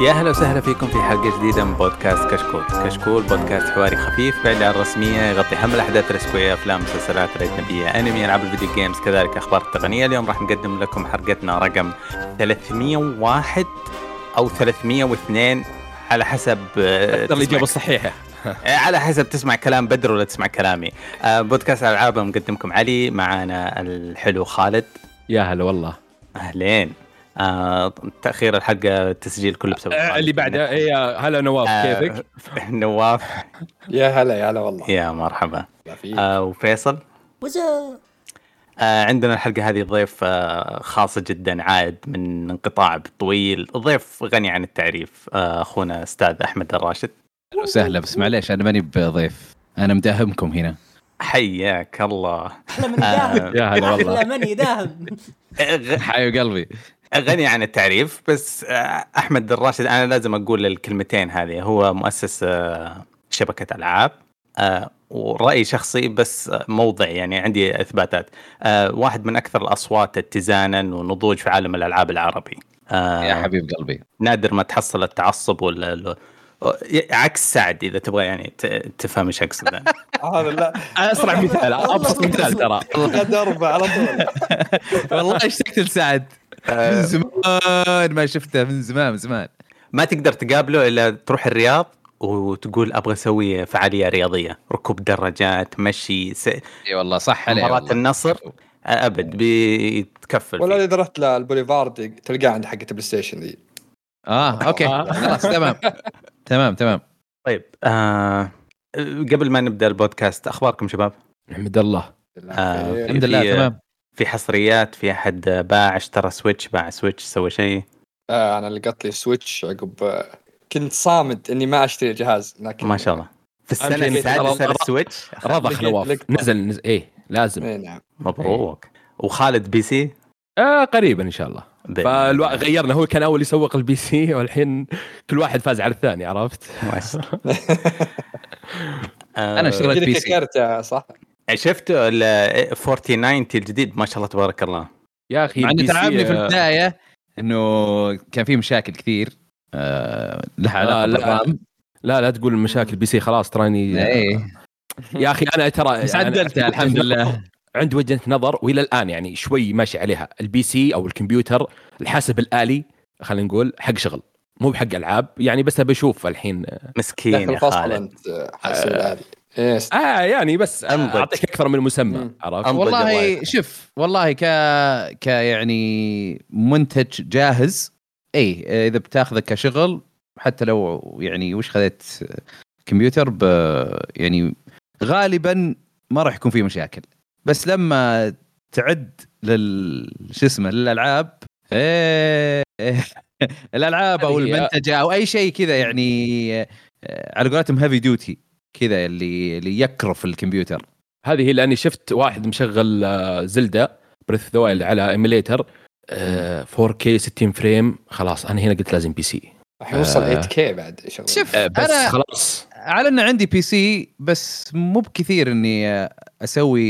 يا أهلا وسهلا فيكم في حلقة جديدة من بودكاست كشكول، كشكول بودكاست حواري خفيف بعيد عن الرسمية يغطي هم الأحداث الأسبوعية أفلام مسلسلات اجنبيه أنمي ألعاب الفيديو جيمز كذلك أخبار التقنية. اليوم راح نقدم لكم حلقتنا رقم 301 أو 302 على حسب تسمع- الإجابة الصحيحة. على حسب تسمع كلام بدر ولا تسمع كلامي. آه، بودكاست الالعاب مقدمكم علي معنا الحلو خالد. يا هلا والله. أهلين. آه، تأخير الحلقة التسجيل كله بسبب آه،. اللي بعده إيه، هلا نواف آه، كيفك؟ نواف. يا هلا يا هلا والله. يا مرحبا. آه وفيصل؟ آه عندنا الحلقة هذه ضيف آه خاصة جدا عائد من انقطاع طويل ضيف غني عن التعريف آه أخونا أستاذ أحمد الراشد. وسهلا. بس معليش أنا ماني بضيف. أنا مداهمكم هنا. حياك الله. أحلى من يداهم يا هلا والله. أحلى من يداهم حي قلبي. غني عن التعريف بس آه أحمد الراشد أنا لازم أقول الكلمتين هذه. هو مؤسس آه شبكة ألعاب آه ورأي شخصي بس آه، موضع يعني عندي إثباتات. آه واحد من أكثر الأصوات اتزانا ونضوج في عالم الألعاب العربي. يا حبيب قلبي. نادر ما تحصل التعصب ولا عكس سعد إذا تبغى يعني تفهم إيش أقصد. أنا. هذا لا. أسرع مثال أبسط مثال ترى. قد أربع على طول. والله اشتقت لسعد من زمان ما شفته من زمان من زمان. ما تقدر تقابله إلا تروح الرياض وتقول أبغى أسوي فعالية رياضية ركوب دراجات مشي س... إي والله صح عليه مباراه. النصر أبد بيتكفل ولا. إذا رحت للبوليفارد تلقاه عند حقه البلاي ستيشن ذي. آه أوكي. آه. خلاص تمام. تمام تمام. طيب آه... قبل ما نبدأ البودكاست أخباركم شباب؟ نحمد الله آه، الحمد لله تمام. في حصريات في أحد باع اشترى Switch باع Switch سوى شيء؟ آه أنا لقيت لي Switch عقب آه، كنت صامد إني ما أشتري جهاز لكن ما شاء الله. في السنة السادسه لل Switch رضخ نواف نزل, نزل إيه لازم. اي نعم. مبروك. وخالد PC؟ آه قريبا إن شاء الله. بإذن فالو... الله. غيرنا هو كان أول يسوق ال PC والحين كل واحد فاز على الثاني عرفت؟ ما شاء الله. أنا آه، اشتريت PC. آه، صح شفتوا ال 4090 الجديد؟ ما شاء الله تبارك الله. يا أخي مع إنه تعبني في آه، البداية إنه كان في مشاكل كثير آه لها علاقة آه، لا. لا لا تقول المشاكل ال PC خلاص تراني إيه. يا أخي أنا ترى بس أنا- عدلتها الحمد لله. عندي وجهة نظر وإلى الآن يعني شوي ماشي عليها. ال PC أو الكمبيوتر الحاسب الآلي خلينا نقول حق شغل مو بحق ألعاب. يعني بس أبي أشوف الحين مسكين يا خالد. أنت آه، حاسب الآلي. إيه آه يعني بس أنضج. أعطيك أكثر من مسمى. عرفت والله الله شوف والله ك ك يعني منتج جاهز اي إذا بتاخذه كشغل حتى لو يعني وش خذيت كمبيوتر ب يعني غالبا ما راح يكون فيه مشاكل بس لما تعد لل شو اسمه للألعاب إيه الألعاب أو. المنتجه أو أي شيء كذا يعني آه، على قولتهم heavy duty كذا اللي اللي يكرف الكمبيوتر هذه هي لأني شفت واحد مشغل آه، Zelda Breath the Wild على emulator 4K 60 frame خلاص أنا هنا قلت لازم PC راح يوصل آه. 8K بعد شغل شوف آه، بس أنا خلاص على ان عندي PC بس مو بكثير إني آه، أسوي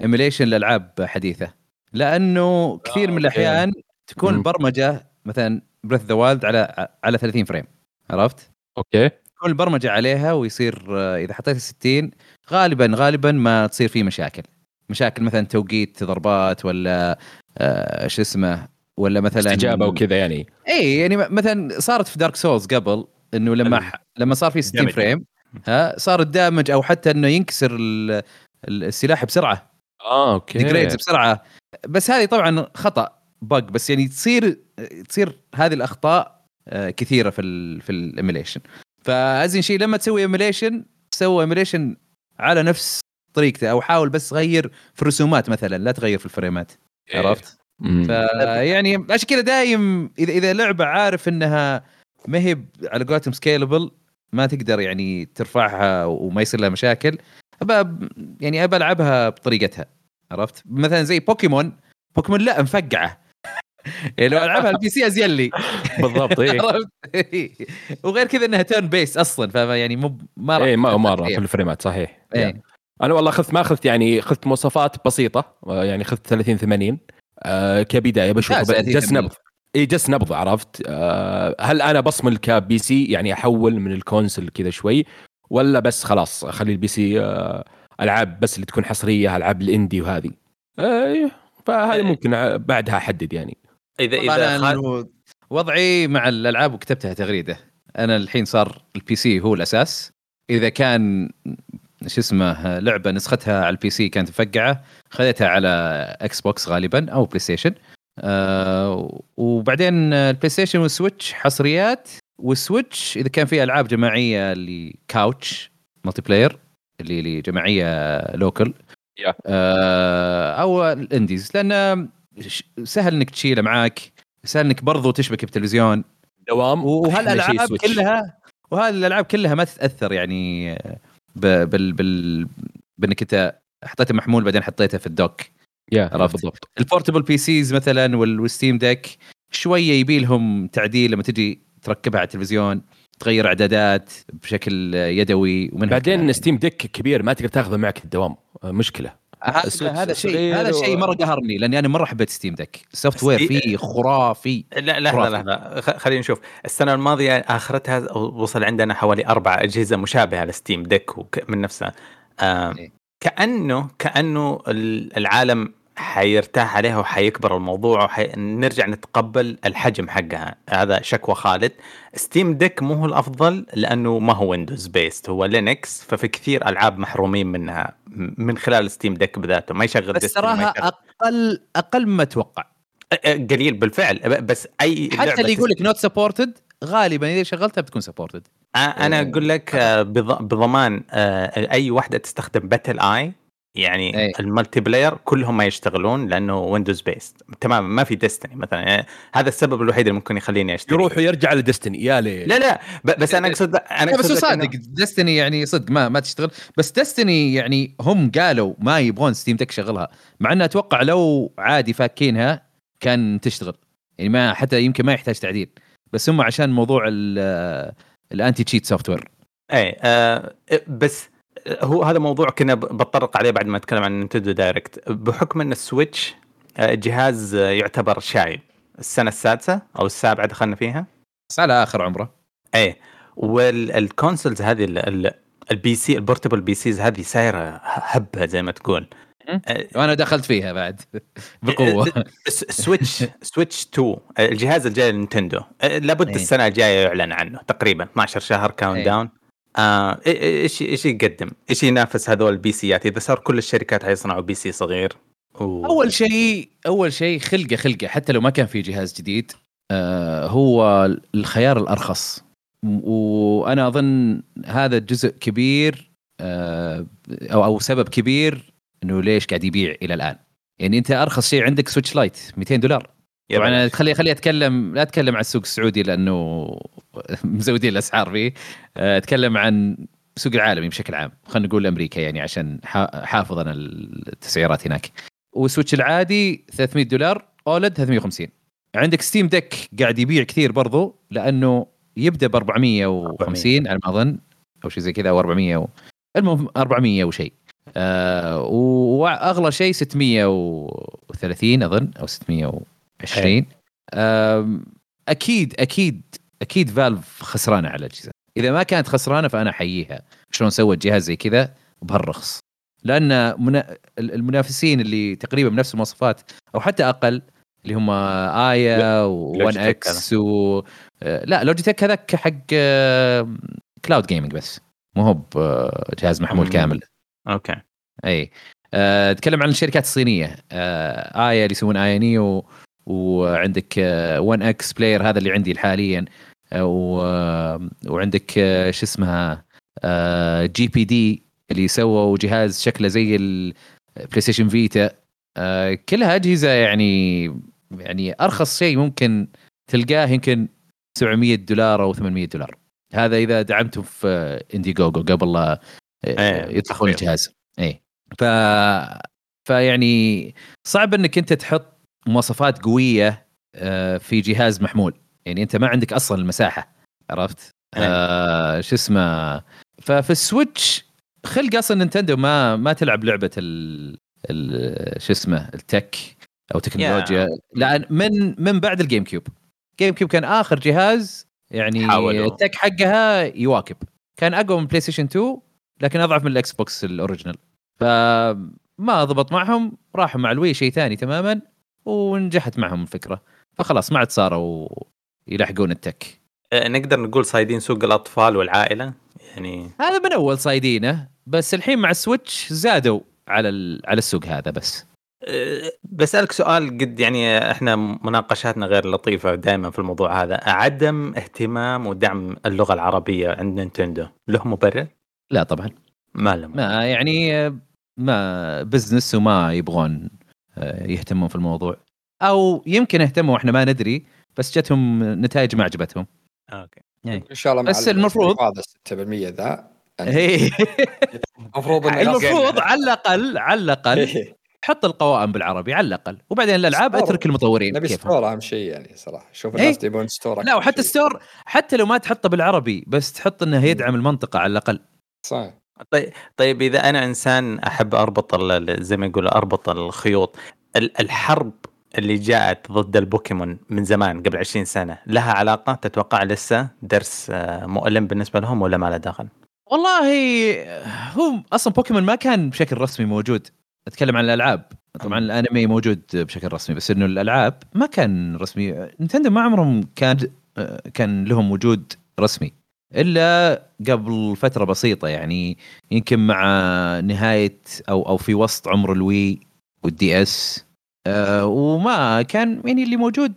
emulation لألعاب حديثة لأنه كثير من. الأحيان تكون. البرمجه مثلا Breath the Wild على على 30 frame عرفت؟ أوكي تكون البرمجة عليها ويصير آه، إذا حطيت 60 غالبا غالبا ما تصير فيه مشاكل. مشاكل مثلا توقيت ضربات ولا آه، شو اسمه ولا مثلا استجابة وكذا يعني. إي يعني مثلا صارت في Dark Souls قبل إنه لما. ح... لما صار في 60 damage. frame ها صار ال damage أو حتى إنه ينكسر ال- ال- السلاح بسرعة. آه أوكي. degrades بسرعة. بس هذه طبعا خطأ bug بس يعني تصير تصير هذه الأخطاء آه، كثيرة في ال في ال emulation فازين شيء لما تسوي emulation سوي emulation على نفس طريقته أو حاول بس غير في الرسومات مثلا لا تغير في ال frameات إيه. عرفت؟ فيعني عشان كذا دايم إذا إذا لعبة عارف إنها ما هي على قولتهم scalable ما تقدر يعني ترفعها وما يصير لها مشاكل أبى يعني أبى ألعبها بطريقتها عرفت؟ مثلا زي Pokémon Pokémon لا مفقعة يعني لو ألعبها ال PC أزين لي بالضبط إيه عرفت؟ وغير كذا إنها turn-based أصلا فيعني مو ما راح إيه ما مره إيه. في ال frameات صحيح إيه. أنا والله اخذت ما اخذت يعني اخذت مواصفات بسيطة يعني اخذت 30 80 آه كبداية بشوف ممتاز، 30 جالس 80. نبض اي جس نبض عرفت آه هل أنا بصمل ك PC يعني أحول من ال console كذا شوي ولا بس خلاص أخلي ال PC آه ألعاب بس اللي تكون حصرية ألعاب ال indie وهذه آه فهذه إيه. ممكن بعدها أحدد يعني اذا إذا خل... وضعي مع الألعاب وكتبتها تغريدة. أنا الحين صار ال PC هو الأساس. إذا كان شو اسمه لعبة نسختها على ال PC كانت مفقعة خذيتها على Xbox غالبا أو PlayStation آه وبعدين ال PlayStation وال Switch حصريات وال Switch إذا كان في ألعاب جماعية اللي couch multiplayer اللي اللي جماعية local يا. آه أو ال indies لأن سهل إنك تشيله معاك. سهل انك برضو تشبك بتلفزيون. دوام. وهالالعاب. كلها وهذه الألعاب كلها ما تتأثر يعني بال بال بأنك أنت حطيته محمول بعدين حطيته في ال dock؟ يا عرفت. بالضبط. ال portable PCs مثلا وال- وال Steam Deck شوية يبي لهم تعديل لما تجي تركبها على التلفزيون تغير إعدادات بشكل يدوي ومن بعدين Steam Deck كبير ما تقدر تاخذه معك الدوام مشكلة. هذا شيء هذا شيء مرة قهرني لأني أنا مره حبيت Steam Deck ال software فيه خرافي. لا لحظه. لحظه خلينا نشوف. السنة الماضية آخرتها وصل عندنا حوالي أربع أجهزة مشابهة ل Steam Deck وك- من نفسها. إيه. كأنه كأنه ال- العالم حيرتاح عليها وحيكبر الموضوع ونرجع نتقبل الحجم حقها. هذا شكوى خالد. Steam Deck مو هو الأفضل لأنه ما هو Windows based هو Linux ففي كثير ألعاب محرومين منها من خلال Steam Deck بذاته ما يشغل بس ما تراها أقل أقل مما أتوقع. قليل بالفعل بس أي حتى اللي يقول لك not supported غالبا إذا شغلتها بتكون supported آه، أنا إيه. أقول لك آه، بض- بضمان آه، أي واحدة تستخدم BattlEye يعني إيه. ال multiplayer كلهم ما يشتغلون لأنه Windows based تماما ما في Destiny مثلا. يعني هذا السبب الوحيد اللي ممكن يخليني أشتري. يروح ويرجع ل Destiny يا ليل لا لا. بس أنا أقصد أنا بس أقصد هو لك إنه- صادق. Destiny يعني صدق ما ما تشتغل. بس Destiny يعني هم قالوا ما يبغون Steam Deck يشغلها. مع إنه أتوقع لو عادي فاكينها كان تشتغل. يعني ما حتى يمكن ما يحتاج تعديل. بس هم عشان موضوع ال- ال anti-cheat software اي آه بس هو هذا موضوع كنا بتطرق عليه بعد ما نتكلم عن Nintendo Direct بحكم إن ال Switch آه، جهاز آه، يعتبر شايب. السنة السادسة أو السابعة دخلنا فيها. بس على آخر عمره. إيه. وال consoles هذه ال- ال- ال PC ال portable PCs هذه سايره هبة زي ما تقول. آه، وأنا دخلت فيها بعد. بقوة. Switch Switch 2 الجهاز الجاي ل Nintendo. آه، لابد إيه. السنة الجاية يعلن عنه تقريبا. 12 شهر count إيه. down آه، إيش إيش يقدم؟ إيش ينافس هذول ال PC ات؟ إذا صار كل الشركات حيصنعوا PC صغير. و... أول شيء أول شيء خلقه خلقه. حتى لو ما كان في جهاز جديد آه هو الخيار الأرخص. وأنا أظن هذا جزء كبير آه أو أو سبب كبير إنه ليش قاعد يبيع إلى الآن. يعني أنت أرخص شيء عندك Switch Lite 200 دولار. طبعا خلي خلي اتكلم لا أتكلم عن السوق السعودي لأنه مزودين الأسعار فيه. آه، أتكلم عن السوق العالمي بشكل عام. خلينا نقول أمريكا يعني عشان حافظ أنا التسعيرات هناك. وال Switch العادي 300 دولار OLED 350 عندك Steam Deck قاعد يبيع كثير برضو لأنه يبدأ ب 450 على ما أظن أو شيء زي كذا أو 400 و... المهم 400 وشيء. آه وأغلى شيء 630 أظن أو 600 و... 20 أكيد أكيد أكيد Valve خسرانة على الاجهزه إذا ما كانت خسرانة فأنا أحييها. شلون سوت جهاز زي كذا؟ بهالرخص. لأن المنافسين اللي تقريبا بنفس المواصفات أو حتى أقل اللي هم AYA و OneX و أه، لا Logitech هذاك حق cloud gaming بس. مو هو بجهاز محمول كامل. أوكي. إي. أه، أتكلم عن الشركات الصينية. أه، AYA اللي يسوون AYANEO وعندك OneXPlayer هذا اللي عندي حاليا آه، و- وعندك آه، شو اسمها GPD اللي سووا جهاز شكله زي ال PlayStation Vita آه، كلها أجهزة يعني يعني أرخص شيء ممكن تلقاه يمكن 700 دولار أو 800 دولار. هذا إذا دعمتهم في Indiegogo قبل لا آه، إيه، تخفيض. الجهاز. اي ف فيعني صعب إنك أنت تحط مواصفات قوية آه، في جهاز محمول. يعني أنت ما عندك أصلا المساحة عرفت؟ آه شو اسمه؟ ففي ال Switch خلق أصلا Nintendo ما ما تلعب لعبة ال, ال شو اسمه؟ ال tech أو تكنولوجيا. لأن من من بعد ال GameCube. GameCube كان آخر جهاز يعني حاولوا. ال tech حقها يواكب. كان أقوى من PlayStation 2 لكن أضعف من ال Xbox ال original فما ضبط معهم راحوا مع ال Wii شيء ثاني تماما. ونجحت معهم الفكرة. فخلاص ما عاد صاروا يلحقون ال tech. آه، نقدر نقول صايدين سوق الأطفال والعائلة؟ يعني هذا من أول صايدينه بس الحين مع ال Switch زادوا على ال- على السوق هذا بس. أه، بسألك سؤال قد يعني إحنا مناقشاتنا غير لطيفة دائما في الموضوع هذا. عدم اهتمام ودعم اللغة العربية عند Nintendo له مبرر؟ لا طبعا. ما له. ما يعني ما business وما يبغون آه، يهتمون في الموضوع أو يمكن اهتموا وإحنا ما ندري بس جتهم نتائج ما عجبتهم أوكي إن شاء الله مع بس المفروض- هذا 6% ذا يعني إيه. المفروض المفروض على الأقل على الأقل إيه. حط القوائم بالعربي على الأقل وبعدين الألعاب. أترك المطورين نبي. store أهم شيء يعني صراحة شوف إيه. الناس يبون store لا وحتى. store حتى لو ما تحطه بالعربي بس تحط انه يدعم المنطقة على الأقل صحيح طيب طيب إذا أنا إنسان أحب أربط زي ما يقولوا أربط الخيوط ال- الحرب اللي جاءت ضد البوكيمون من زمان قبل 20 سنة لها علاقة تتوقع لسه درس آه، مؤلم بالنسبة لهم ولا ما له دخل؟ والله هو أصلا بوكيمون ما كان بشكل رسمي موجود. أتكلم عن الألعاب. طبعا الأنمي موجود بشكل رسمي بس إنه الألعاب ما كان رسمي. Nintendo ما عمرهم كان كان لهم وجود رسمي. إلا قبل فترة بسيطة يعني يمكن مع نهاية أو أو في وسط عمر ال Wii وال DS آه، وما كان يعني اللي موجود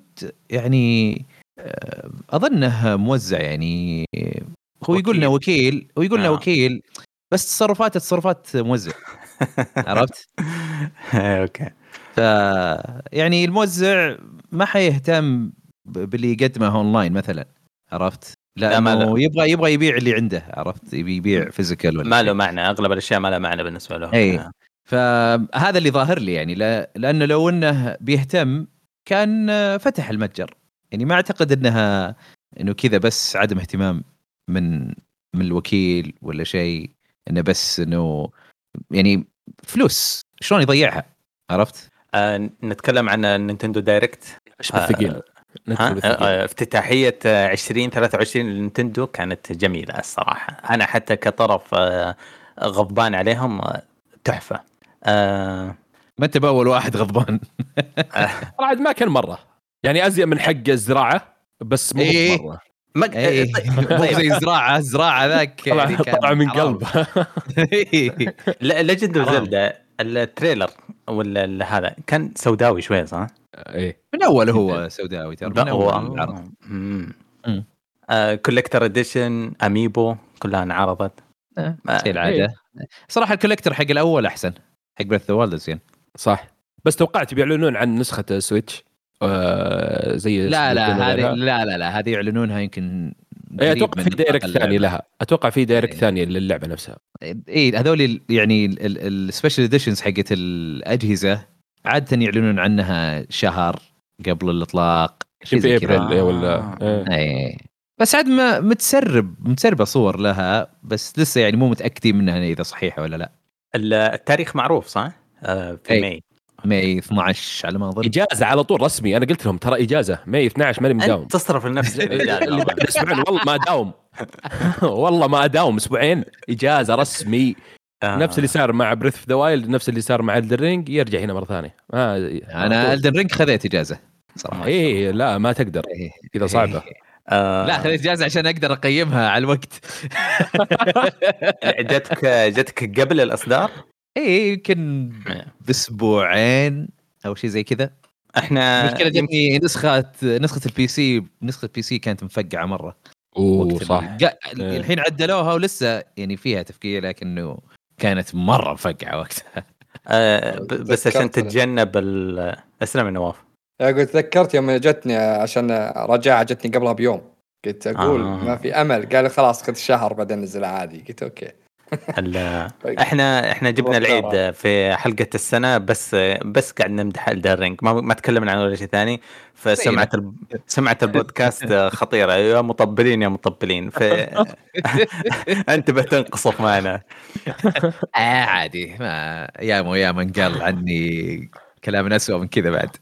يعني آه، اظنه موزع يعني هو يقول لنا وكيل هو يقول لنا آه. وكيل بس تصرفاته تصرفات موزع عرفت؟ أوكي ف يعني الموزع ما حيهتم باللي يقدمه أونلاين مثلا عرفت؟ لا، ما لأنه يبغى يبغى يبيع اللي عنده عرفت؟ يبي يبيع physical ولا ما. له معنى أغلب الأشياء ما لها معنى بالنسبة لهم إي. آه. فهذا اللي ظاهر لي يعني لا لأنه لو إنه بيهتم كان فتح المتجر يعني ما أعتقد إنها إنه كذا بس عدم اهتمام من من الوكيل ولا شيء إنه بس إنه يعني فلوس شلون يضيعها عرفت؟ آه، نتكلم عن النينتندو دايركت بالثقيل. آه، افتتاحية آه، 2023 لل Nintendo كانت جميلة الصراحة. أنا حتى كطرف آه، غضبان عليهم آه، تحفة. آه، ما أنت بأول واحد غضبان. طبعا ما كان مرة. يعني ازيد من حق الزراعة بس مو إيه. مرة. ما إيه. مو زي الزراعة. الزراعة ذاك طلع يعني من. قلبه. Legend حرام. و Zelda ال trailer ولا هذا كان سوداوي شوية صح؟ إيه. من أول هو سوداوي ترى من أول العرض مم. collector edition Amiibo كلها انعرضت. آه، زي العاده صراحة ال collector حق الأول أحسن حق Breath ذا زين. صح. بس توقعت بيعلنون عن نسخة Switch آه زي لا لا هذه. لا لا لا هذه يعلنونها يمكن قريب أتوقع في Direct ثاني. لها. أتوقع في Direct إيه. ثاني للعبة نفسها. اي هذول ال- يعني ال special editions حقت الأجهزة عاده يعلنون عنها شهر قبل الاطلاق شيء في ابريل إيه ولا آه. إيه. اي بس عاد ما متسرب متسربه صور لها بس لسه يعني مو متاكدين منها اذا صحيحه ولا لا ال- التاريخ معروف صح؟ آه، في أي. May May 12 على ما اظن اجازه على طول رسمي أنا قلت لهم ترى اجازه May 12 ماني مداوم انت تصرف لنفسك اللي الإجازة. بعد أسبوعين والله ما اداوم والله ما اداوم أسبوعين اجازه رسمي آه. نفس اللي صار مع Breath of the Wild نفس اللي صار مع Elden Ring يرجع هنا مرة ثانية. ما أنا Elden Ring خذيت إجازة صراحة. إيه لا ما تقدر إيه. كذا صعبة. آه، لا خذيت إجازة عشان أقدر أقيمها على الوقت. جتك جتك قبل الإصدار؟ اي يمكن بأسبوعين أو شيء زي كذا. إحنا المشكلة جتني نسخه نسخة ال PC نسخة ال PC كانت مفقعة مرة. أوه صح. إيه. الحين عدلوها ولسه يعني فيها تفكير لكنه كانت مرة مفقعة وقتها. آه، بس عشان. تتجنب اسلم يا نواف يا قلت تذكرت يوم جتني عشان رجعها جتني قبلها بيوم. قلت أقول آه. ما في أمل. قال خلاص خذ شهر بعدين نزل عادي. قلت أوكي. ال- إحنا إحنا جبنا العيد في حلقة السنة بس بس قاعد نمدح Elden Ring ما ما تكلمنا عن ولا شيء ثاني. فسمعت ال... سمعت البودكاست خطيرة. يا مطبلين يا مطبلين. ف انتبه تنقصف معنا. آه عادي. ما ياما وياما قال عني كلام اسوء من كذا بعد.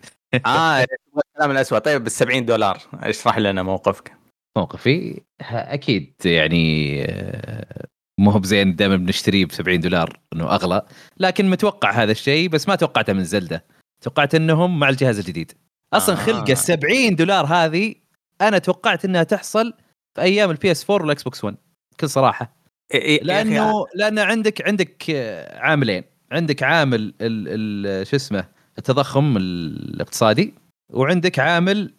آه الكلام الاسود طيب بال 70 دولار. اشرح لنا موقفك. موقفي؟ أكيد يعني آه، مو هو بزين دائما بنشتريه ب 70 دولار إنه أغلى لكن متوقع هذا الشيء بس ما توقعته من زلدة. توقعت إنهم مع الجهاز الجديد. أصلا آه. آه. خلق ال 70 دولار هذه أنا توقعت إنها تحصل في أيام ال PS 4 وال Xbox 1 بكل صراحة. إيه لأنه لأن عندك عندك آه، عاملين. عندك عامل شو اسمه التضخم الاقتصادي وعندك عامل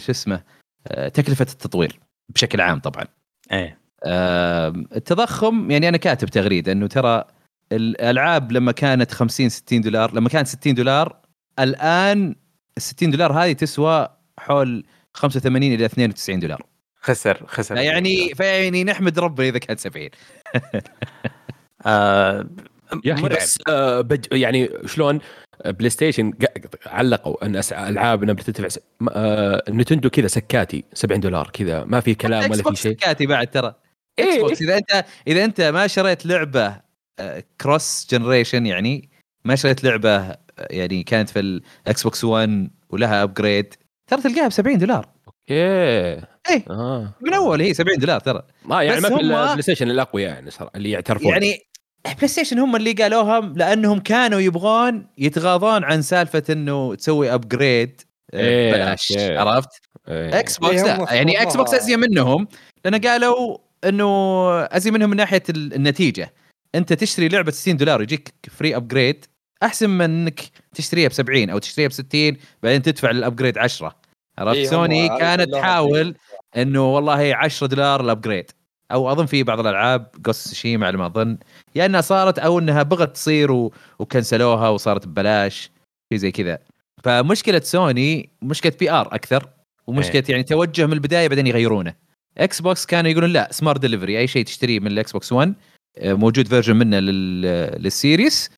شو اسمه آه، تكلفة التطوير بشكل عام طبعا. إيه التضخم يعني أنا كاتب تغريدة إنه ترى الألعاب لما كانت 50 60 دولار لما كانت 60 دولار الآن ال 60 دولار هذه تسوى حول 85 إلى 92 دولار. خسر خسر. فيعني فيعني نحمد ربنا إذا كانت 70 آه يا أخي. بس آه بج يعني شلون بلاي ستيشن علقوا أن ألعابنا بتدفع س- آه نتندو كذا سكاتي 70 دولار كذا ما في كلام ولا في شيء. كاتي بعد ترى. X إيه. box إذا انت إذا أنت ما شريت لعبة cross generation يعني ما شريت لعبة آه، يعني كانت في ال Xbox 1 ولها upgrade ترى تلقاها ب 70 دولار okay إيه آه من أول هي 70 دولار ترى ما يعني ما في ال PlayStation الاقوياء يعني صار اللي يعترفون يعني PlayStation هم اللي قالوها لأنهم كانوا يبغون يتغاضون عن سالفة إنه تسوي upgrade إيه، ببلاش okay. عرفت؟ إيه. Xbox إيه، لا يعني Xbox. أزين منهم لأن قالوا إنه ازين منهم من ناحية ال- النتيجة. أنت تشتري لعبة 60 دولار يجيك free upgrade أحسن من إنك تشتريها ب 70 أو تشتريها ب 60 بعدين تدفع لل upgrade 10 عرفت؟ إيه، سوني كانت تحاول. إنه والله 10 دولار ال upgrade أو أظن في بعض الألعاب قص شيء على ما أظن يا إنها صارت أو إنها بغت تصير و... وكنسلوها وصارت ببلاش في زي كذا. فمشكلة سوني مشكلة PR أكثر ومشكلة يعني توجه من البداية بعدين يغيرونه. إكس بوكس كانوا يقولون لا Smart Delivery أي شيء تشتريه من الاكس بوكس 1 آه، موجود version منه لل... لل Series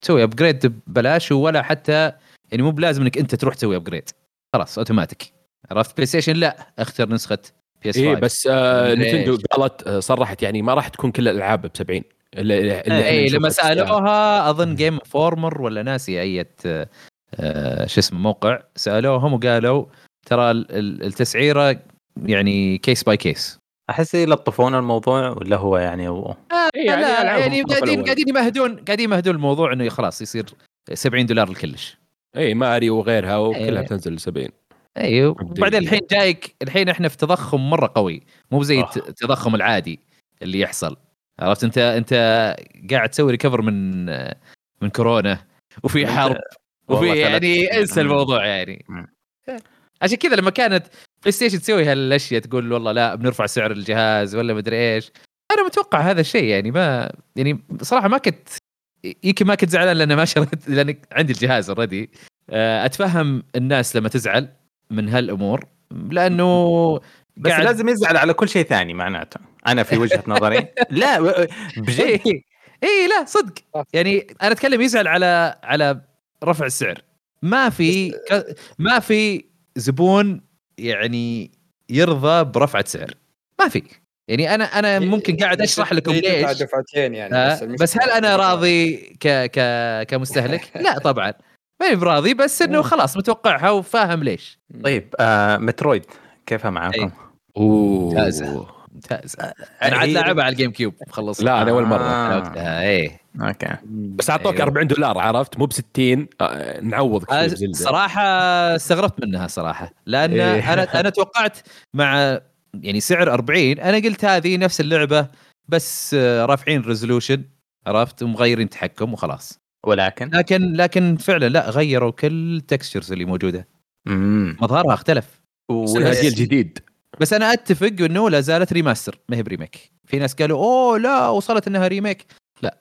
تسوي upgrade ببلاش ولا حتى يعني مو بلازم إنك أنت تروح تسوي upgrade خلاص اوتوماتيك عرفت؟ بلاي ستيشن لا اختر نسخة PS إيه بس آه؟ نتندو قالت آه، صرحت. يعني ما راح تكون كل الألعاب ب 70 اللي, اللي إحنا اي نشوفها لما. سألوها أظن Game Informer ولا ناسي أي آه، شو اسمه موقع سألوهم وقالوا ترى ال- ال- التسعيرة يعني case by case أحس يلطفون الموضوع ولا هو يعني هو إيه، يعني لا يعني قاعدين. قاعدين يمهدون قاعدين يمهدون الموضوع إنه خلاص يصير 70 دولار الكلش اي ماريو وغيرها وكلها إيه. بتنزل 70 أيوه. وبعدين الحين جايك الحين إحنا في تضخم مرة قوي مو زي آه. الت- التضخم العادي اللي يحصل عرفت انت أنت قاعد تسوي recover من من كورونا وفي حرب وفي يعني إنسى. الموضوع يعني. عشان كذا لما كانت بلاي ستيشن تسوي هالأشياء تقول والله لا بنرفع سعر الجهاز ولا مدري إيش. أنا متوقع هذا الشيء يعني ما يعني صراحة ما كنت يمكن ما كنت زعلان لأن ما شريت لأن عندي الجهاز already أتفهم الناس لما تزعل من هالأمور لأنه بس قاعد- لازم يزعل على كل شيء ثاني معناته. أنا في وجهة نظري. لا بجد؟ اي إيه، لا صدق. يعني أنا أتكلم يزعل على على رفع السعر. ما في ما في زبون يعني يرضى برفعة سعر. ما في. يعني أنا أنا ممكن قاعد أشرح لكم ليش. دفعتين يعني آه، بس هل أنا راضي ك ك كمستهلك؟ لا طبعا. ماني براضي بس إنه خلاص متوقعها وفاهم ليش. طيب آه مترويد كيفها معاكم؟ أوه. ممتازة. ممتاز. أنا عاد هي- لاعبها على الجيم كيوب خالص لا أنا أول مرة. آه. وقتها إيه. أوكي. بس أعطوك أيوه. 40 دولار عرفت؟ مو ب 60 آه، نعوضك شوي آه، بزلدة. صراحة استغربت منها صراحة لأن إيه. أنا أنا توقعت مع يعني سعر 40 أنا قلت هذه نفس اللعبة بس آه، رافعين resolution عرفت؟ ومغيرين تحكم وخلاص. ولكن؟ لكن لكن فعلا لا غيروا كل ال textures اللي موجودة. امم مظهرها اختلف. بس إنها جيل جديد. بس أنا أتفق إنه لا زالت remaster ما هي ب remake. في ناس قالوا أوه لا وصلت إنها remake لا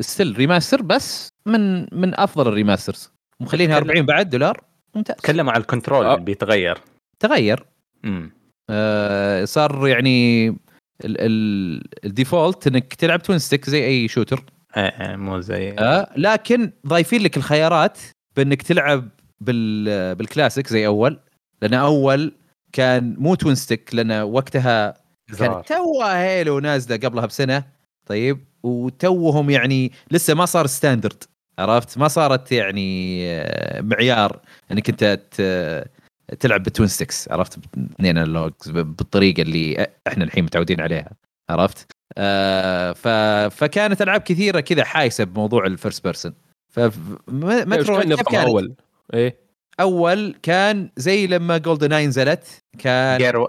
still remaster بس من من أفضل ال remasters مخلينها 40 بعد دولار ممتاز. تكلموا على ال control آه. اللي بيتغير. تغير. امم آه، صار يعني ال- ال- ال default إنك تلعب twin stick زي أي shooter آه آه مو زي آه لكن ضايفين لك الخيارات بإنك تلعب بال بالكلاسيك زي أول لأن أول كان مو twin stick لأن وقتها. كانت توها Halo نازلة قبلها بسنة طيب وتوهم يعني لسه ما صار standard عرفت ما صارت يعني آه، معيار إنك أنت تلعب ب twin sticks عرفت اثنين بالطريقة اللي إحنا الحين متعودين عليها عرفت آه ف... فكانت ألعاب كثيرة كذا حايسة بموضوع ال first person ف إيه، وش مترو كان؟ أول؟ إيه أول كان زي لما GoldenEye نزلت كان جير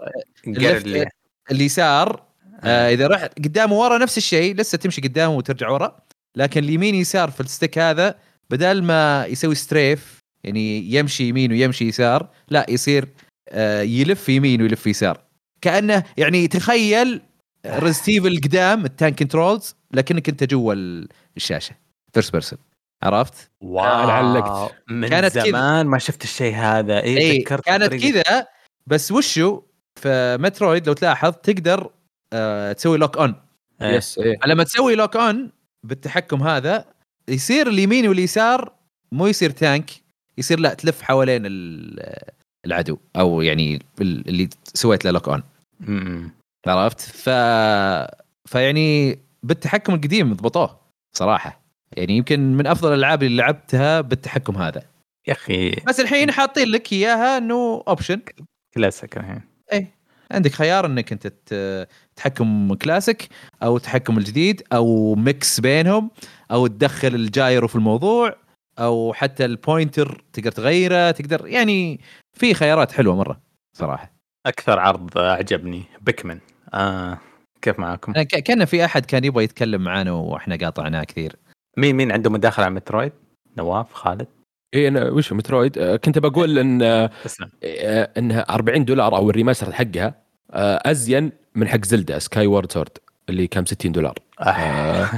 جير ال left- اللي اليسار. آه. إذا رحت قدام ورا نفس الشيء لسه تمشي قدام وترجع ورا. لكن اليمين يسار في ال stick هذا بدل ما يسوي strafe يعني يمشي يمين ويمشي يسار لا يصير آه يلف يمين ويلف يسار. كأنه يعني تخيل Resident Evil القدام ال tank controls لكنك أنت جوا ال- الشاشة. first person عرفت؟ wow علقت. من كانت. زمان ما شفت الشيء هذا اي اي تذكرت كانت. كذا بس وشو في مترويد لو تلاحظ تقدر آه تسوي lock on إيه. yes إيه لما تسوي lock on بالتحكم هذا يصير اليمين واليسار مو يصير tank يصير لا تلف حوالين ال- العدو أو يعني ال- اللي سويت له lock on. عرفت ف فيعني بالتحكم القديم ضبطوه صراحة يعني يمكن من أفضل الألعاب اللي لعبتها بالتحكم هذا. يا أخي. بس الحين حاطين لك إياها إنه option كلاسيك الحين. اي عندك خيار إنك أنت تحكم كلاسيك أو تحكم الجديد أو mix بينهم أو تدخل ال gyro في الموضوع أو حتى ال pointer تقدر تغيره تقدر يعني في خيارات حلوة مرة صراحة. أكثر عرض أعجبني بيكمين آه. كيف معاكم؟ كان في أحد كان يبغى يتكلم معانا وإحنا قاطعناه كثير. مين مين عنده مداخلة على مترويد؟ نواف خالد؟ إيه أنا وش مترويد؟ آه، كنت بقول إن آه، تسلم. آه، إنها 40 دولار أو ال remaster حقها أزين من حق زلدا Skyward Sword اللي كان 60 دولار. آه.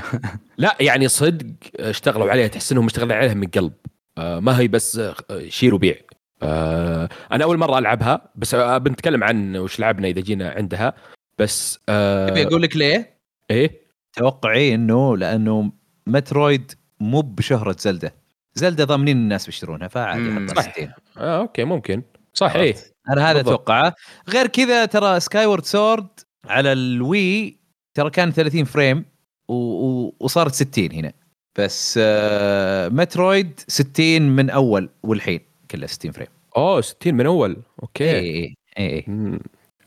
لا يعني صدق اشتغلوا عليها تحس انهم اشتغلوا عليها من قلب. آه، ما هي بس شير وبيع. آه، أنا أول مرة ألعبها بس آه، بنتكلم عن وش لعبنا إذا جينا عندها. بس أبي أقول لك ليه؟ إيه؟ توقعي إنه لأنه مترويد مو بشهرة زلدة. زلدة ضامنين الناس بيشترونها فعادي مم. حط صح. 60 آه أوكي ممكن. صح إيه أنا هذا. أتوقعه. غير كذا ترى Skyward Sword على الوي ترى كان 30 frame و... و... وصارت 60 هنا. بس آه مترويد 60 من أول والحين كلها 60 frame. أوه 60 من أول. أوكي. اي اي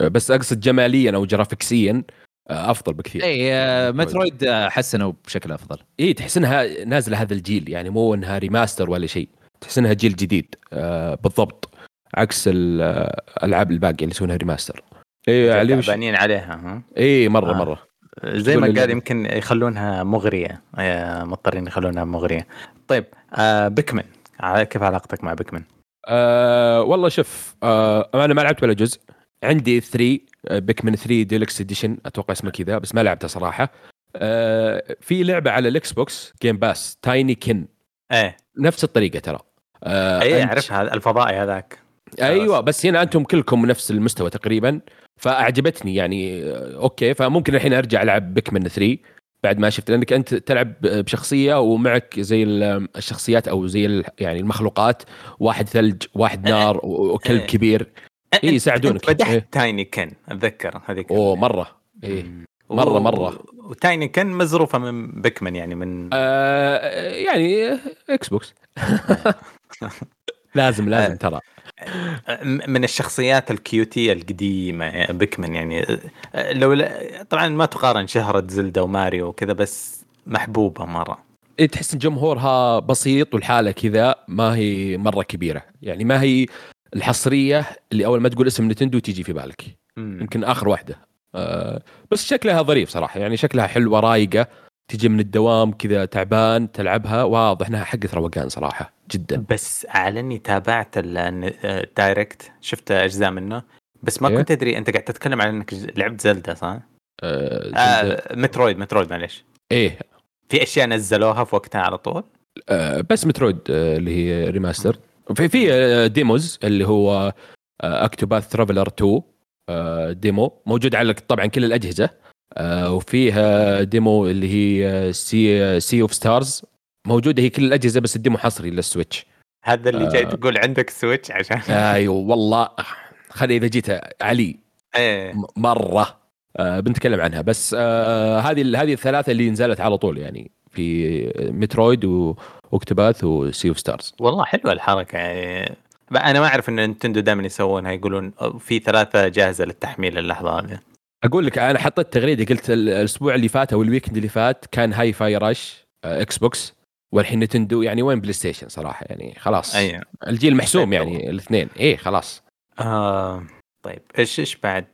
اي. بس أقصد جماليا أو جرافيكسيا أفضل بكثير. اي آه Metroid آه، حسنوا بشكل أفضل. اي تحس إنها نازلة هذا الجيل يعني مو إنها remaster ولا شيء. تحس إنها جيل جديد. آه بالضبط. عكس الألعاب الباقية اللي يسوونها remaster اي علي تعبانين عليها ها؟ اي مرة آه. مرة. زي ما قال ال- يمكن يخلونها مغرية. آه، مضطرين يخلونها مغرية. طيب آه Pikmin كيف علاقتك مع Pikmin؟ آه والله شوف آه أنا ما لعبت ولا جزء. عندي 3 Pikmin 3 Deluxe Edition أتوقع اسمه كذا بس ما لعبته صراحة. آه في لعبة على ال Xbox Game Pass Tinykin إيه. نفس الطريقة ترى. آه اي أنت- اعرفها الفضائي هذاك. أيوه بس هنا أنتم كلكم نفس المستوى تقريبا فأعجبتني يعني آه، okay فممكن الحين أرجع ألعب Pikmin 3 بعد ما شفت لأنك أنت تلعب بشخصية ومعك زي ال- الشخصيات أو زي يعني المخلوقات واحد ثلج واحد نار وكلب إيه. كبير. إيه، يساعدونك. مدحت إيه. Tinykin أتذكر هذيك أوه مرة مم. مرة- و- مرة. و Tinykin مزروفة من Pikmin يعني من آه يعني Xbox لازم لازم ترى م- من الشخصيات ال cute ية القديمة Pikmin يعني آه، لو طبعا ما تقارن شهرة Zelda و Mario وكذا بس محبوبة مرة إيه تحس إن جمهورها بسيط والحالة كذا ما هي مرة كبيرة يعني ما هي الحصرية اللي أول ما تقول اسم نتندو تيجي في بالك. يمكن آخر واحدة. آه بس شكلها ظريف صراحة. يعني شكلها حلوة رايقه تجي من الدوام كذا تعبان تلعبها. واضح إنها حقت روقان صراحة جدا. بس على إني تابعت ال- آه، الدايركت شفت أجزاء منه. بس ما إيه؟ كنت أدري أنت قاعد تتكلم عن إنك لعبت زلدا صح؟ آه Zelda- آه Metroid Metroid معليش. إيه. في أشياء نزلوها في وقتها على طول؟ آه بس Metroid آه اللي هي remaster في في آه demos اللي هو آه Octopath Traveler 2 آه demo موجود على طبعا كل الأجهزة. آه وفيها demo اللي هي Sea Sea of Stars موجودة هي كل الأجهزة بس ال demo حصري لل Switch. هذا اللي جاي آه. تقول عندك Switch عشان أيوه والله. خلي إذا جيت علي. إيه. م- مرة. آه بنتكلم عنها. بس آه هذه هذه الثلاثة اللي نزلت على طول يعني في Metroid و... و Octopath و Sea of Stars والله حلوة الحركة يعني بقى أنا ما أعرف إن Nintendo دائما يسوونها يقولون في ثلاثة جاهزة للتحميل اللحظة هذه. أقول لك أنا حطيت تغريدة قلت ال- الأسبوع اللي فات أو ال weekend اللي فات كان Hi-Fi Rush Xbox والحين Nintendo يعني وين PlayStation صراحة يعني خلاص. أيوه الجيل محسوم يعني الاثنين. إيه خلاص. آه طيب إيش إيش بعد؟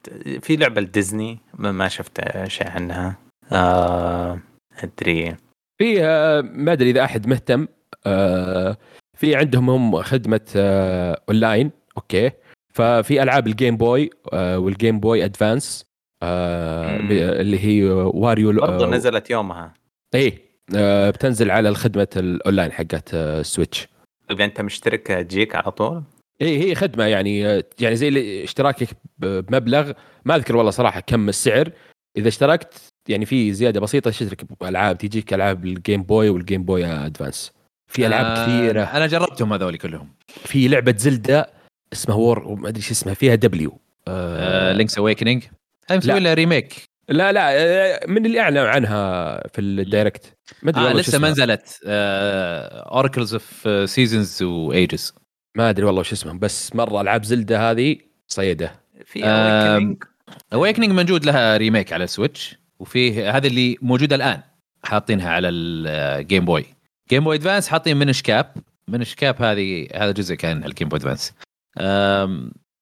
في لعبة لديزني ما, ما شفت شيء عنها. آه أدري. في آه، ما أدري إذا أحد مهتم آه، في عندهم هم خدمة آه، online okay. ففي ألعاب ال Game Boy آه، وال Game Boy Advance آه، اللي هي Wario برضه آه، نزلت يومها. إيه آه، بتنزل على الخدمة الاونلاين حقت آه، ال Switch اذا أنت مشترك تجيك على طول؟ إيه هي خدمة يعني يعني زي اشتراكك بمبلغ ما أذكر والله صراحة كم السعر. إذا اشتركت يعني في زيادة بسيطة تشترك بألعاب تجيك ألعاب ال Game Boy وال Game Boy Advance في ألعاب آه، كثيرة. أنا جربتهم هذول كلهم. في لعبة Zelda اسمها وور ما أدري شو اسمها فيها W آه Link's Awakening هاي مسوي لا. لها remake لا لا آه، من اللي اعلنوا عنها في ال Direct ما أدري آه لسه ما. نزلت. Oracles of Seasons و Ages ما أدري والله شو اسمهم بس مرة ألعاب Zelda هذه صيدة. في Awakening. Awakening موجود لها remake على ال Switch وفيه هذه اللي موجودة الآن حاطينها على ال Game Boy Game Boy Advance حاطين Minish Cap Minish Cap هذه هذا جزء كان على ال Game Boy Advance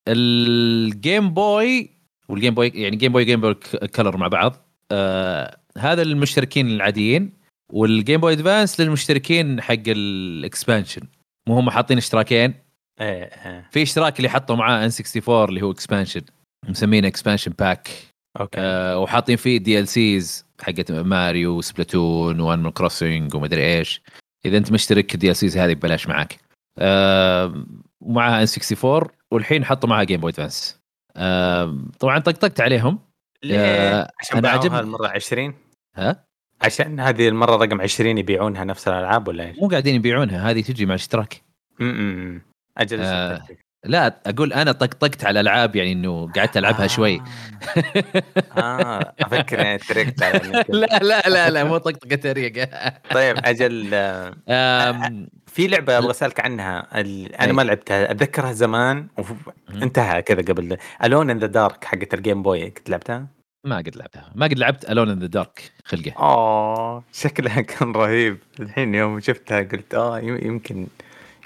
ال Game Boy وال Game Boy يعني Game Boy Game Boy Color مع بعض. أه هذا للمشتركين العاديين وال Game Boy Advance للمشتركين حق ال expansion مو هم حاطين اشتراكين؟ إيه إيه. في اشتراك اللي حطوا معاه N64 اللي هو expansion مسمينه Expansion Pack okay. آه وحاطين فيه DLCs حقت Mario Splatoon و Animal Crossing ومدري إيش. إذا أنت مشترك ال DLCs هذه ببلاش معك آه ومعها N64 والحين حطوا معها Game Boy Advance آه طبعا طقطقت عليهم. ليه؟ آه، عشان أنا باعوها عجبني- المره 20 ها؟ عشان هذه المرة رقم 20 يبيعونها نفس الألعاب ولا إيش؟ مو قاعدين يبيعونها هذه تجي مع اشتراك امم أجل آه. لا أقول أنا طقطقت على الألعاب يعني إنه قعدت ألعبها شوي آه أفكر يعني إنك- لا لا لا لا مو طقطقة طريقه طيب أجل آه، في لعبة أبغى أسألك عنها. أنا. ما لعبتها أتذكرها زمان. انتهى كذا قبل Alone in the Dark حقت ال Game Boy كنت لعبتها؟ ما قد لعبتها ما قد لعبت Alone in the Dark خلقه اوه شكلها كان رهيب الحين يوم شفتها قلت آه يم- يمكن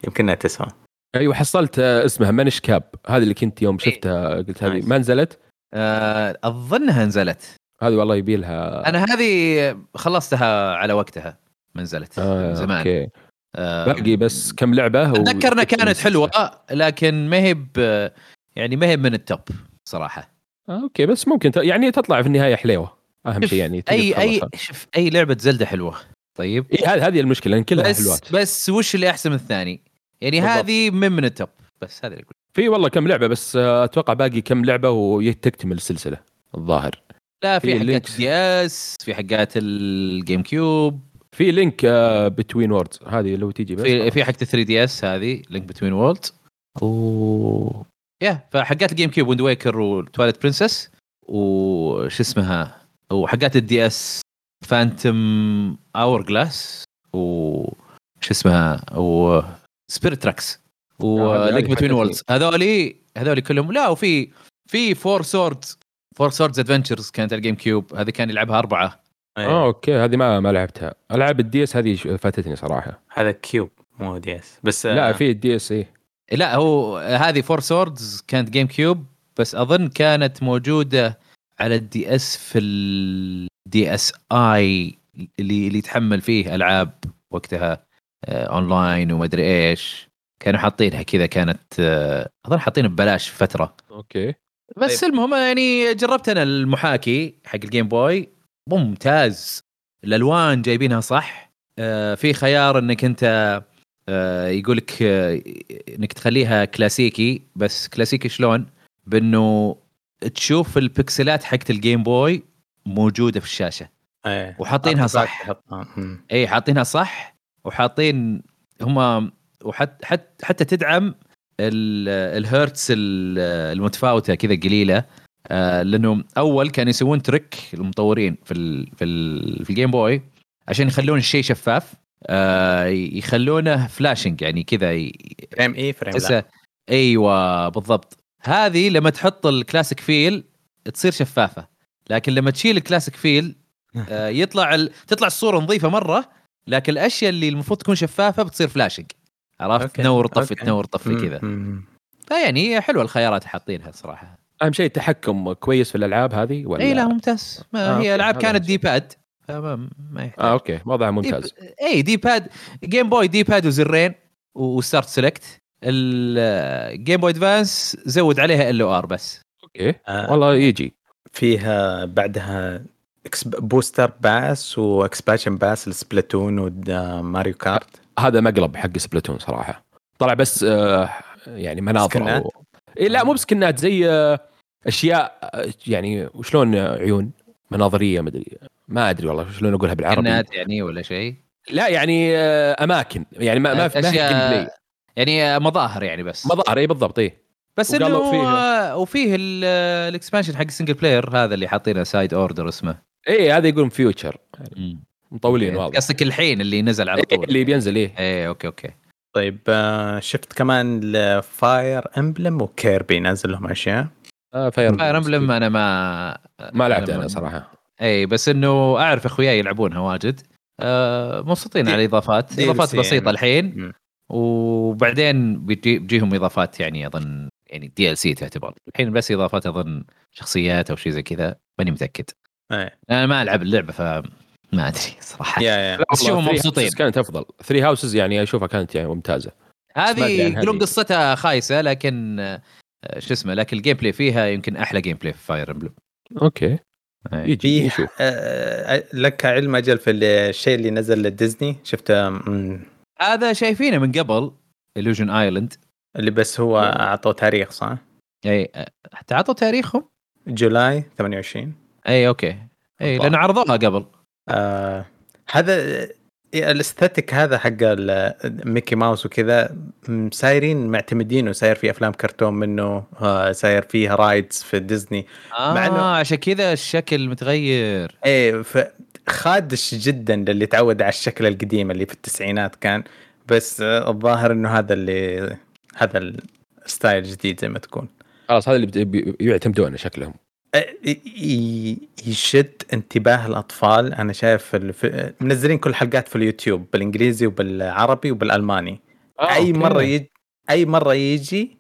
يمكنها تسوى أيوه حصلت آه، اسمها Minish Cap هذه اللي كنت يوم إيه. شفتها قلت هذه. ما نزلت آه، أظنها نزلت هذه والله يبي لها أنا هذه خلصتها على وقتها ما نزلت آه زمان okay آه، باقي بس كم لعبة و- اتذكر انها كانت. حلوة لكن ما هي ب- يعني ما هي من التوب صراحة آه okay بس ممكن ت... يعني تطلع في النهاية حلوة أهم شيء يعني أي أي. شوف أي لعبة Zelda حلوة طيب إيه هذه هذه المشكلة إن كلها بس حلوات بس وش اللي أحسن من الثاني؟ يعني بالضبط. هذه من من التوب. بس هذا اللي في والله كم لعبة بس آه، أتوقع باقي كم لعبة وتكتمل السلسلة الظاهر. لا في في حقات. DS في حقات ال GameCube. في Link Between Worlds هذه لو تيجي بس. في في حقه 3DS هذه Link Between Worlds و يا فحقات ال GameCube Wind Waker و Twilight Princess وش اسمها؟ وحقات ال DS Phantom Hourglass و شو اسمها؟ و Spirit Tracks هذه Between حقت Worlds هذولي هذولي كلهم. لا وفي في Four Swords Four Swords Adventures كانت على ال GameCube هذه كان يلعبها أربعة. آه okay. هذه ما ما لعبتها. العاب ال DS هذه فاتتني صراحة. هذا Cube مو DS بس لا آه، في ال DS إيه. لا هو هذه Four Swords كانت GameCube بس أظن كانت موجودة على ال DS في ال DSi اللي اللي يتحمل فيه ألعاب وقتها. آه، اونلاين وما أدري إيش. كانوا حاطينها كذا كانت آه، أظن حاطينها ببلاش فترة. okay. بس طيب. المهم يعني جربت أنا المحاكي حق ال Game Boy ممتاز. الألوان جايبينها صح. آه، في خيار إنك أنت آه، يقول لك آه، إنك تخليها كلاسيكي. بس كلاسيكي شلون؟ بأنه تشوف البكسلات حقت ال Game Boy موجودة في الشاشة. إيه. وحاطينها صح. اي حاطينها صح. وحاطين هم وحتى حتى حتى تدعم ال- الهرتز ال- المتفاوتة كذا قليلة. آه، لأنه أول كانوا يسوون trick المطورين في ال في ال في ال Game Boy عشان يخلون الشيء شفاف. آه يخلونه flashing يعني كذا ي- frame اي frame لا. أيوه بالضبط. هذه لما تحط ال classic feel تصير شفافة. لكن لما تشيل ال classic feel آه يطلع ال... تطلع الصورة نظيفة مرة لكن الأشياء اللي المفروض تكون شفافة بتصير flashing عرفت؟ okay، تنور طفي. تنور طفي كذا. فيعني حلوة الخيارات حاطينها صراحة. أهم شيء التحكم كويس في الألعاب هذه ولا؟ اي لا ممتاز. ما آه، هي العاب كانت. D-pad فما ما يحتاج. آه okay وضعها ممتاز. دي اي D-pad Game Boy D-pad وزرين و start select. ال Game Boy Advance زود عليها L أو R بس. okay. آه، والله يجي. فيها بعدها booster pass و expansion pass ل Splatoon و Mario Kart. هذا مقلب حق Splatoon صراحة. طلع بس آه يعني مناظر سكنات؟ أو... إيه لا مو بسكنات زي آه أشياء آه، يعني وشلون عيون مناظرية مدري ما أدري والله شلون أقولها بالعربي. سكنات يعني ولا شيء؟ لا يعني آه، أماكن يعني ما ما في ما في أشياء- يعني مظاهر يعني بس. مظاهر اي بالضبط اي بس إنه وفيه ال- ال expansion حق ال single player هذا اللي حاطينه Side Order اسمه. اي هذا يقولون future مطولين واضح. قصدك الحين اللي نزل على إيه، طول. اللي بينزل إيه. إيه okay okay. طيب آه، شفت كمان ل Fire Emblem و Kirby نزل لهم أشياء؟ آه Fire Fire Emblem أنا ما ما لعبت أنا أنا صراحة. اي بس إنه أعرف أخوياي يلعبونها واجد. آه مبسوطين على اضافات DLC إضافات بسيطة يعني. الحين. مم. وبعدين بيجي بيجيهم إضافات يعني أظن يعني DLC تعتبر. الحين بس إضافات أظن شخصيات أو شيء زي كذا ماني متأكد. إيه. أنا ما ألعب اللعبة فما أدري صراحة. يا يا. بس شوفهم Three مبسوطين. Houses كانت أفضل. Three Houses يعني أشوفها كانت يعني ممتازة. ما هذه يقولون. قصتها خايسة لكن آه، شو اسمه لكن ال gameplay فيها يمكن أحلى gameplay في Fire Emblem okay. يجي في نشوف آه، لك علم أجل في الشيء اللي نزل لديزني. شفته هذا شايفينه من قبل Illusion Island اللي بس هو أعطوه تاريخ صح؟ اي آه، حتى عطوا تاريخهم؟ July 28 إي okay. إي. لأن عرضوها قبل. آه هذا ال aesthetic هذا حق ال- ميكي ماوس وكذا سايرين معتمدين وساير في أفلام كرتون منه آه ساير فيها rides في ديزني. آه مع إنه- عشان كذا الشكل متغير. إيه ف خادش جدا للي تعود على الشكل القديم اللي في التسعينات كان. بس آه الظاهر إنه هذا اللي هذا ال style الجديد زي ما تكون. خلاص هذا اللي يعتمدونه شكلهم. آه، يشد انتباه الأطفال. أنا شايف الف... منزلين كل حلقات في اليوتيوب بالإنجليزي وبالعربي وبالألماني. آه، أي okay. مرة يجي أي مرة يجي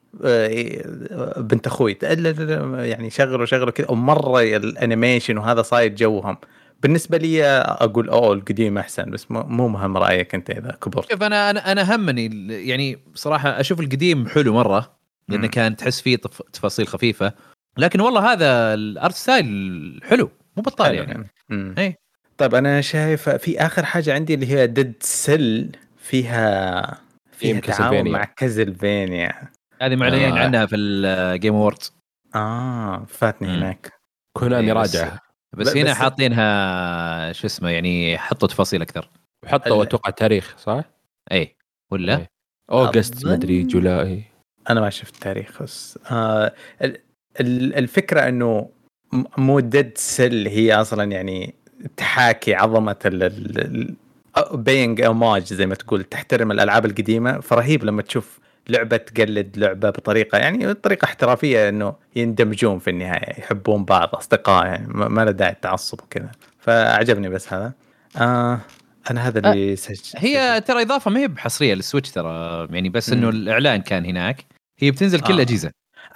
بنت أخوي يعني شغلوا شغلوا كذا ومرة ال animation وهذا صاير جوهم. بالنسبة لي أقول أوه القديم أحسن بس مو مهم رأيك أنت إذا كبرت. شوف أنا أنا أنا همني يعني صراحة أشوف القديم حلو مرة لأنه. كان تحس فيه تف- تفاصيل خفيفة. لكن والله هذا ال art style حلو مو بطال يعني. إيه. طيب أنا شايف في آخر حاجة عندي اللي هي Dead Cells فيها فيها تعاون. مع Castlevania هذه معلنين آه. عنها في ال Game Awards آه فاتني مم. هناك Konami إيه، بس- راجعة بس ب- هنا بس- حاطينها شو اسمه يعني حطوا تفاصيل أكثر وحطوا ال- أتوقع تاريخ صح؟ اي ولا؟ إيه. August أظن- مدري July أنا ما شفت تاريخ بس آه الفكرة إنه مو Dead Cells هي أصلا يعني تحاكي عظمة ال paying homage زي ما تقول تحترم الألعاب القديمة. فرهيب لما تشوف لعبة تقلد لعبة بطريقة يعني بطريقه احترافية إنه يندمجون في النهاية يحبون بعض أصدقاء يعني ما له داعي التعصب وكذا. فأعجبني بس هذا. آه أنا هذا اللي سج... هي ترى إضافة ما هي بحصرية لل Switch ترى يعني بس إنه. الإعلان كان هناك. هي بتنزل كل آه.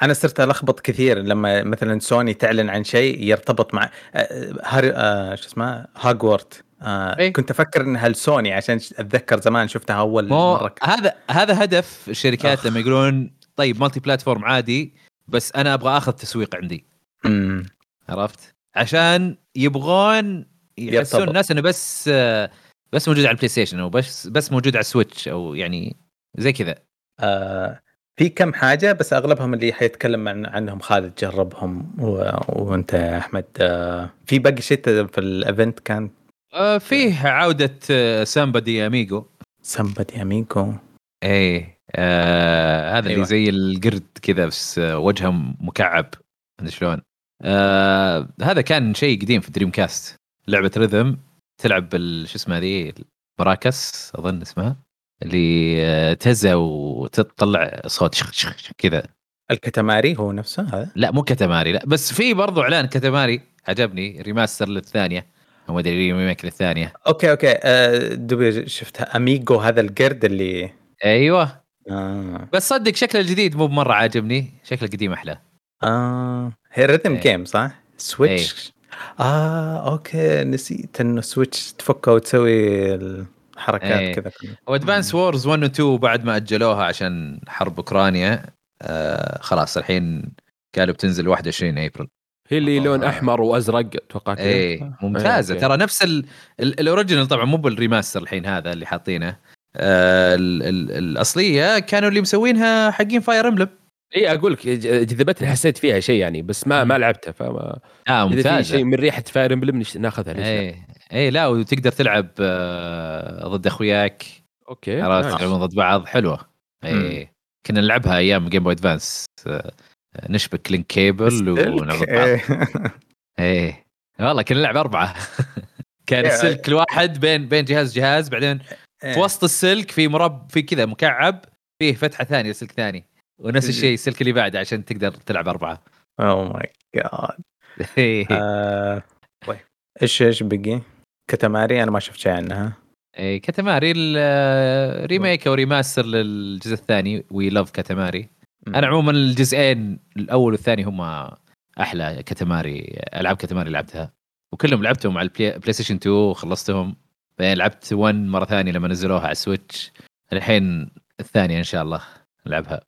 أنا صرت ألخبط كثير لما مثلا سوني تعلن عن شيء يرتبط مع آه، Harry آه، شو اسمه هاجورت آه إيه. كنت أفكر انها لسوني عشان أتذكر زمان شفتها أول مو مرة هذا هذا هدف الشركات أخ. لما يقولون طيب multi platform عادي بس أنا أبغى آخذ تسويق عندي مم. عرفت؟ عشان يبغون يحسون. الناس إنه بس آه، بس موجود على ال PlayStation أو بس بس موجود على ال Switch أو يعني زي كذا آه في كم حاجة بس أغلبهم اللي حيتكلم عن عنهم خالد جربهم و... وأنت يا أحمد آه في باقي شيء في ال event كان؟ آه، فيه عودة Samba de Amigo Samba de Amigo إيه آه هذا اللي أيوة. زي القرد كذا بس آه، وجهه مكعب. مدري شلون. آه هذا كان شيء قديم في Dreamcast لعبة rhythm تلعب بال شو اسمه ذي؟ maracas أظن اسمها. اللي آه، تهزه وتطلع صوت شخ شخ كذا. ال Katamari هو نفسه هذا؟ لا مو Katamari لا. بس في برضو إعلان Katamari عجبني remaster للثانية. أو ما أدري remake للثانية. okay okay. آه دوبي شفتها Amigo هذا القرد اللي أيوه. آه. بس صدق شكله الجديد مو بمرة عاجبني. شكله القديم أحلى. آه. هي rhythm إيه. game صح؟ Switch آه okay. نسيت إنه Switch تفكه وتسوي الحركات إيه. كذا و Advance Wars 1 و 2 بعد ما أجلوها عشان حرب أوكرانيا آه خلاص الحين قالوا بتنزل 21 ابريل هي اللي لون آه. أحمر وأزرق أتوقع كذا. إيه ممتازه okay. ترى نفس ال- ال- ال original طبعا مو بال remaster الحين هذا اللي حاطينه آه ال- ال- الأصلية كانوا اللي مسوينها حقين Fire Emblem اي أقول لك جذبتني حسيت فيها شيء يعني بس ما. ما لعبتها فما آه ممتازة شيء من ريحة Fire Emblem نش- ناخذها ليش؟ إيه إيه لا وتقدر تلعب آه ضد أخوياك. okay عرفت. تلعبون ضد بعض حلوة. إيه كنا نلعبها أيام Game Boy Advance نشبك link cable ونلعب بعض. إيه. إيه والله كنا نلعب أربعة. كان إيه. السلك الواحد بين بين جهاز جهاز بعدين في وسط السلك في مرب في كذا مكعب فيه فتحة ثانية لسلك ثاني. ونفس الشيء السلك اللي بعده عشان تقدر تلعب أربعة. oh my god إيه. طيب. إيش إيش بقي؟ Katamari أنا ما شفت شيء عنها. Katamari ال- remake أو remaster للجزء الثاني. We Love Katamari أنا عموما الجزئين الأول والثاني هم أحلى Katamari ألعاب Katamari لعبتها. وكلهم لعبتهم على ال Play PlayStation 2 وخلصتهم بعدين لعبت 1 مرة ثانية لما نزلوها على ال Switch الحين الثانية إن شاء الله نلعبها آه،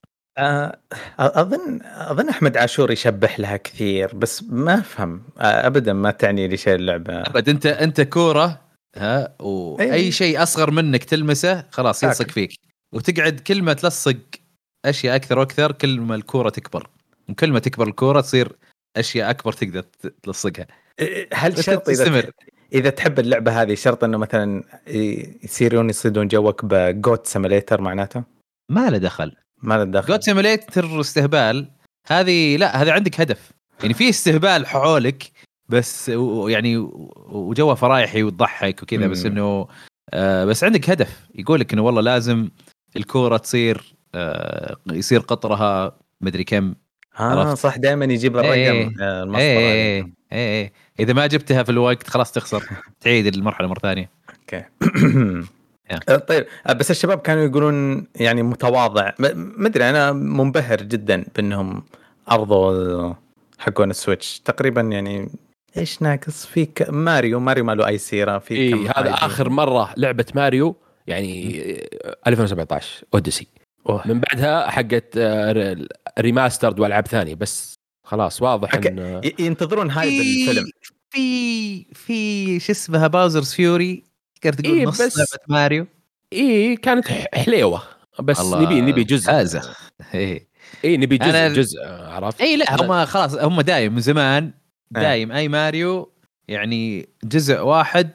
أظن أظن أحمد عاشور يشبح لها كثير بس ما أفهم. آه، ابدا ما تعني لي شيء اللعبة. أبد أنت أنت كورة ها أي. واي شيء أصغر منك تلمسه خلاص يلصق. فيك. وتقعد كل ما تلصق أشياء أكثر وأكثر كل ما الكورة تكبر. وكل ما تكبر الكورة تصير أشياء أكبر تقدر تلصقها. هل شرط إذا تستمر. إذا تحب اللعبة هذه شرط إنه مثلا يصيرون يصيدون جوك ب Goat Simulator معناته؟ ما له دخل. ما له دخل Goat Simulator استهبال هذه لا هذا عندك هدف يعني في استهبال حولك بس يعني و- وجوه فرايحي وتضحك وكذا بس. إنه آه بس عندك هدف يقول لك إنه والله لازم الكورة تصير آه يصير قطرها مدري كم آه عرفت. صح دائما يجيب الرقم. آه، المسطره إيه هذه. إيه إيه إذا ما جبتها في الوقت خلاص تخسر تعيد المرحلة مرة ثانية أوكي طيب آه، بس الشباب كانوا يقولون يعني متواضع ما أدري أنا منبهر جدا بأنهم عرضوا حقون ال Switch تقريبا يعني إيش ناقص في ك- ماريو ماريو ما له أي سيرة في إيه، هذا. آخر مرة لعبة ماريو يعني آه، 2017 Odyssey أوه. من بعدها حقت آه، remastered وألعاب ثانية بس خلاص واضح okay. إن ينتظرون hype الفيلم في في شو اسمها Bowser's Fury تقدر تقول إيه، نص بس- لعبة ماريو اي كانت ح- حليوة بس الله نبي نبي جزء. إيه اي نبي جزء أنا- جزء عرفت اي لا أنا- هم خلاص هم دايم من زمان إيه. دايم أي ماريو يعني جزء واحد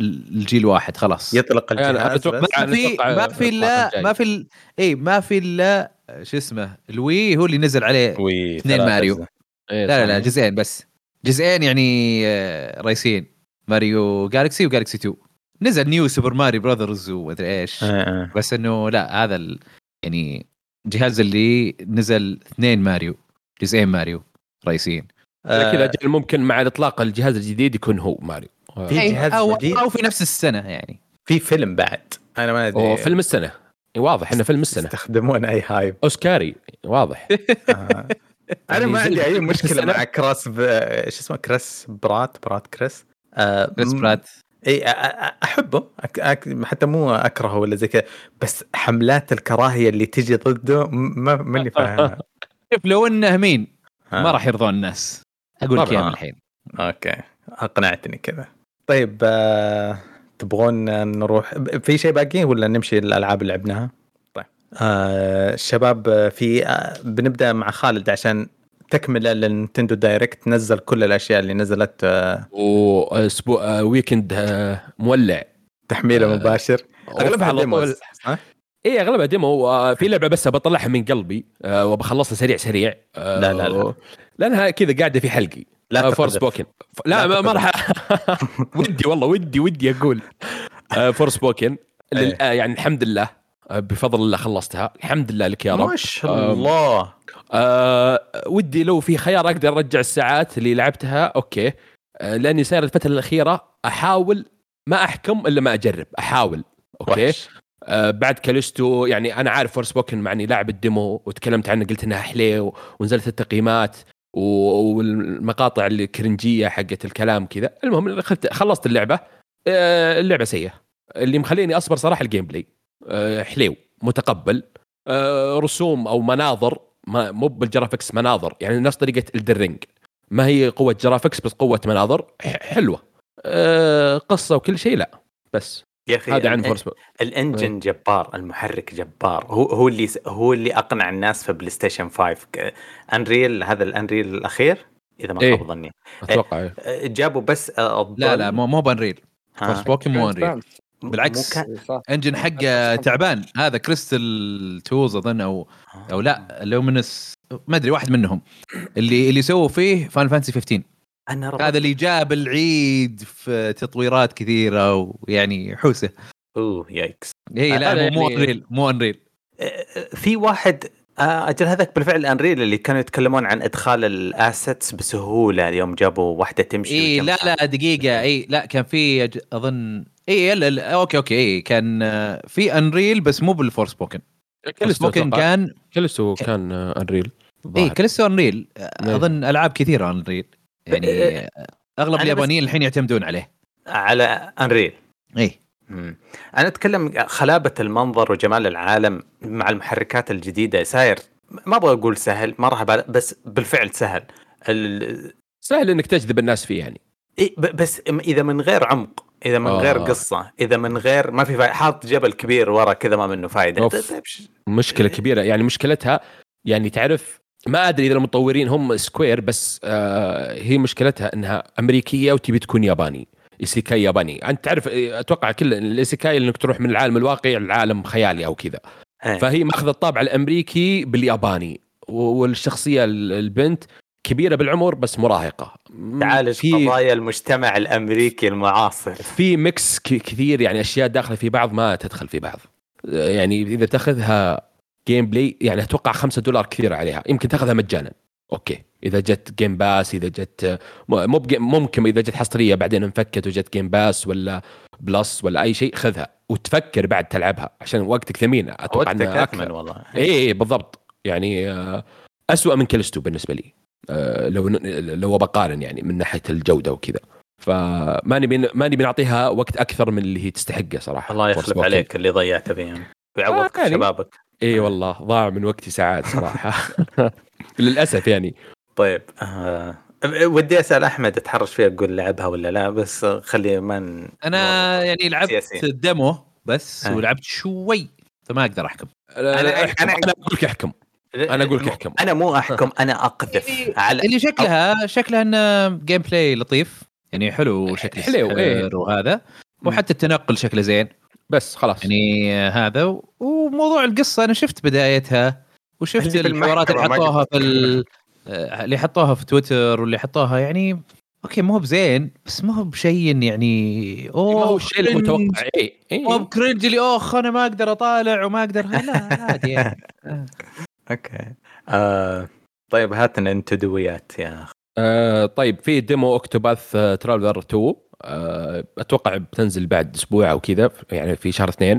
الجيل واحد خلاص يطلق الجهاز أتوقع- بس. ما في أتوقع ما في الا. ما في ال- اي ما في إلا شو اسمه ال Wii هو اللي نزل عليه اثنين ماريو. إيه، لا لا لا. جزئين بس جزئين يعني آه، رئيسيين Mario Galaxy و Galaxy 2 نزل New Super Mario Brothers ومدري إيش. آه، آه. بس إنه لا هذا ال... يعني الجهاز اللي نزل اثنين ماريو جزئين ماريو رئيسيين. إذا كذا آه، أجل ممكن مع الاطلاق الجهاز الجديد يكون هو ماريو. آه. في أي- جهاز أو جديد؟ أو في نفس السنة يعني. في فيلم بعد. أنا ما أدري. فيلم السنة. إيه، واضح إنه فيلم السنة. يستخدمون أي hype أوسكاري واضح. آه. أنا ما عندي أي مشكلة مع كراس ب... إيش اسمه كريس برات برات كريس. آه كريس برات. إي أحبه. حتى مو أكرهه ولا زي كذا بس حملات الكراهية اللي تجي ضده ما ماني فاهمها شوف لو إنه مين. ما راح يرضون الناس أقول لك. إياها الحين okay أقنعتني كذا طيب آه... تبغون نروح في شيء باقي ولا نمشي الالعاب اللي لعبناها؟ طيب آه الشباب آه، في آه بنبدأ مع خالد عشان تكملة لل Nintendo Direct نزل كل الأشياء اللي نزلت آه وأسبوع آه، weekend آه، مولع. تحميله مباشر. أغلبها على طول. اي أغلبها demo في لعبة بس بطلعها من قلبي وبخلصها سريع سريع. لا، لا، لا. لأنها كذا قاعدة في حلقي. لا Forspoken لا لا ما-. راح. ودي والله ودي ودي أقول. Forspoken إيه. يعني الحمد لله بفضل الله خلصتها. الحمد لله لك يا رب. ما شاء الله. آه ودي لو في خيار أقدر أرجع الساعات اللي لعبتها okay. آه لأني صاير الفترة الأخيرة أحاول ما أحكم إلا ما أجرب أحاول okay. وحش. آه بعد كاليستو يعني أنا عارف Forspoken مع إني لاعب ال demo وتكلمت عنه قلت إنها حليو ونزلت التقييمات والمقاطع ال cringe ية حقت الكلام كذا. المهم خلصت اللعبة. آه اللعبة سيئة. اللي مخليني أصبر صراحة ال gameplay آه حليو متقبل. آه رسوم أو مناظر ما مو بال graphics مناظر يعني نفس طريقة ال drawing ما هي قوة graphics بس قوة مناظر ح- حلوة. آه قصة وكل شيء لا بس. يا أخي هذا عن ال- Forspoken ال engine جبار المحرك جبار. هو هو اللي هو اللي أقنع الناس في PlayStation 5 ك- Unreal هذا ال Unreal الأخير؟ إذا ما إيه. خاب ظني. أتوقع إيه. أه، جابوا بس أه، الظل لا لا مو مو بأنريل. ها، فور سبوكن مو أنريل. بالعكس. انجن حقه تعبان. هذا كريستال توز أظن أو أو لا لومينس ما أدري واحد منهم. اللي اللي سووا فيه فان فانسي 15 أنا ربط هذا اللي جاب العيد في تطويرات كثيرة ويعني حوسة. أوه يايكس. هي لا مو مو يعني- انريل مو انريل في واحد آه، أجل هذاك بالفعل Unreal اللي كانوا يتكلمون عن إدخال ال assets بسهولة. يوم جابوا واحدة تمشي اي لا لا دقيقة. اي لا كان في أظن اي لا, لا أوكي أوكي اي كان آه، في Unreal بس مو بال Forspoken أتوقع. كان كاليستو كان آه، Unreal اي Callisto Unreal. أظن ألعاب كثيرة Unreal يعني آه، أغلب أنا بس- اليابانيين الحين يعتمدون عليه. على Unreal اي. أنا أتكلم خلابة المنظر وجمال العالم مع المحركات الجديدة. ساير ما أبغى أقول سهل ما راح أبالغ، بس بالفعل سهل. ال... سهل إنك تجذب الناس فيه يعني. إيه، ب- بس إذا من غير عمق إذا من غير آه. قصة إذا من غير ما في فايدة حاط جبل كبير ورا كذا ما منه فائده أوف. طيب ش- مشكلة كبيرة. يعني مشكلتها يعني تعرف ما أدري إذا المطورين هم سكوير بس آه هي مشكلتها إنها أمريكية وتبي تكون ياباني. isekai ياباني. أنت تعرف أتوقع كل ال isekai إنك تروح من العالم الواقعي للعالم خيالي أو كذا. إيه. فهي ماخذة الطابع الأمريكي بالياباني. والشخصية ال- البنت كبيرة بالعمر بس مراهقة. تعالج في قضايا المجتمع الأمريكي المعاصر. في mix كثير يعني أشياء داخلة في بعض ما تدخل في بعض. آه، يعني إذا تأخذها gameplay يعني أتوقع 5 دولار كثير عليها. يمكن تأخذها مجانا. okay. إذا جت Game Pass إذا جت آه، مو ممكن إذا جت حصرية بعدين انفكت وجت Game Pass ولا Plus ولا أي شيء خذها وتفكر بعد تلعبها. عشان وقتك ثمين. أتوقع وقتك أكثر. والله. اي اي بالضبط. يعني آه، أسوأ من كلستو بالنسبة لي. لو لو بقارن يعني من ناحية الجودة وكذا. فما نبي ما نبي نعطيها وقت أكثر من اللي هي تستحقه صراحة. الله يخلف. عليك اللي ضيعته فيهم ويعوضك آه، يعني. شبابك. إي والله ضاع من وقتي ساعات صراحة. للأسف يعني. طيب آه ودي أسأل أحمد أتحرش فيها تقول لعبها ولا لا؟ بس خلي ما ن- أنا يعني لعبت. ال demo بس آه. ولعبت شوي فما أقدر أحكم. أنا أنا- أحكم أنا- أنا أقول لك أحكم. أنا أقول لك أحكم. أنا مو أحكم أنا أقذف على اللي شكلها شكلها انه gameplay لطيف. يعني حلو شكل حلو، إيه. وهذا. وحتى التنقل شكله زين. بس خلاص. يعني هذا وموضوع القصة أنا شفت بدايتها وشفت الحوارات اللي حطوها. في ال- آه، اللي حطوها في تويتر واللي حطوها يعني أوكي مو بزين بس ما هو بشيء يعني اوه ما هو الشيء المتوقع اي مو اي بكرنج اللي اوخ أنا ما أقدر أطالع وما أقدر لا عادي يعني. أوكي. آه طيب هاتنا انت دويات يا أخي. آه طيب في ديمو أوكتوباث آه ترافلر 2 آه أتوقع بتنزل بعد أسبوع أو كذا يعني في شهر اثنين.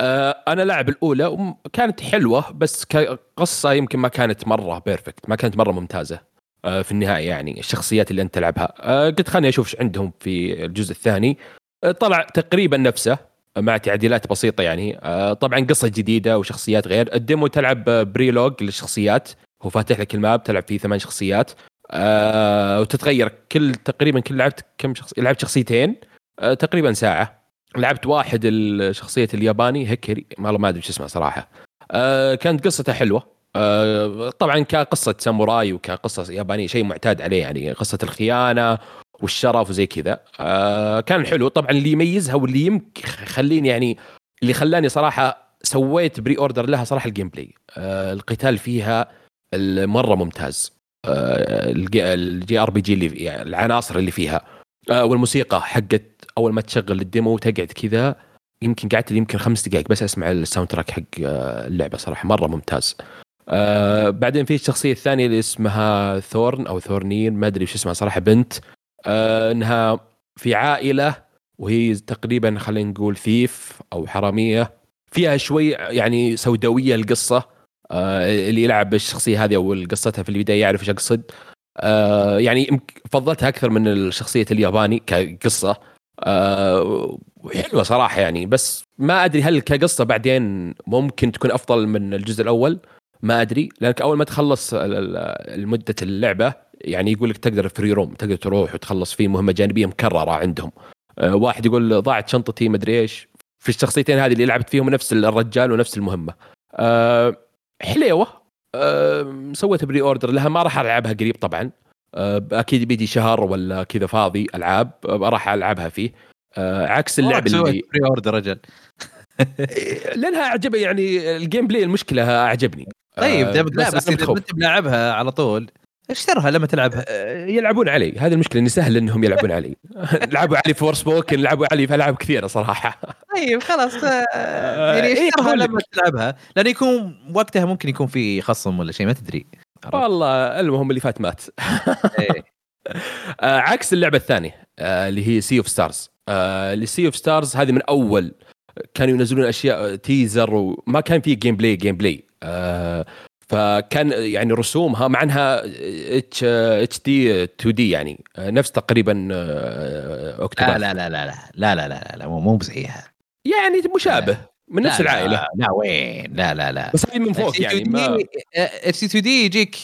آه أنا لاعب الأولى وكانت حلوة بس كقصة يمكن ما كانت مرة perfect ما كانت مرة ممتازة آه في النهاية يعني الشخصيات اللي أنت تلعبها. آه قلت خليني أشوف إيش عندهم في الجزء الثاني. آه طلع تقريبا نفسه. مع تعديلات بسيطة يعني. آه طبعا قصة جديدة وشخصيات غير. ال demo تلعب prologue للشخصيات. هو فاتح لك ال map تلعب فيه ثمان شخصيات. آه وتتغير كل تقريبا كل لعبت كم شخص لعبت شخصيتين. آه تقريبا ساعة. لعبت واحد الشخصية الياباني Hikari. والله ما أدري شو اسمه صراحة. كانت قصته حلوة. طبعا كقصة ساموراي وكقصة يابانية شيء معتاد عليه يعني. قصة الخيانة والشرف وزي كذا. آه كان حلو. طبعا اللي يميزها واللي يمكن خليني يعني اللي خلاني صراحة سويت pre-order لها صراحة ال gameplay آه القتال فيها مرة ممتاز. آه، ال J- RPG اللي يعني العناصر اللي فيها. آه، والموسيقى حقت أول ما تشغل ال demo تقعد كذا يمكن قعدت يمكن خمس دقائق بس أسمع ال soundtrack حق آه، اللعبة صراحة. مرة ممتاز. آه بعدين في الشخصيه الثانية اللي اسمها Throne أو Thronen ما أدري وش اسمها صراحة بنت. إنها في عائلة وهي تقريبا خلينا نقول thief أو حرامية. فيها شوي يعني سوداوية القصة. آه اللي يلعب بالشخصية هذه أو قصتها في البداية يعرف إيش أقصد. آه يعني فضلتها أكثر من الشخصية الياباني كقصة. آه حلوة صراحة يعني. بس ما أدري هل كقصة بعدين ممكن تكون أفضل من الجزء الأول؟ ما أدري. لأنك أول ما تخلص مدة اللعبة يعني يقول لك تقدر free roam تقدر تروح وتخلص فيه مهمة جانبية مكررة عندهم. آه واحد يقول ضاعت شنطتي مدري إيش. في الشخصيتين هذه اللي لعبت فيهم نفس الرجال ونفس المهمة. آه حليوة. آه سويت pre-order لها ما راح ألعبها قريب طبعا. أكيد بيجي شهر ولا كذا فاضي ألعاب راح ألعبها فيه. عكس اللعب اللي pre-order رجل. لأنها أعجبني يعني ال gameplay المشكلة أعجبني. طيب آه لا بس اذا انت بلاعبها على طول. اشترها لما تلعبها. آه، يلعبون علي. هذه المشكلة إني سهل إنهم يلعبون علي. لعبوا علي Forspoken لعبوا علي في ألعاب كثيرة صراحة. طيب خلاص آه، يعني إيه، اشترها لما تلعبها. لأن يكون وقتها ممكن يكون في خصم ولا شيء ما تدري. والله المهم اللي فات مات. إيه. عكس اللعبة الثانية اللي هي Sea of Stars اللي Sea of Stars هذه من أول كانوا ينزلون أشياء teaser وما كان في gameplay gameplay فكان يعني رسومها مع انها اتش اتش دي 2 دي يعني نفس تقريبا Octopath لا لا لا لا لا لا لا لا مو بزيها يعني مشابه من نفس العائله لا, لا وين لا لا لا بس هذه من فوق يعني ما HD 2D يجيك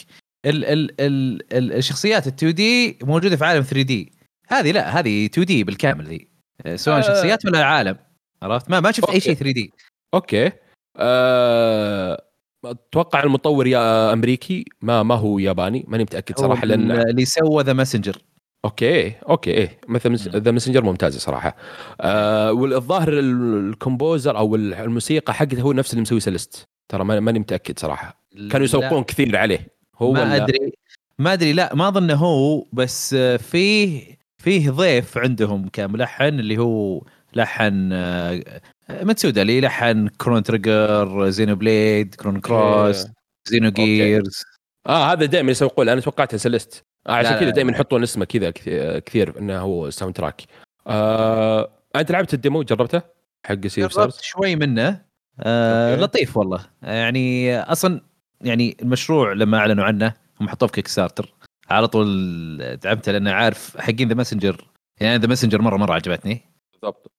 ال ال ال ال الشخصيات ال 2D موجوده في عالم 3D هذه لا هذه 2D بالكامل ذي سواء آه شخصيات ولا عالم عرفت ما ما شفت اي شيء 3D okay آه أتوقع المطور يا أمريكي ما ما هو ياباني ماني متأكد صراحة لأن اللي سوى The Messenger okay okay إيه مثل The Messenger ممتازه صراحة. آه والظاهر ال composer أو الموسيقى حقته هو نفس اللي مسوي Celeste ترى ماني متأكد صراحة. كانوا يسوقون كثير عليه. هو ما أدري ما أدري لا ما أظن هو بس فيه فيه ضيف عندهم كملحن اللي هو لحن Mitsuda اللي لحن Chrono Trigger Xenoblade Chrono Cross Xenogears آه هذا دائما يسوقون أنا توقعته Celeste آه عشان كذا دائما يحطون اسمه كذا كثير إنه هو soundtrack آه أنت لعبت ال demo؟ جربته؟ حق Sea جربت شوي منه. آه لطيف والله. يعني أصلا يعني المشروع لما أعلنوا عنه هم حطوه في Kickstarter على طول دعمته لأنه عارف حقين The Messenger يعني The Messenger مرة مرة عجبتني. بالضبط.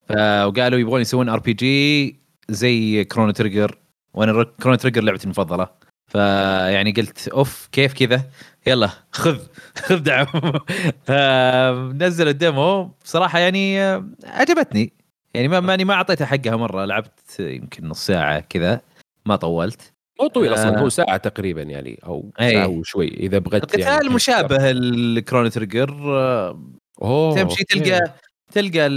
وقالوا يبغون يسوون RPG زي Chrono Trigger وأنا Chrono Trigger لعبتي المفضلة. فيعني قلت أوف كيف كذا؟ يلا خذ خذ دعم. فنزل ال demo. بصراحه يعني عجبتني. يعني ما ماني ما أعطيتها حقها مرة. لعبت يمكن نص ساعة كذا ما طولت. مو طويل أصلا هو ساعة تقريبا يعني أو ساعة وشوي إذا بغيت القتال يعني مشابه ال Chrono Trigger أوه تمشي تلقى تلقى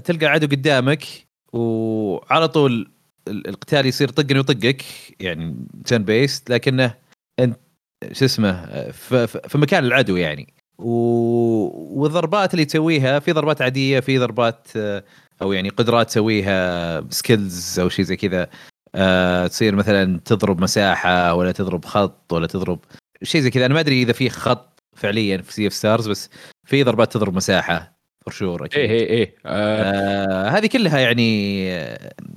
تلقى عدو قدامك وعلى طول القتال يصير طقني وطقك يعني turn-based لكنه انت شو اسمه في مكان العدو يعني. والضربات اللي تسويها في ضربات عادية في ضربات أو يعني قدرات تسويها skills أو شيء زي كذا. أه تصير مثلا تضرب مساحة ولا تضرب خط ولا تضرب شيء زي كذا. أنا ما أدري إذا في خط فعليا في Sea of Stars بس في ضربات تضرب مساحة. for sure أكيد. إيه إيه إيه. آه. آه هذه كلها يعني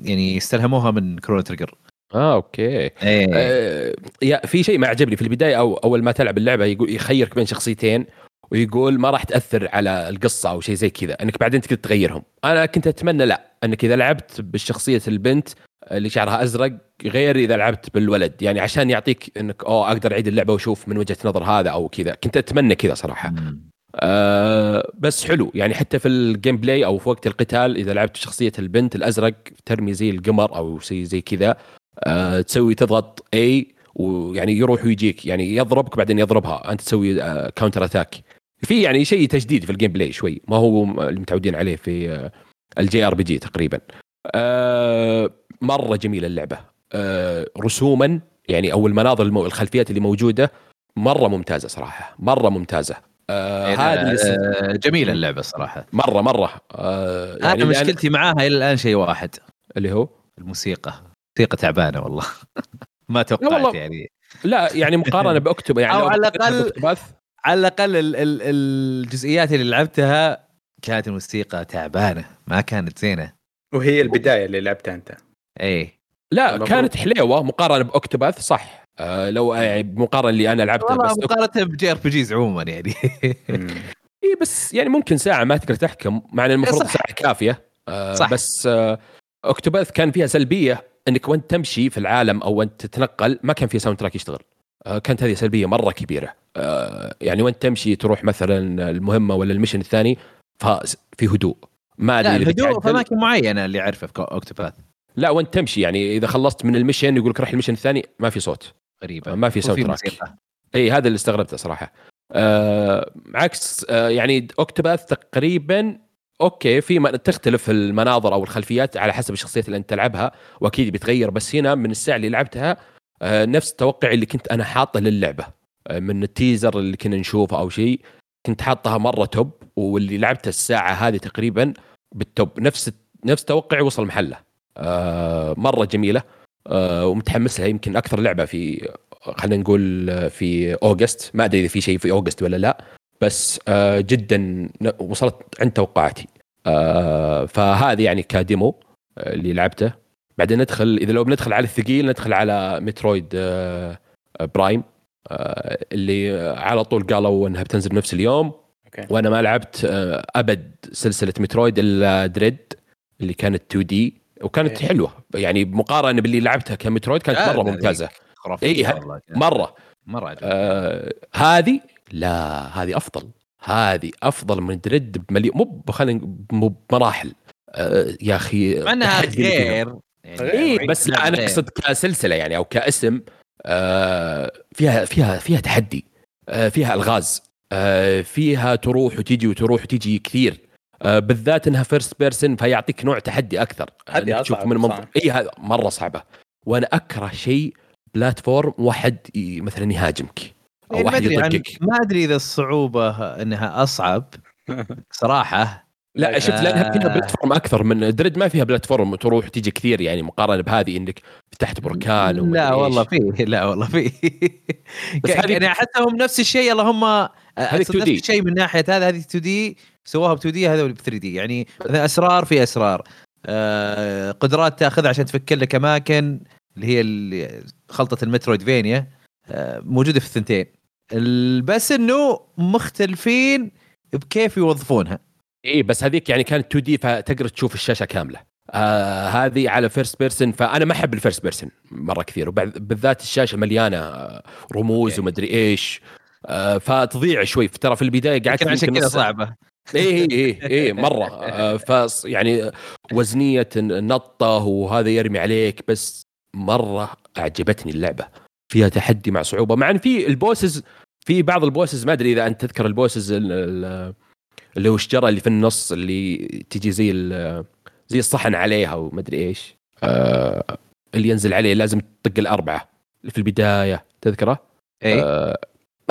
يعني استلهموها من Chrono Trigger آه okay. إيه. آه يا في شيء ما عجبني في البداية أو أول ما تلعب اللعبة يقول يخيرك بين شخصيتين ويقول ما راح تأثر على القصة أو شيء زي كذا أنك بعدين تقدر تغيرهم. أنا كنت أتمنى لا أنك إذا لعبت بالشخصية البنت اللي شعرها أزرق غير إذا لعبت بالولد. يعني عشان يعطيك أنك أوه أقدر أعيد اللعبة وأشوف من وجهة نظر هذا أو كذا. كنت أتمنى كذا صراحة. مم. آه بس حلو. يعني حتى في ال gameplay أو في وقت القتال إذا لعبت شخصية البنت الأزرق ترمي زي القمر أو شيء زي كذا آه تسوي تضغط A ويعني يروح ويجيك. يعني يضربك بعدين يضربها. أنت تسوي آه counter attack في يعني شيء تجديد في ال gameplay شوي. ما هو المتعودين عليه في آه ال JRPG تقريبا. آه مرة جميلة اللعبة. آه رسوما يعني أو المناظر المو... الخلفيات اللي موجودة مرة ممتازة صراحة. مرة ممتازة. آه هذه آه جميلة اللعبة الصراحه مرة مرة. آه يعني أنا مشكلتي معاها إلى الآن شيء واحد. اللي هو؟ الموسيقى. موسيقى تعبانة والله. ما توقعت والله. يعني. لا يعني مقارنة بأكتوبر يعني لو على بأوكتوباث، على الأقل ال- ال- الجزئيات اللي لعبتها كانت الموسيقى تعبانة ما كانت زينة. وهي البداية اللي لعبتها أنت. اي لا كانت حليوة مقارنة باوكتوباث صح. آه لو يعني مقارنة اللي أنا لعبته والله بس مقارنة بجي إر بي جيز عموما يعني. إي بس يعني ممكن ساعة ما تقدر تحكم مع إن المفروض. ساعة كافية آه صح. بس آه Octopath كان فيها سلبية إنك وأنت تمشي في العالم أو وأنت تتنقل ما كان في soundtrack يشتغل آه كانت هذه سلبية مرة كبيرة آه يعني وأنت تمشي تروح مثلا المهمة ولا ال mission الثاني ففي هدوء ما أدري الهدوء في. أماكن معينة اللي اعرفه في Octopath لا وأنت تمشي يعني إذا خلصت من ال mission يقول لك روح ال mission الثاني ما في صوت غريبه ما في soundtrack. إي هذا اللي استغربته صراحة. آه عكس آه يعني Octopath تقريبا okay في تختلف المناظر أو الخلفيات على حسب الشخصيات اللي أنت تلعبها وأكيد بيتغير بس هنا من الساعة اللي لعبتها آه نفس التوقع اللي كنت أنا حاطه للعبة. آه من ال teaser اللي كنا نشوفه أو شيء كنت حاطها مرة top واللي لعبته الساعة هذه تقريبا بال top. نفس نفس توقعي وصل محله. آه مرة جميلة. آه ومتحمس لها يمكن أكثر لعبة في خلينا نقول آه، في August. ما أدري إذا في شيء في August ولا لا بس آه جدا وصلت عند توقعاتي. آه فهذه يعني ك demo آه، اللي لعبته. بعدين ندخل إذا لو بندخل على الثقيل ندخل على Metroid آه آه، Prime آه اللي آه، على طول قالوا إنها بتنزل بنفس اليوم. وأنا ما لعبت آه، أبد سلسلة Metroid إلا Dread اللي كانت 2D وكانت إيه. حلوة. يعني مقارنة باللي لعبتها ك Metroid كانت مرة ممتازة. خرافية إي، ه- والله مرة. مرة عجبتني. آه هذه لا هذه أفضل. هذه أفضل من Dread بمليون مو خلينا مو بمراحل آه يا أخي مع انها. غير يعني اي بس لا أنا. أقصد كسلسلة يعني أو كاسم آه فيها فيها فيها تحدي. آه فيها ألغاز. آه فيها تروح وتيجي وتروح وتيجي كثير. بالذات إنها first person فيعطيك نوع تحدي أكثر. إنك تشوف من منظور. إي هذا مرة صعبة. وأنا أكره شيء platform واحد مثلا يهاجمك أو يعني ما واحد يطقك. ما أدري إذا الصعوبة إنها أصعب صراحة. لا شفت لأنها فيها platform أكثر من Dread ما فيها platform تروح تيجي كثير يعني مقارنة بهذه إنك فتحت بركان لا. والله في لا والله في بس يعني احسهم نفس الشيء اللهم هذه أقصد 2D. نفس الشيء من ناحية هذا هذه 2D سووها ب 2D هذول ب 3D يعني مثلا أسرار في أسرار. آه، قدرات تأخذها عشان تفك لك أماكن اللي هي اللي- خلطة ال Metroidvania آه، موجودة في الثنتين. ال- بس إنه مختلفين بكيف يوظفونها. اي بس هذيك يعني كانت 2D فتقدر تشوف الشاشة كاملة. آه هذه على first person فأنا ما أحب ال first person مرة كثير. وبالذات الشاشة مليانة آه، رموز okay. ومدري إيش. آه فتضيع شوي. ترى في البداية قعدت عشان كذا صعبة. اي اي اي مرة. آه، ف يعني وزنية النطه وهذا يرمي عليك بس مرة أعجبتني اللعبة. فيها تحدي مع صعوبة مع إن في ال bosses في بعض ال bosses ما أدري إذا أنت تذكر ال bosses ال- ال- اللي هو الشجرة اللي في النص اللي تجي زي زي الصحن عليها وما أدري إيش. آه اللي ينزل عليه لازم تطق الأربعة في البداية تذكره؟ اي آه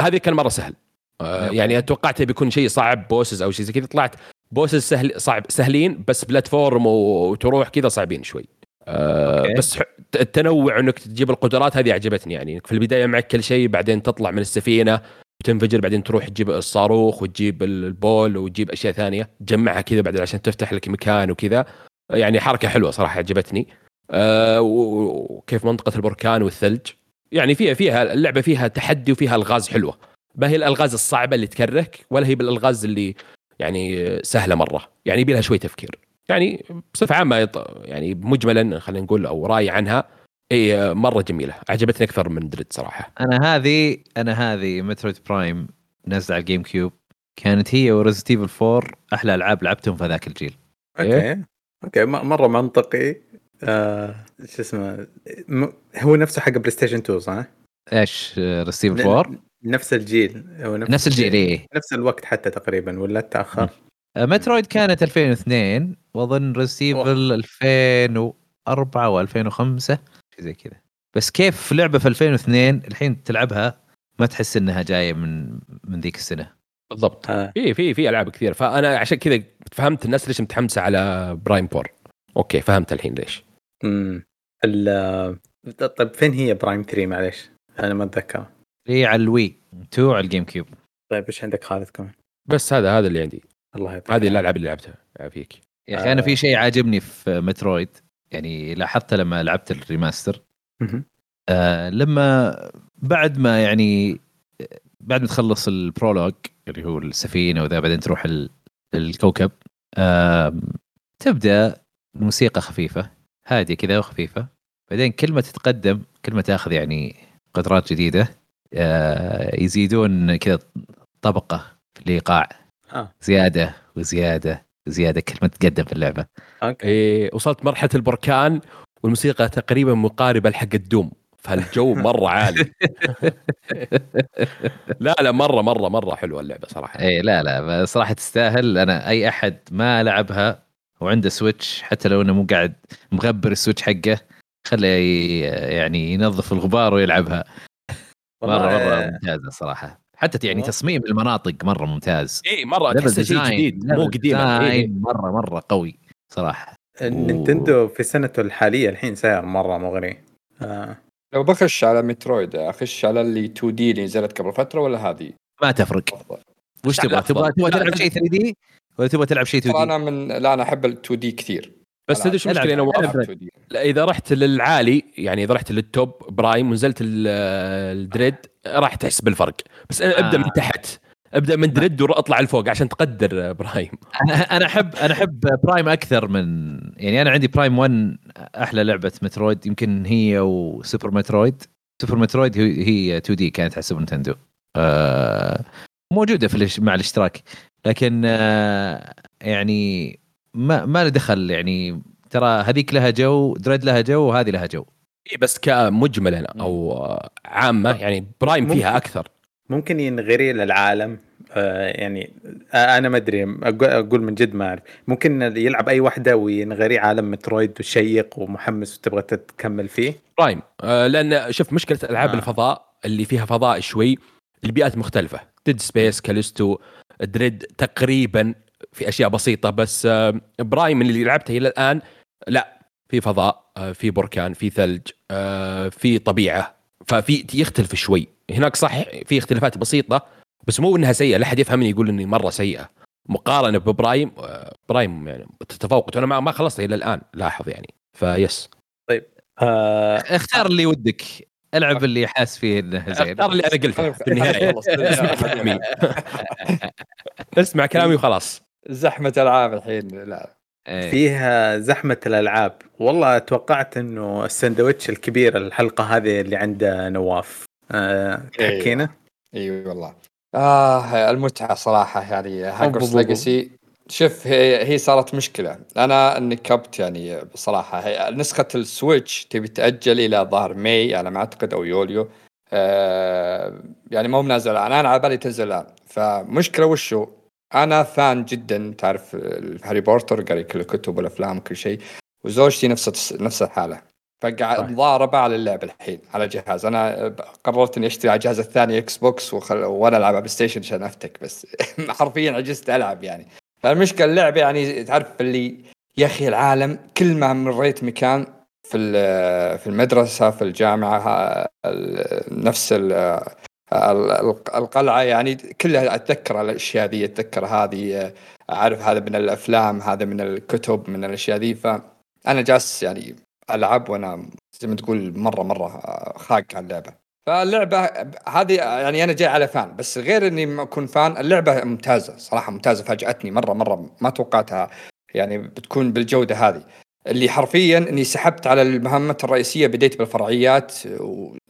هذه كان مرة سهل. آه. يعني توقعت بيكون شيء صعب bosses أو شيء زي كذا. طلعت bosses سهل صعب سهلين بس platform وتروح كذا صعبين شوي. آه okay. بس التنوع إنك تجيب القدرات هذه عجبتني يعني. في البداية معك كل شيء بعدين تطلع من السفينة وتنفجر بعدين تروح تجيب الصاروخ وتجيب ال ball وتجيب أشياء ثانية. تجمعها كذا بعدين عشان تفتح لك مكان وكذا. يعني حركة حلوة صراحة عجبتني آه وكيف منطقة البركان والثلج. يعني فيها فيها اللعبة فيها تحدي وفيها ألغاز حلوة. ما هي الألغاز الصعبة اللي تكرهك ولا هي بالألغاز اللي يعني سهلة مرة. يعني يبي لها شوي تفكير. يعني بصفة عامة يعني مجملا خلينا نقول أو رأي عنها إي مرة جميلة. عجبتني أكثر من Dread صراحة. أنا هذه أنا هذه Metroid Prime نازله على ال GameCube. كانت هي و Resident Evil 4 أحلى ألعاب لعبتهم في ذاك الجيل. okay. okay. م- مرة منطقي. آه شو اسمه م- هو نفسه حق PlayStation 2 صح؟ إيش Resident Evil ن- 4 نفس الجيل هو نفس الجيل إيه. نفس الوقت حتى تقريبا ولا تأخر؟ Metroid كانت 2002 وأظن Resident Evil 2004 و 2005 شيء زي كذا. بس كيف لعبة في 2002 الحين تلعبها ما تحس إنها جاية من من ذيك السنة؟ بالضبط. آه. في في في ألعاب كثير فأنا عشان كذا فهمت الناس ليش متحمسة على Prime four okay فهمت الحين ليش. امم ال طيب فين هي Prime 3 معليش؟ أنا ما أتذكر. هي على ال Wii 2 على ال GameCube طيب إيش عندك خالد كمان؟ بس هذا هذا اللي عندي الله يعطيك هذه. الألعاب اللي لعبتها يعافيك يا أخي أنا آه. في شيء عاجبني في Metroid يعني لاحظته لما لعبت ال remaster. آه لما بعد ما يعني بعد ما تخلص ال prologue اللي هو السفينة وذا بعدين تروح ال- الكوكب آه تبدأ الموسيقى خفيفة هادية كذا وخفيفة بعدين كل ما تتقدم كل ما تأخذ يعني قدرات جديدة آه يزيدون كذا طبقة في الإيقاع. آه. زيادة وزيادة وزيادة. كل ما تتقدم في اللعبة. okay. إيه وصلت مرحلة البركان والموسيقى تقريبا مقاربة لحق ال Doom. فالجو مرة عالي. لا لا مرة مرة مرة حلوة اللعبة صراحة. اي لا لا صراحة تستاهل. أنا أي أحد ما لعبها وعنده Switch حتى لو أنه مو قاعد مغبر ال Switch حقه خليه ي- يعني ينظف الغبار ويلعبها. مرة مرة ممتازة صراحة. حتى يعني. تصميم المناطق مرة ممتاز. إي مرة تحسه شيء جديد مو قديم إيه، مرة مرة قوي صراحة. نينتندو في سنته الحالية الحين سعر مرة مغري. آه. لو بخش على مترويد أخش على اللي 2 دي اللي نزلت قبل فترة ولا هذه؟ ما تفرق. وش تبغى. تبغى تبغى تلعب. شيء 3 دي ولا تبغى تلعب شيء 2 ترى دي أنا من لا أنا أحب ال 2 دي كثير. بس تدري شو المشكلة أنا العب. وقفت 2 دي لا، إذا رحت للعالي يعني إذا رحت للتوب برايم ونزلت ال- الدريد راح تحس بالفرق. بس أنا أبدأ آه. من تحت. أبدأ من Dread وأطلع لفوق عشان تقدر Prime. أنا أنا أحب أنا أحب Prime أكثر من يعني أنا عندي Prime 1 أحلى لعبة Metroid يمكن هي و Super Metroid. Super Metroid هي هي 2D كانت على Super Nintendo آه موجودة في مع الاشتراك. لكن آه يعني ما ما له دخل يعني ترى هذيك لها جو Dread لها جو وهذه لها جو إيه بس كمجملا أو عامة يعني Prime ممكن. فيها أكثر ممكن ينغري للعالم آه يعني آه أنا ما أدري أقول- أقول من جد ما أعرف ممكن يلعب أي واحدة وينغري عالم Metroid وشيق ومحمس وتبغى تكمل فيه Prime آه لأن شوف مشكلة ألعاب آه. آه. الفضاء اللي فيها فضاء شوي البيئات مختلفة Dead Space Callisto Dread تقريبا في أشياء بسيطة بس آه Prime اللي لعبته إلى الآن لا في فضاء آه في بركان في ثلج آه في طبيعة ففي يختلف شوي. هناك صح في اختلافات بسيطة بس مو إنها سيئة لا أحد يفهمني يقول إني مرة سيئة. مقارنة ب Prime Prime يعني تتفوق وأنا ما ما خلصت إلى الآن لاحظ يعني. فيس آه اختار اللي ودك. العب اللي حاس فيه إنه زين. اختار اللي أنا قلته في النهاية. اسمع كلامي. اسمع كلامي وخلاص. زحمة العاب الحين لا إيه. فيها زحمة الألعاب. والله توقعت إنه السندوتش الكبير الحلقة هذه اللي عند نواف. آه إيه. تحكينا؟ إي والله. آه المتعة صراحة يعني أوه. Legacy شوف هي هي صارت مشكلة. أنا نكبت يعني بصراحة. هي نسخة ال Switch تبي تأجل إلى شهر ماي على ما أعتقد أو يوليو. آه يعني مو نازل الآن. أنا على بالي تنزل الآن. فمشكلة وشو؟ أنا fan جدا تعرف هاري بوتر قاري كل الكتب والأفلام وكل شيء وزوجتي نفس نفس الحالة. فقاعد صح. ضاربه على اللعبه الحين على جهاز. أنا قررت إني أشتري على الجهاز الثاني Xbox وخل... وأنا ألعب على PlayStation عشان أفتك بس. حرفيا عجزت ألعب يعني. فالمشكلة اللعبة يعني تعرف اللي يا أخي العالم كل ما مريت مكان في في المدرسة في الجامعة نفس القلعة يعني كلها أتذكر الأشياء ذي أتذكر هذه أعرف هذا من الأفلام هذا من الكتب من الأشياء ذي. فأنا جالس يعني ألعب وأنا زي ما تقول مرة مرة خاق على اللعبة. فاللعبة هذه يعني أنا جاي على فان بس غير إني ما أكون فان اللعبة ممتازة صراحة ممتازة فاجأتني مرة مرة ما توقعتها يعني بتكون بالجودة هذه. اللي حرفيا إني سحبت على المهمات الرئيسية بديت بالفرعيات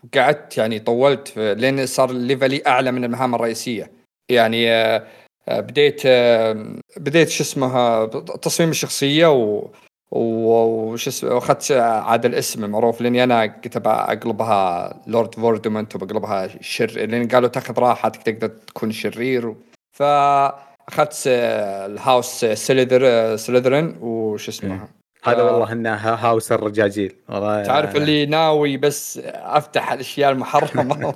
وقعدت يعني طولت لين صار level ي أعلى من المهام الرئيسية. يعني آه، آه، بديت آه، بديت شو اسمه تصميم الشخصية و وش اسمه وأخذت عاد الاسم المعروف لأني أنا كنت أقلبها Lord Voldemort وبقلبها شر لأن قالوا تأخذ راحتك تقدر تكون شرير. فأخذت الهاوس سليذر سليذرين وش اسمه هذا آه. والله إنه هاوس الرجاجيل. والله تعرف اللي ناوي بس أفتح الأشياء المحرمة.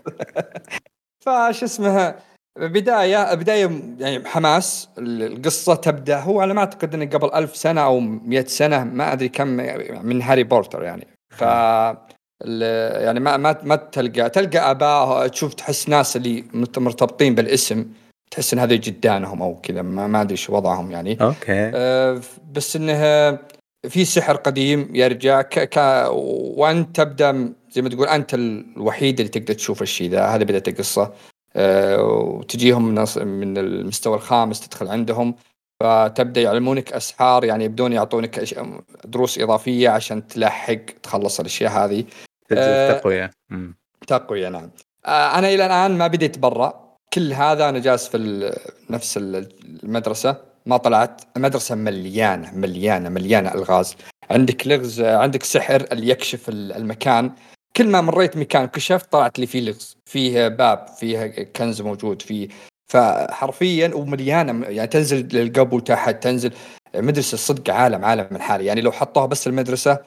فش اسمها بدايه بداية يعني حماس القصة تبدأ. هو على ما أعتقد إنه قبل ألف سنة أو مئة سنة ما أدري كم من هاري بورتر يعني. ف يعني ما ما ما تلقى تلقى اباء تشوف تحس ناس اللي مرتبطين بالاسم تحس إن هذا جدانهم أو كذا ما, ما أدري شو وضعهم يعني. أوكي. أه بس إنه في سحر قديم يرجع. ك... ك... وانت تبدأ زي ما تقول أنت الوحيد اللي تقدر تشوف الشيء ذا. هذا بدايه القصة. أه وتجيهم من من المستوى الخامس تدخل عندهم. فتبدأ يعلمونك أسحار يعني يبدون يعطونك دروس إضافية عشان تلحق تخلص الأشياء هذه. أه تقويه تقوية نعم. أه أنا إلى الآن ما بديت برا. كل هذا أنا جالس في نفس المدرسة. ما طلعت المدرسة مليانة مليانة مليانة ألغاز. عندك لغز عندك سحر اللي يكشف المكان. كل ما مريت مكان كشفت طلعت لي فيه لغز. فيه باب فيه كنز موجود فيه. فحرفيا ومليانة يعني تنزل للقبو تحت تنزل. مدرسة صدق عالم عالم من حالي. يعني لو حطوها بس المدرسة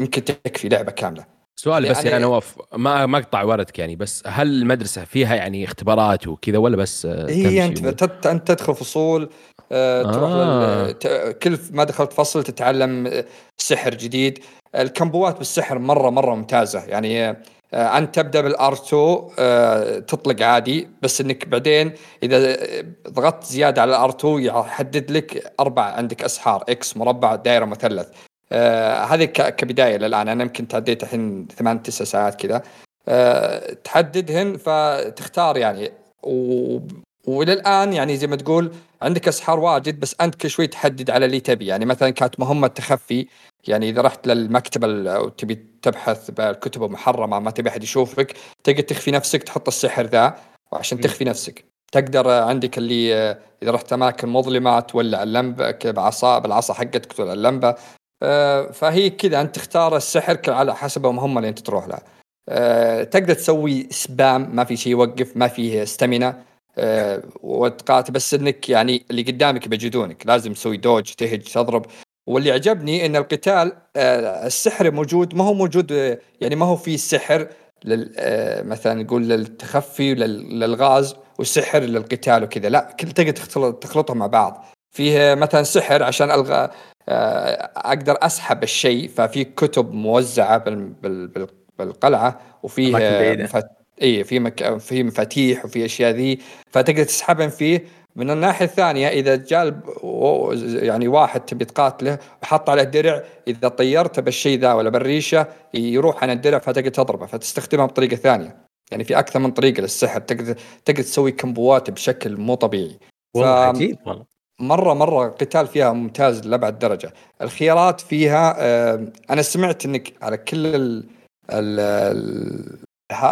يمكن تكفي لعبة كاملة. سؤال بس يعني نواف ما ما أقطع وردك يعني بس هل المدرسة فيها يعني اختبارات وكذا ولا بس هي أنت أنت تدخل فصول آه. تروح آه. كل ما دخلت فصل تتعلم سحر جديد. ال combo ات بالسحر مرة مرة ممتازة. يعني آه أنت تبدأ بال R2 آه تطلق عادي. بس إنك بعدين إذا ضغطت زيادة على ال R2 يحدد لك أربع عندك أسحار X مربع دائرة مثلث. آه هذه كبداية للآن. أنا يمكن تعديت الحين ثمان تسع ساعات كذا. آه تحددهن فتختار يعني. و... والى الان يعني زي ما تقول عندك أسحار واجد بس أنت كل شوي تحدد على اللي تبي. يعني مثلا كانت مهمة تخفي يعني إذا رحت للمكتبه أو تبي تبحث بالكتب المحرمة ما تبي أحد يشوفك تقدر تخفي نفسك تحط السحر ذا وعشان تخفي نفسك. تقدر عندك اللي إذا رحت أماكن مظلمة تولع اللمبة بعصا بالعصا حقتك تولع اللمبة. آه، فهي كذا أنت تختار السحر على حسب المهمه اللي أنت تروح لها آه، تقدر تسوي سبام ما في شيء يوقف ما فيه ستامينا أه وتقاتل بس إنك يعني اللي قدامك بيجدونك لازم تسوي دوج تهج تضرب. واللي عجبني إن القتال أه السحر موجود ما هو موجود يعني ما هو في سحر لل مثلا نقول للتخفي للغاز والسحر للقتال وكذا. لا كل تقدر تخلطهم مع بعض. فيه مثلا سحر عشان ألغى آه، أقدر أسحب الشيء ففي كتب موزعة بالقلعة وفيه اي في مك... في مفاتيح وفي أشياء ذي. فتقدر تسحبهم فيه. من الناحية الثانية إذا جاء يعني واحد تبي تقاتله وحط عليه درع إذا طيرته بالشيء ذا ولا بالريشة يروح عن الدرع فتقدر تضربه فتستخدمها بطريقة ثانية. يعني في أكثر من طريقة للسحر تقدر تقدر تسوي كمبوات بشكل مو طبيعي. والله. عجيب والله. مرة مرة القتال فيها ممتاز لأبعد درجة. الخيارات فيها أنا سمعت إنك على كل ال ال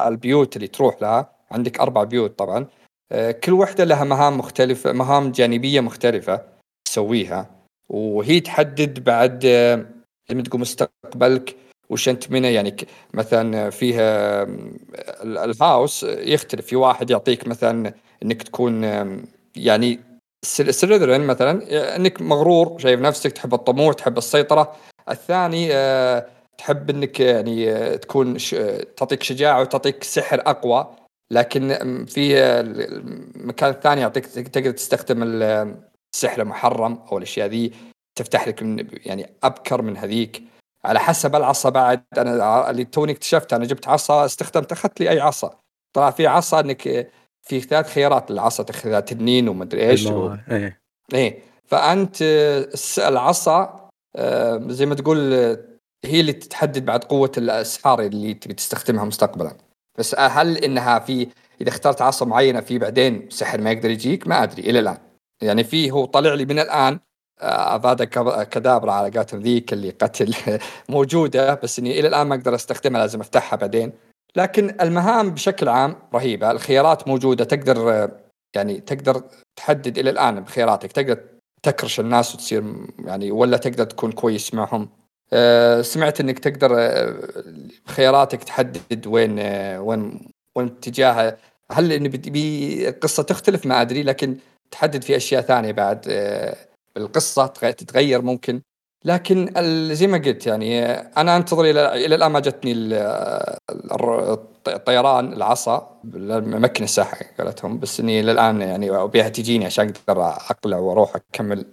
البيوت اللي تروح لها عندك أربع بيوت طبعا آه، كل وحدة لها مهام مختلفة مهام جانبية مختلفة تسويها. وهي تحدد بعد آه، زي ما تقول مستقبلك وش أنت منه. يعني مثلا فيها الهاوس يختلف. في واحد يعطيك مثلا إنك تكون يعني سليذرين مثلا إنك مغرور شايف نفسك تحب الطموح تحب السيطرة. الثاني آه، تحب إنك يعني تكون ش... تعطيك شجاعة وتعطيك سحر أقوى لكن في المكان الثاني يعطيك تقدر تستخدم السحر المحرم أو الأشياء ذي تفتح لك يعني أبكر من هذيك. على حسب العصا بعد أنا اللي توني اكتشفت أنا جبت عصا استخدمت أخذت لي أي عصا. طلع في عصا إنك في ثلاث خيارات للعصا تاخذها تنين ومدري إيش و... إيه. إيه. فأنت العصا آه، زي ما تقول هي اللي تحدد بعد قوة الأسحار اللي تبي تستخدمها مستقبلا. بس هل إنها في إذا اخترت عصا معينة في بعدين سحر ما يقدر يجيك؟ ما أدري إلى الآن. يعني في هو طلع لي من الآن افادا كدابرا على قاتل ذيك اللي قتل موجودة بس إني إلى الآن ما أقدر أستخدمها لازم أفتحها بعدين. لكن المهام بشكل عام رهيبة الخيارات موجودة تقدر يعني تقدر تحدد إلى الآن بخياراتك تقدر تكرش الناس وتصير يعني ولا تقدر تكون كويس معهم. آه، سمعت إنك تقدر بخياراتك آه، تحدد وين آه، وين وين اتجاه هل إن القصة تختلف؟ ما أدري لكن تحدد في أشياء ثانية بعد القصة تتغير ممكن. لكن زي ما قلت يعني أنا أنتظر إلى إلى الآن ما جتني الطيران العصا ممكن الساحه قالتهم بس إني إلى الآن يعني أبيها تجيني عشان أقدر أقلع وأروح أكمل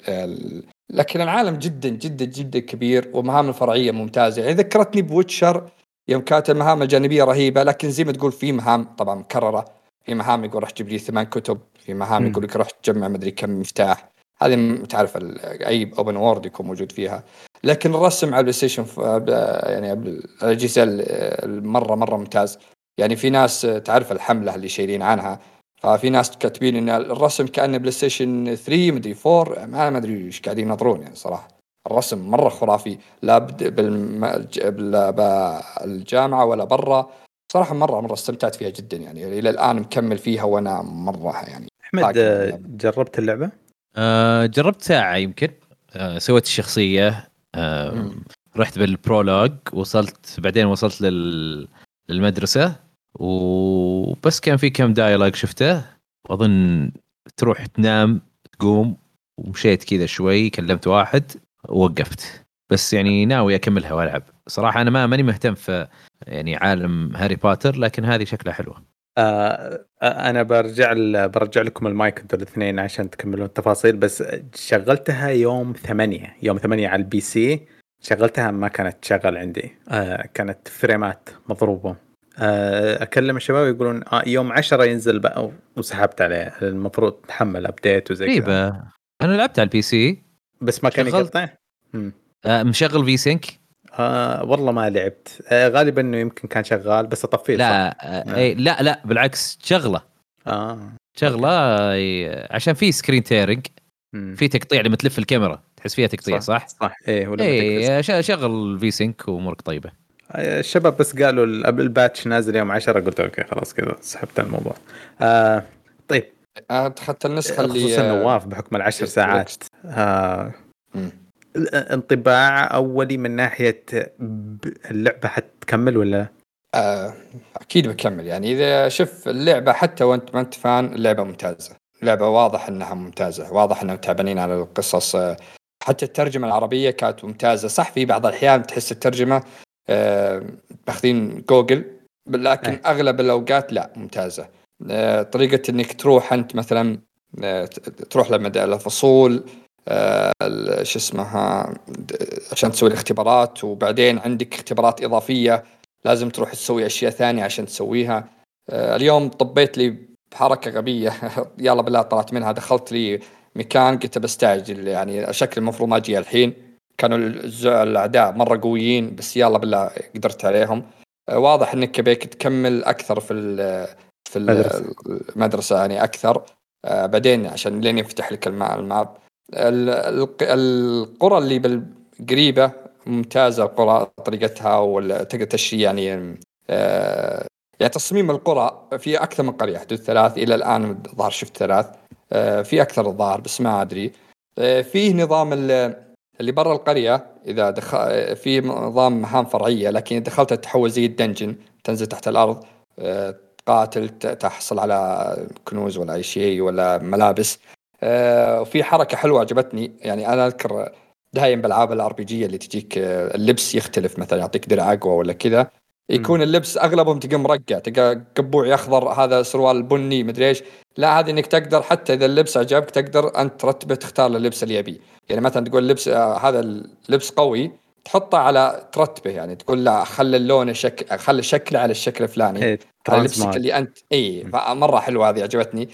لكن العالم جدا جدا جدا كبير ومهام الفرعيه ممتازة. يعني ذكرتني بوتشر يوم كانت المهام الجانبية رهيبة لكن زي ما تقول في مهام طبعا مكررة. في مهام يقول راح تجيب لي ثمان كتب في مهام. يقول لك روح تجمع مدري كم مفتاح. هذه تعرف أي open world يكون موجود فيها. لكن الرسم على ال PlayStation يعني على الأجهزة ال- مره مرة ممتاز. يعني في ناس تعرف الحملة اللي شانين عنها. ففي ناس كاتبين إن الرسم كأنه PlayStation 3 مدري 4 ما ما أدري إيش قاعدين ينظرون يعني صراحة الرسم مرة خرافي لا بالجامعة ولا برا صراحة مره مرة استمتعت فيها جدا يعني إلى الآن مكمل فيها وأنا مرة يعني أحمد آه، اللعبة. جربت اللعبة؟ آه جربت ساعة يمكن آه سويت الشخصية آه مم. رحت بال prologue وصلت بعدين وصلت لل... للمدرسة وبس كان في كم dialogue شفته. واظن تروح تنام تقوم ومشيت كذا شوي كلمت واحد ووقفت. بس يعني ناوي أكملها وألعب. صراحة أنا ما ماني مهتم في يعني عالم هاري بوتر لكن هذه شكلها حلوة آه آه، أنا برجع برجع لكم المايك أنتوا الاثنين عشان تكملون التفاصيل بس شغلتها يوم ثمانية يوم ثمانية على ال PC. شغلتها ما كانت تشغل عندي. آه كانت frame ات مضروبة. آه أكلم الشباب يقولون آه يوم عشرة ينزل بقى وسحبت عليه. المفروض تحمل update وزي كذا. أنا لعبت على ال PC بس ما كان. يقطع. آه مشغل V-Sync آه والله ما لعبت. آه غالبا إنه يمكن كان شغال بس اطفيه صح؟ لا آه. إيه، لا لا بالعكس شغلة. آه شغلة آه، عشان في screen tearing. في تقطيع لما تلف الكاميرا. تحس فيها تقطيع صح؟ صح؟ إيه ولما تقفز. اي ش- شغل V-Sync وأمورك طيبة. الشباب بس قالوا ال- ال patch نازل يوم 10 قلت أوكي خلاص كذا سحبت الموضوع. آه طيب. اخذت النسخة اللي خصوصا نواف بحكم العشر ساعات. آه. انطباع أولي من ناحية اللعبة حتكمل ولا؟ آه، أكيد بكمل. يعني إذا شوف اللعبة حتى وأنت ما أنت fan اللعبة ممتازة. لعبه واضح إنها ممتازة. واضح إنهم تعبانين على القصص. آه، حتى الترجمة العربية كانت ممتازة. صح في بعض الأحيان تحس الترجمة آه، ماخذين جوجل لكن أي. أغلب الأوقات لا ممتازة. آه، طريقة إنك تروح أنت مثلا آه، تروح لمدى الفصول ال- شو اسمها عشان تسوي الاختبارات وبعدين عندك اختبارات إضافية لازم تروح تسوي أشياء ثانية عشان تسويها. اليوم طبيت لي بحركة غبية يلا بالله طلعت منها دخلت لي مكان قلت بستعجل يعني شكل المفروض ما أجي الحين. كانوا الأعداء مرة قويين بس يلا بالله قدرت عليهم. آه، واضح انك بيك تكمل أكثر في في. المدرسة يعني أكثر. آه، بعدين عشان لين يفتح لك الما- الماب ال- الق- القرى اللي بالقريبة ممتازة القرى طريقتها وتقدر تشري يعني آه، يعني تصميم القرى في أكثر من قرية حدود ثلاث إلى الآن الظاهر شفت ثلاث. في أكثر الظاهر بس ما أدري. فيه نظام اللي برا القرية إذا دخل في نظام مهام فرعية لكن إذا دخلت تحول زي ال dungeon تنزل تحت الأرض آه، تقاتل ت- تحصل على كنوز ولا أي شيء ولا ملابس. آه، وفي حركة حلوة عجبتني يعني أنا أذكر دايم بالالعاب ال RPG اللي تجيك آه، اللبس يختلف مثلا يعطيك درع أقوى ولا كذا. يكون اللبس أغلبهم تلقى مرقع تلقى قبوع اخضر هذا سروال بني مدري إيش. لا هذه إنك تقدر حتى إذا اللبس عجبك تقدر أنت ترتبه تختار اللبس اللي يبيه. يعني مثلا تقول لبس آه هذا اللبس قوي تحطه على ترتبه يعني تقول لا خلي اللون شكل خلي شكله على الشكل الفلاني. إيه، على لبسك transmog. اللي انت اي مرة حلوة هذه عجبتني.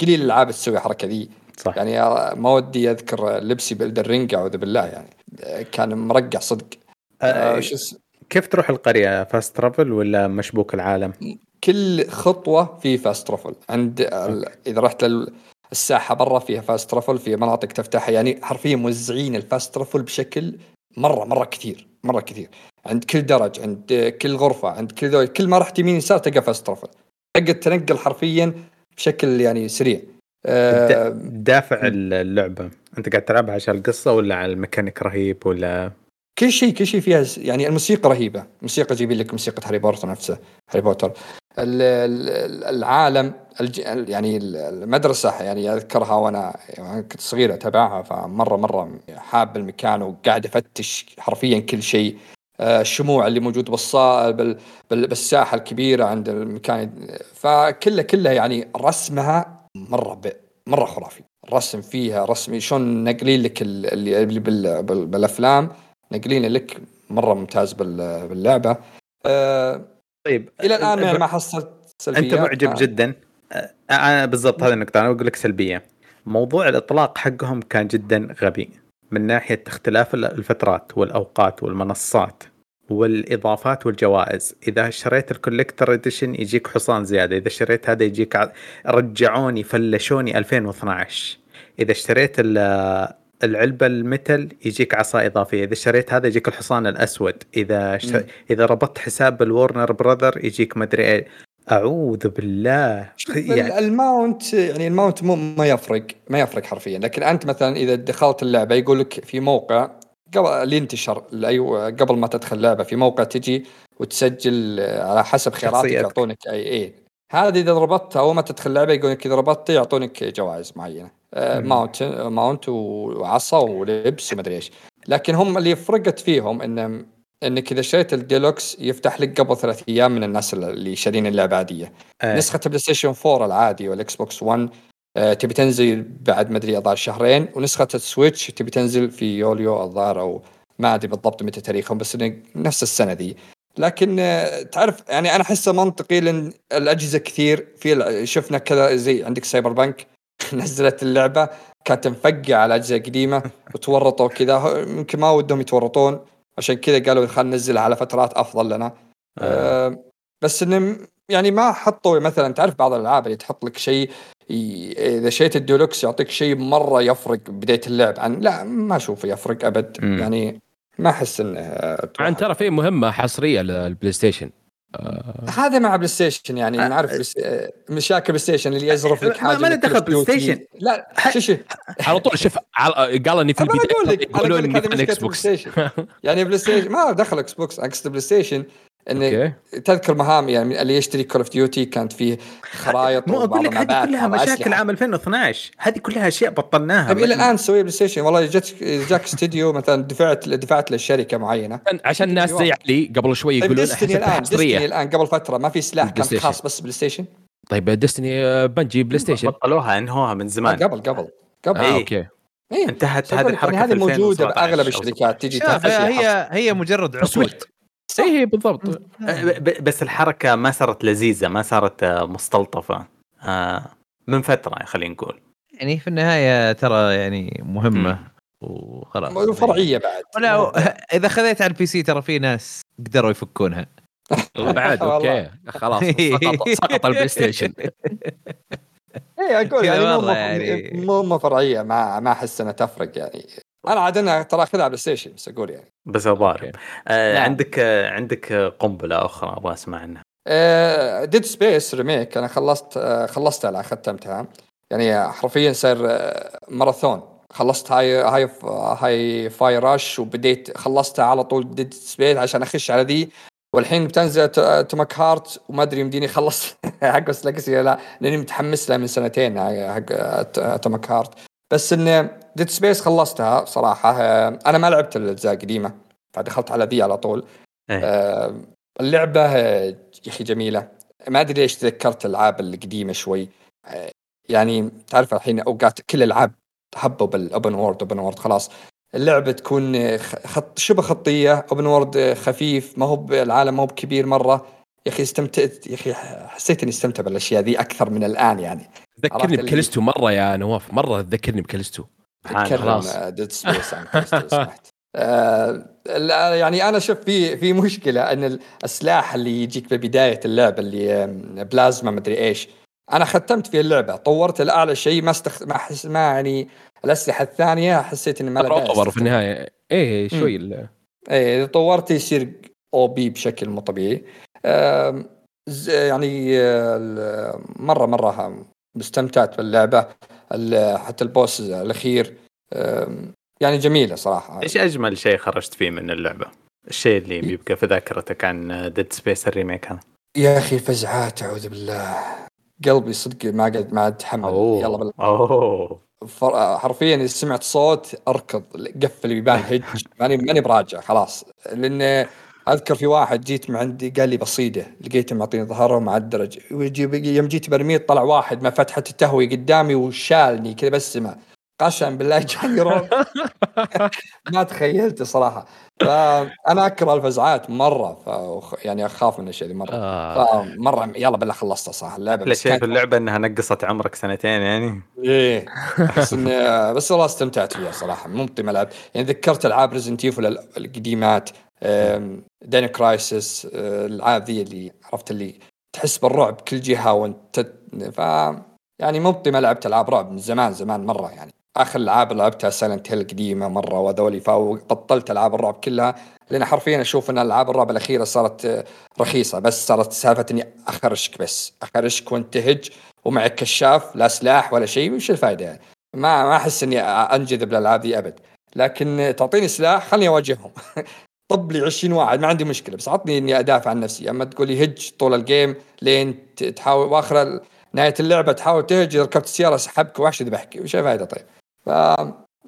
قليل الألعاب تسوي الحركه ذي. صح. يعني آه، ما ودي أذكر لبسي بالدرينج أعوذ بالله يعني آه، كان مرقع صدق. آه، آه شو اس- كيف تروح القرية؟ fast travel ولا مشبوك العالم؟ كل خطوة في fast travel عند ال- إذا رحت لل- الساحة برا فيها fast travel في مناطق تفتحها. يعني حرفيا موزعين ال fast travel بشكل مرة مرة كثير مرة كثير. عند كل درج عند كل غرفة عند كل ذول كل ما رحت يمين يسار تلقى fast travel تقدر تنقل حرفيا بشكل يعني سريع. آه، دافع اللعبة. أنت قاعد تلعبها عشان القصة ولا على الميكانيك رهيب ولا كل شيء كل شيء فيها يعني الموسيقى رهيبة. موسيقى جايبين لك موسيقى هاري بوتر نفسه هاري بوتر. ال- ال- العالم. يعني المدرسة يعني أذكرها وأنا يعني كنت صغير أتابعها فمره مرة حاب المكان وقاعد أفتش حرفيا كل شيء. آه، الشموع اللي موجود بالصا بال... بال... بالساحة الكبيرة عند المكان. فكله كله يعني رسمها مرة ب... مرة خرافي. الرسم فيها رسم شلون ناقلين لك اللي, اللي بال... بال... بالأفلام. ناقلين لك مرة ممتاز بال... باللعبة. أه... طيب إلى الآن يعني ما حصلت سلبيات أنت معجب آه. جدا. أنا بالضبط هذه النقطة. أنا بقول لك سلبية. موضوع الإطلاق حقهم كان جدا غبي من ناحية اختلاف الفترات والأوقات والمنصات والإضافات والجوائز. إذا اشتريت ال collector edition يجيك حصان زيادة. إذا اشتريت هذا يجيك. رجعوني فلشوني 2012 إذا اشتريت العلبة ال metal يجيك عصا إضافية. إذا اشتريت هذا يجيك الحصان الأسود. إذا اشتر... إذا ربطت حساب بال Warner Brother يجيك مدري إيه. أعوذ بالله. يعني ال mount يعني ال mount مو ما يفرق ما يفرق حرفيا. لكن أنت مثلا إذا دخلت اللعبة يقول لك في موقع قبل اللي ينتشر قبل ما تدخل اللعبة في موقع تجي وتسجل على حسب خياراتك يعطونك اي اي هذه إذا ربطتها اول ما تدخل اللعبة يقول لك إذا ربطت يعطونك جوائز معينة. آه، mount mount وعصا ولبس ومدري إيش. لكن هم اللي فرقت فيهم إن إنك إذا اشتريت الديلوكس يفتح لك قبل ثلاث أيام من الناس اللي شارين اللعبة عادية. أه. نسخة ال PlayStation 4 العادي وال Xbox 1 أه تبي تنزل بعد ما أدري الظاهر شهرين ونسخة ال Switch تبي تنزل في يوليو الظاهر أو ما أدري بالضبط متى تاريخهم بس نفس السنة ذي. لكن أه تعرف يعني أنا أحسه منطقي لأن الأجهزة كثير في شفنا كذا زي عندك Cyberpunk نزلت اللعبة كانت مفقعة على اجهزه قديمة وتورطوا كذا يمكن ما ودهم يتورطون عشان كذا قالوا خلينا ننزلها على فترات أفضل لنا آه. آه بس إنه يعني ما حطوا مثلا تعرف بعض الألعاب اللي تحط لك شيء إذا شيت الديلوكس يعطيك شيء مرة يفرق بداية اللعب عن لا ما أشوفه يفرق أبد م. يعني ما أحس إنه عن ترى في مهمة حصرية للبلاي ستيشن آه. هذا مع بلاي ستيشن يعني آه. نعرف بس... مشاكل بلاي ستيشن اللي يزرف لك حاجة ما له دخل بلاي ستيشن لا شو شو على طول شوف قال إني في البدايه يقولون إني إكس بوكس يعني بلاي ستيشن ما دخل إكس بوكس اقصد بلاي ستيشن انه تذكر مهام يعني اللي يشتري كول اوف ديوتي كانت فيه خرائط مو أقول لك هذه كلها مشاكل عام 2012 هذه كلها أشياء بطلناها. طيب إلى الآن تسوي بلاي ستيشن والله جت جاك استوديو مثلا دفعت دفعت للشركه معينة. عشان الناس زي علي قبل شوي طيب، يقولون طيب الان ديستني الآن قبل فترة ما في سلاح كان خاص بس بلاي ستيشن طيب Destiny بنجي PlayStation بطلوها انهوها من زمان. قبل قبل قبل. آه أوكي. إيه؟ انتهت هذه الحركة يعني هذه موجودة بأغلب الشركات تجي هي هي مجرد عقود. اي بالضبط. بس الحركة ما صارت لذيذة ما صارت مستلطفة. آه، من فترة خلينا نقول. يعني في النهاية ترى يعني مهمة وخلاص. وفرعيه بعد. ولا إذا خذيت على ال PC ترى في ناس قدروا يفكونها. بعد أوكي. خلاص سقط سقط ال PlayStation. اي أقول يعني. مو مو فرعية ما ما أحس إنها تفرق يعني. أنا عاد أنا ترى أخذها على PlayStation بس أقول يعني. بس الظاهر آه نعم. عندك آه عندك قنبلة أخرى أبغى أسمع عنها؟ آه Dead Space remake أنا خلصت آه خلصتها ختمتها يعني حرفيا صار آه ماراثون. خلصت Hi Hi Hi-Fi Rush وبديت خلصتها على طول Dead Space عشان أخش على ذي. والحين بتنزل Atomic Heart وما أدري يمديني أخلص حق Legacy لا لأني متحمس له من سنتين حق Atomic Heart بس انه Dead Space خلصتها صراحة آه، أنا ما لعبت الأجزاء القديمة فدخلت على ذي على طول. أيه. آه، اللعبة آه، يا أخي جميلة. ما أدري ليش تذكرت الألعاب القديمة شوي. يعني تعرف الحين أوقات كل الألعاب هبوا بال open world open world خلاص. اللعبة تكون خط شبه خطية open world خفيف ما هو العالم ما هو بكبير مرة. يا أخي استمتعت يا أخي حسيت إني استمتع بالأشياء ذي أكثر من الآن يعني. ذكرني بكلستو مرة يا نواف مرة تذكرني بكلستو خلاص Dead Space يعني أنا شوف في في مشكلة إن السلاح اللي يجيك ببداية اللعبة اللي بلازما مدري إيش. أنا ختمت في اللعبة طورت الأعلى شيء ما استخ... ما حس... ما يعني الأسلحة الثانية حسيت إني ما طور في النهاية. إيه شوي ال... إيه طورت يصير OP بشكل مو طبيعي. آه يعني مرة مرة استمتعت باللعبة حتى ال boss الأخير يعني جميلة صراحة. إيش أجمل شيء خرجت فيه من اللعبة؟ الشيء اللي بيبقى في ذاكرتك عن Dead Space ال remake هذا؟ يا أخي فزعات أعوذ بالله. قلبي صدق ما قد ما أتحمل. يلا اوه بال... أوه. فر- حرفيا سمعت صوت أركض قفل البيبان هج ماني ماني براجع خلاص. لأن أذكر في واحد جيت من عندي قال لي بصيدة لقيته معطيني ظهره مع الدرج يوم جيت برميل طلع واحد ما فتحة التهوي قدامي وشالني كذا بس سمع قسم بالله جاني رعب ما تخيلت صراحة. فانا أكره الفزعات مرة ف يعني أخاف من الشيء ذي مرة. آه. فمره يلا بالله خلصتها صح اللعبة لا بس شيء كانت في اللعبة إنها نقصت عمرك سنتين يعني؟ إيه بس إن بس والله استمتعت فيها صراحة. ممتع ملعب يعني ذكرت ألعاب Resident Evil القديمات Dino Crisis الألعاب ذي اللي عرفت اللي تحس بالرعب كل جهة وانت ف يعني ممتع ما لعبت ألعاب رعب من زمان زمان مرة يعني. آخر ألعاب لعبتها Silent Hill قديمة مرة وذولي فبطلت ألعاب الرعب كلها لأن حرفيا أشوف إن ألعاب الرعب الأخيرة صارت آه، رخيصة بس صارت سالفة إني أخرشك بس أخرشك وانتهج ومعك كشاف لا سلاح ولا شيء وش الفائده يعني. ما ما أحس إني أنجذب للألعاب دي أبد. لكن تعطيني سلاح خليني أواجههم. طب لي 20 واحد ما عندي مشكلة بس عطني إني أدافع عن نفسي. أما تقول لي هج طول الجيم لين تحاول وآخر نهاية اللعبة تحاول تهج ركبت السيارة سحبك وحش ذبحك وش الفائده طيب؟ ف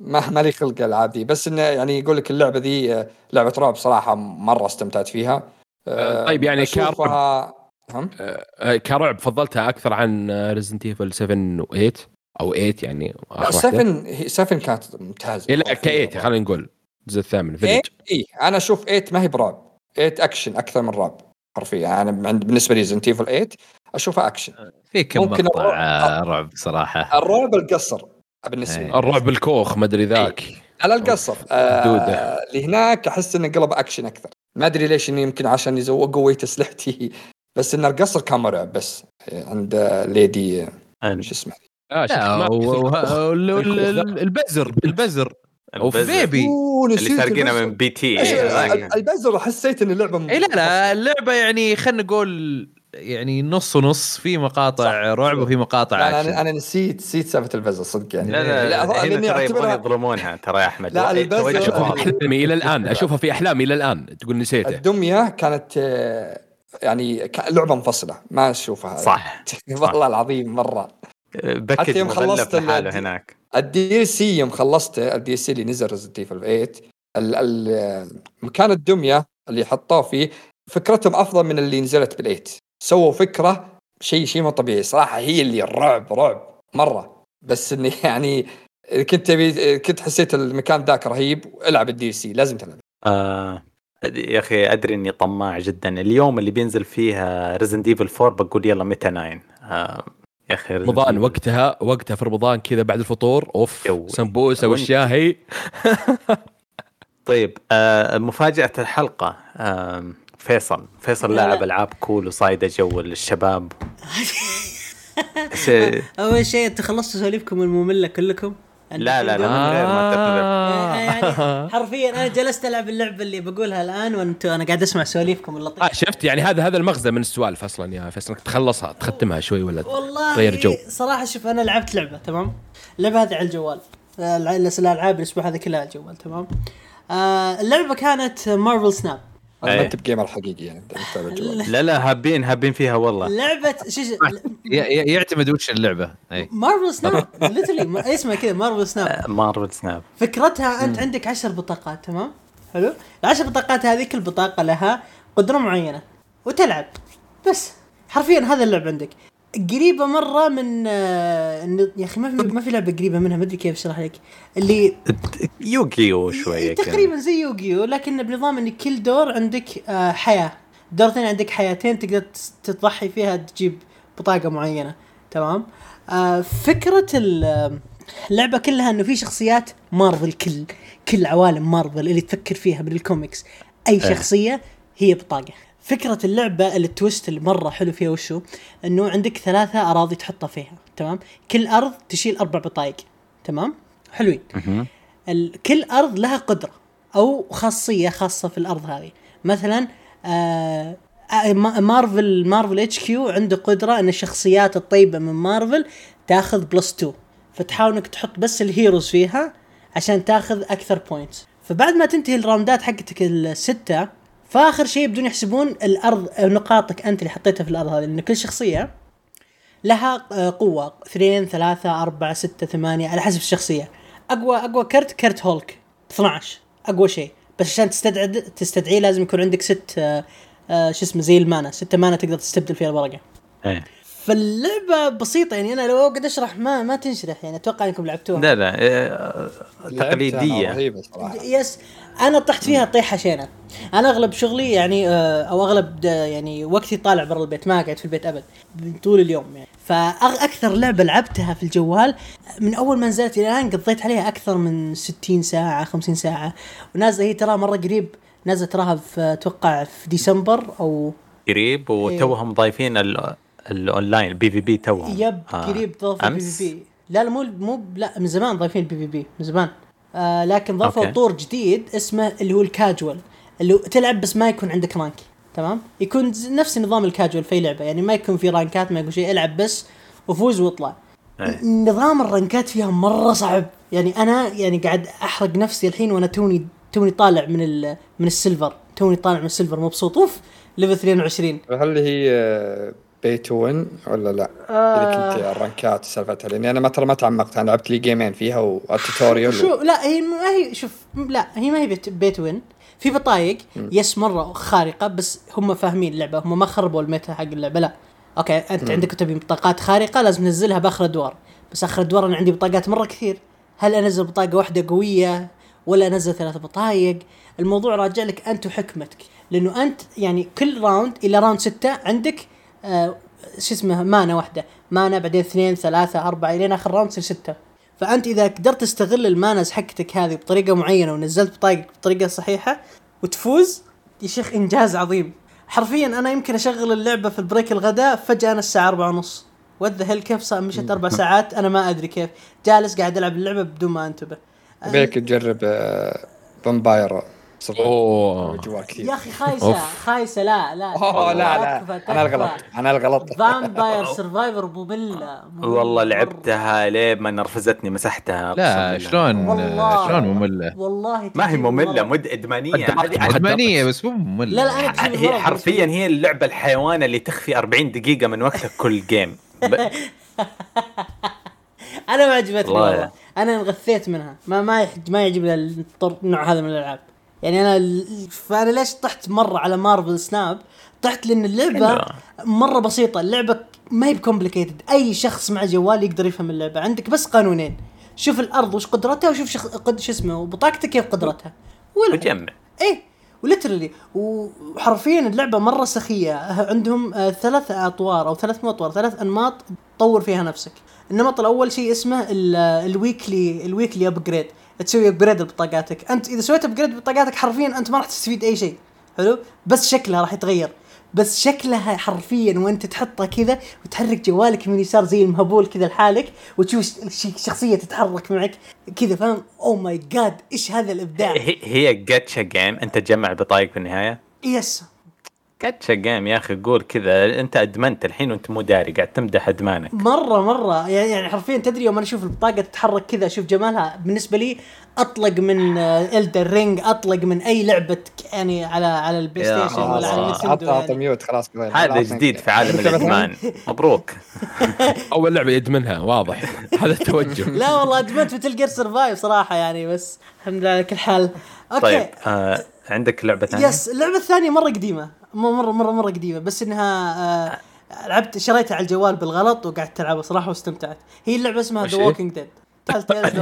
ما لي خلق الألعاب دي. بس إنه يعني يقول لك اللعبة ذي آه، لعبة رعب صراحة مرة استمتعت فيها. آه، طيب يعني كرعب. آه، كرعب فضلتها أكثر عن Resident Evil 7 و8 أو 8 يعني لا آخر واحدة. 7 هي- 7 كانت ممتازة. إيه لا ك8 خلينا نقول. الجزء الثامن Village اي أنا أشوف 8 ما هي برعب 8 اكشن أكثر من رعب حرفيا. أنا عند بالنسبة لي Resident Evil 8 اشوفها اكشن في كم ممكن مقطع الرعب- آه، رعب صراحة. الرعب القصر بالنسبة لي. إيه. الرعب الكوخ ما أدري ذاك. على القصر. دودة. آه اللي هناك أحس إنه قلب اكشن أكثر. ما أدري ليش انه يمكن عشان يزوقوا ويت اسلحتي بس إن القصر كان مرعب بس. عند ليدي شو اسمه. وال- البزر البزر. أو البزر. بيبي اللي البزر. من بي تي إيش إيه، ال- البزر حسيت ان اللعبه اي لا لا اللعبة يعني خلينا نقول يعني نص ونص في مقاطع صح. رعب وفي مقاطع لا. أنا أنا نسيت نسيت سالفة البزر صدق يعني. لا لا, لا لا هنا لاني ترى يبغون يظلمونها ترى يا أحمد. لا، إيه، البزر- اشوفها. في احلامي إلى الآن. أشوفها في أحلامي إلى الآن. تقول نسيته. الدمية كانت آه، يعني لعبة منفصلة. ما أشوفها. صح. والله العظيم مرة. حتى يوم خلصت هناك. ال DLC يوم خلصته ال DLC اللي نزل Resident Evil 8 ال- ال- مكان الدمية اللي حطوه فيه فكرتهم أفضل من اللي نزلت بال eight سووا فكرة شيء شيء مو طبيعي صراحة هي اللي رعب رعب مرة. بس اني يعني كنت تبي كنت حسيت المكان ذاك رهيب العب ال DLC لازم تلعب. آه يا أخي أدري إني طماع جدا. اليوم اللي بينزل فيها Resident Evil 4 بقول يلا متى 9 آه يا أخي رمضان. وقتها وقتها في رمضان كذا بعد الفطور أوف. سمبوسة والشاهي طيب آه مفاجأة الحلقة آه فيصل فيصل لا، لاعب لا. ألعاب كول وصايدة جو للشباب س- أول شيء أنتم خلصتوا سواليفكم المملة كلكم لا لا لا من غير ما آه، يعني حرفيا أنا جلست ألعب اللعبة اللي بقولها الآن وأنتم أنا قاعد أسمع سواليفكم اللطيفه آه شفت يعني هذا هذا المغزى من السوالف أصلا يا فيصل إنك تخلصها تختمها شوي ولا والله تغير جو. صراحة شوف أنا لعبت لعبة تمام؟ اللعبة هذه على الجوال الع- الألعاب الأسبوع هذا كلها على الجوال تمام؟ آه اللعبة كانت Marvel Snap ما إيه. أنت ب gamer حقيقي يعني. لا لا happen happen فيها والله. لعبه شو ي- يعتمد وش اللعبة. اي مارفل سناب ليترلي اسمها كذا مارفل سناب مارفل سناب فكرتها أنت عندك عشر بطاقات تمام؟ حلو؟ العشر بطاقات هذه كل بطاقة لها قدرة معينة وتلعب. بس حرفيا هذا اللعب عندك. قريبة مرة من آه، يا أخي ما في ما في لعبة قريبة منها ما أدري كيف أشرح لك. اللي Yu-Gi-Oh شوية. تقريبا زي Yu-Gi-Oh لكن بنظام إن كل دور عندك آه، حياة. دور ثاني عندك حياتين تقدر تضحي فيها تجيب بطاقة معينة. تمام؟ آه، فكرة ال- اللعبة كلها إنه في شخصيات مارفل كل كل عوالم مارفل اللي تفكر فيها من الكوميكس. أي شخصية هي بطاقة. فكرة اللعبة ال twist اللي مرة حلو فيها وشو؟ إنه عندك ثلاثة أراضي تحطها فيها تمام؟ كل أرض تشيل أربع بطايق تمام؟ حلوين. كل أرض لها قدرة أو خاصية خاصة في الأرض هذه. مثلا آه آه، ما- Marvel Marvel HQ عنده قدرة إن الشخصيات الطيبة من مارفل تاخذ plus 2 فتحاول إنك تحط بس ال heroes فيها عشان تاخذ أكثر points فبعد ما تنتهي ال round ات حقتك الستة فاخر شيء يبدون يحسبون الأرض نقاطك أنت اللي حطيتها في الأرض هذه لأن كل شخصية لها آه، قوة. اثنين ثلاثة أربعة ستة ثمانية على حسب الشخصية. أقوى أقوى كرت كرت هولك. 12 أقوى شيء. بس عشان تستدعي تستدعيه لازم يكون عندك ست آه، آه، شو اسمه زي ال mana. ستة mana تقدر تستبدل فيها الورقة. إيه. فاللعبة بسيطة يعني أنا لو أقعد أشرح ما ما تنشرح يعني. أتوقع إنكم لعبتوها. لا لا لعبتها تقليدية. رهيبة صراحة. يس. أنا طحت فيها طيحة شينة. أنا أغلب شغلي يعني آه، أو أغلب يعني وقتي طالع برا البيت ما قاعد في البيت أبد طول اليوم يعني. فاكثر لعبة لعبتها في الجوال من أول ما نزلت إلى الآن قضيت عليها أكثر من 60 ساعة 50 ساعة. ونازلة هي ترى مرة قريب نازلة تراها في أتوقع في ديسمبر أو قريب وتوهم ضايفين ال- ال online PvP توهم. yep آه. قريب ضافوا ال P أمس؟ v P. لا لا مو مو لا من زمان ضايفين ال PvP من زمان. آه لكن ضافوا. طور جديد اسمه اللي هو الكاجوال. اللي هو تلعب بس ما يكون عندك rank تمام؟ يكون نفس نظام الكاجوال في لعبة يعني ما يكون في rank ات ما يكون شيء العب بس وفوز واطلع. نظام ال rank ات فيها مرة صعب. يعني أنا يعني قاعد أحرق نفسي الحين وأنا توني توني طالع من ال من ال silver. توني طالع من ال silver مبسوط. أوف level 22 هل هي pay to win ولا لا؟ إذا كنت الرانكات سالفتها لأني أنا ما ترى ما تعمقت أنا لعبت لي جيمين فيها وال tutorial شو لا هي ما هي شوف لا هي ما هي pay to, pay to win في بطايق يس مرة خارقة بس هم فاهمين اللعبة هم ما خربوا ال meta حق اللعبة لا. okay أنت عندك تبي بطاقات خارقة لازم تنزلها بآخر ادوار بس آخر ادوار أنا عندي بطاقات مرة كثير. هل أنزل بطاقة واحدة قوية ولا أنزل ثلاث بطايق؟ الموضوع راجع لك أنت وحكمتك لأنه أنت يعني كل round إلى round ستة عندك آه شو اسمه mana واحدة. mana بعدين اثنين ثلاثة أربعة الين آخر round تصير ستة. فأنت إذا قدرت تستغل ال manas حقتك هذه بطريقة معينة ونزلت بطاقتك بطريقة صحيحة وتفوز يا شيخ إنجاز عظيم. حرفيا أنا يمكن أشغل اللعبة في ال break الغداء فجأة أنا الساعة أربعة ونص. what the hell كيف صار؟ مشت أربع ساعات أنا ما أدري كيف. جالس قاعد ألعب اللعبة بدون ما أنتبه. بيك تجرب آه، Vampire أوه يا أخي خايسة. خايسة لا لا أوه لا تكفى، لا أنا. الغلط أنا الغلط Vampire Survivors ممله مملة والله. لعبتها ليه ما نرفزتني مسحتها لا. شلون والله. شلون مملة والله ما هي مملة. مد إدمانية إدمانية بس مو مملة لا لا أنا هي حرفيا هي اللعبة الحيوانة اللي تخفي 40 دقيقة من وقتك كل game. أنا ما عجبتني والله. أنا انغثيت منها ما ما ما يعجبني النوع هذا من الألعاب يعني أنا فأنا ليش طحت مرة على Marvel Snap طحت لأن اللعبة. مرة بسيطة. اللعبة ما هي ب complicated أي شخص مع جوال يقدر يفهم اللعبة. عندك بس قانونين. شوف الأرض وش قدرتها وشوف شخ... قد شو اسمه وبطاقتك كيف قدرتها. وجمع إيه. و literally وحرفيا اللعبة مرة سخية. عندهم آه، ثلاث أطوار أو ثلاث مو أطوار ثلاث أنماط تطور فيها نفسك. النمط الأول شيء اسمه ال- ال weekly ال weekly upgrade تسوي upgrade لبطاقاتك أنت إذا سويت upgrade بطاقاتك حرفيا أنت ما راح تستفيد أي شيء. حلو؟ بس شكلها راح يتغير. بس شكلها حرفيا وأنت تحطها كذا وتحرك جوالك من يسار زي المهبول كذا لحالك وتشوف ش- شخصية تتحرك معك كذا فاهم؟ oh my god إيش هذا الإبداع؟ هي هي جاتشا جيم أنت تجمع بطايق في النهاية؟ yes جاتشا جيم يا أخي قول كذا. أنت أدمنت الحين وأنت مو داري قاعد تمدح أدمانك. مرة مرة. يعني يعني حرفيا تدري يوم أنا أشوف البطاقة تتحرك كذا أشوف جمالها بالنسبة لي أطلق من Elden Ring أطلق من أي لعبة يعني على على البلاي ستيشن ولا على عطى عطى يعني. mute خلاص. هذا جديد في عالم الأدمان. مبروك. أول لعبة يدمنها واضح. هذا التوجه. لا والله أدمنت Metal Gear Survive صراحة يعني بس الحمد لله على كل حال. okay. طيب آه عندك لعبة ثانية؟ yes اللعبة الثانية مرة قديمة. مره مره مره, مرة قديمة. بس إنها آه لعبت شريتها على الجوال بالغلط وقعدت تلعبها صراحة واستمتعت. هي اللعبة اسمها The? Walking Dead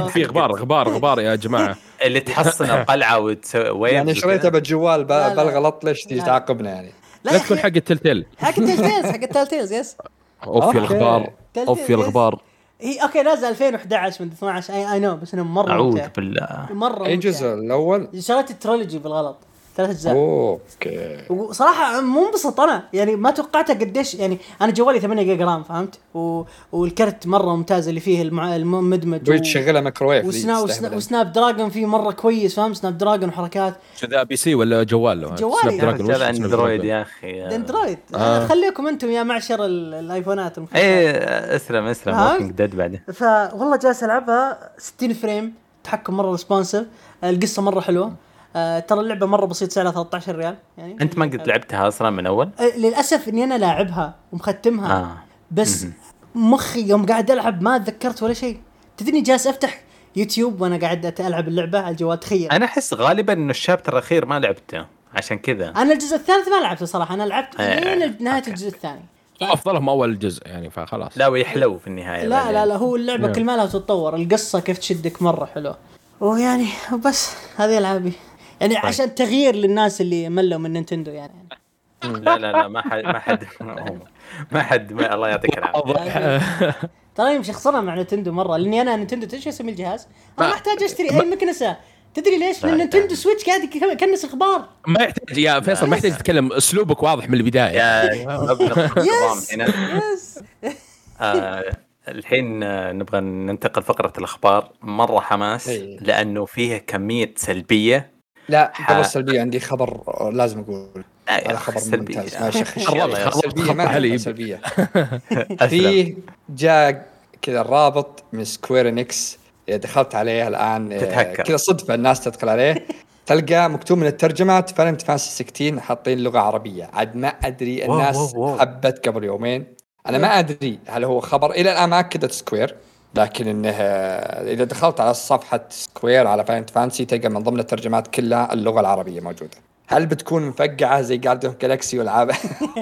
في غبار غبار غبار يا جماعة. اللي تحصن القلعة وتسوي يعني شريتها بالجوال. بالغلط ليش تجي. تعاقبنا يعني؟ لا تكون حق ال Telltale. حق ال Telltales حق ال Telltales yes أوف. يا الغبار. أوف يا الغبار. هي okay نازل 2011 من 12 I I know بس إنه مرة أعوذ بالله مرة أي. جزء الأول؟ شريت ال trilogy بالغلط ثلاث أجزاء. okay. وصراحة مو انبسط أنا. يعني ما توقعتها قديش يعني أنا جوالي 8 giga RAM فهمت؟ و... والكرت مرة ممتاز اللي فيه المع... المدمج تبغي تشغلها مايكروويف ذي وسنا... وسنا... و Snapdragon فيه مرة كويس فاهم Snapdragon وحركات. شو ذا PC ولا جوال؟ لو جوالي. هذا snap أندرويد؟ يا أخي. أندرويد. آه. خليكم أنتم يا معشر ال- الآيفونات المفضلة. إيه أسلم أسلم؟ Walking Dead بعدين. فوالله جالس ألعبها 60 frame تحكم مرة responsive القصة مرة حلوة. آه ترى اللعبة مرة بسيط سعرها 13 ريال يعني. أنت ما قد لعبتها أصلا من أول؟ آه، للأسف إني أنا لاعبها ومختمها. آه. بس. مخي يوم قاعد ألعب ما تذكرت ولا شيء. تدري جالس أفتح يوتيوب وأنا قاعد ألعب اللعبة على الجوال تخيل. أنا أحس غالبا إنه ال chapter الأخير ما لعبته عشان كذا. أنا الجزء الثالث ما لعبته صراحة أنا لعبت إيه، لين نهاية okay. الجزء الثاني. أفضلهم أول جزء يعني فخلاص. لا ويحلو في النهاية لا. لا لا هو اللعبة. كل ما لها تتطور القصة كيف تشدك مرة حلوة. ويعني بس هذه ألعابي. يعني طيب. عشان تغيير للناس اللي ملوا من نينتندو يعني. لا لا لا ما حد ما حد ما حد ما الله يعطيك العافية. ترى يمشي خسرنا مع نينتندو مرة لأني أنا نينتندو تدري شو اسمي الجهاز؟ ما ما- محتاج أشتري أي مكنسة. تدري ليش؟ لأن لا، نينتندو. سويتش قاعد يك- يكنس أخبار. ما يحتاج يا فيصل ما يحتاج تتكلم. أسلوبك واضح من البداية. yes آه، الحين آه، نبغى ننتقل فقرة الأخبار. مرة حماس إيه. لأنه فيها كمية سلبية لا قبل السلبيه عندي خبر لازم أقول هذا خبر سلبية. ممتاز ما يلا. سلبيه ما سلبية. في جاء كذا الرابط من Square Enix دخلت عليه الآن. كذا صدفه الناس تدخل عليه تلقى مكتوب من الترجمات Final Fantasy 16 حاطين لغة عربية عاد ما أدري الناس. حبت قبل يومين أنا ما أدري هل هو خبر إلى الآن ما أكدت Square لكن انه آه، إذا دخلت على صفحة Square على Final Fantasy تلقى من ضمن الترجمات كلها اللغة العربية موجودة. هل بتكون مفقعة زي Guardians Galaxy والعاب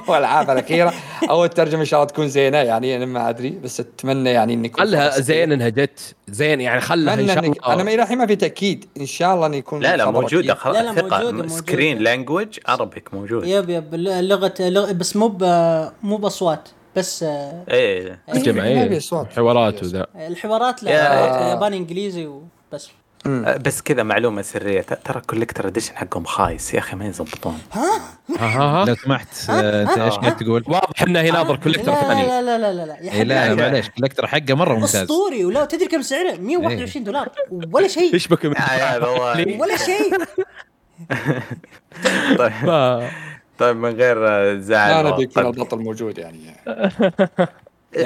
والالعاب الأخيرة؟ أو الترجمة إن شاء الله تكون زينة؟ يعني أنا ما أدري بس أتمنى يعني ان يكون خلها زين إنها جت. زين يعني خلها إن شاء إنك- أنا الله ما إلى الحين ما في تأكيد. إن شاء الله إنه يكون لا لا موجودة. خلاص. لا، لا، موجودة. screen language Arabic موجود. yep yep. لغه لغه بس مو مو بأصوات. بس آه، إيه. إيه في أصوات. حوارات وذا. الحوارات لا ياباني إنجليزي وبس. آه، بس كذا معلومة سرية. ترى collector edition حقهم خايس. يا أخي ما يزبطون. ها؟ ها؟ لو سمحت آه، أنت إيش قاعد تقول؟ واضح إنه هي ناظر لا collector لا ثاني. لا لا لا لا لا يا إيه لا حبيبي. معليش collector حقه مرة ممتاز. أسطوري ولا تدري كم سعره؟ 121 دولار. ولا شيء. إيش بك من- يا عيال والله. ولا شيء. طيب طيب من غير آه، زعل نبي يكون طيب، البطل موجود يعني.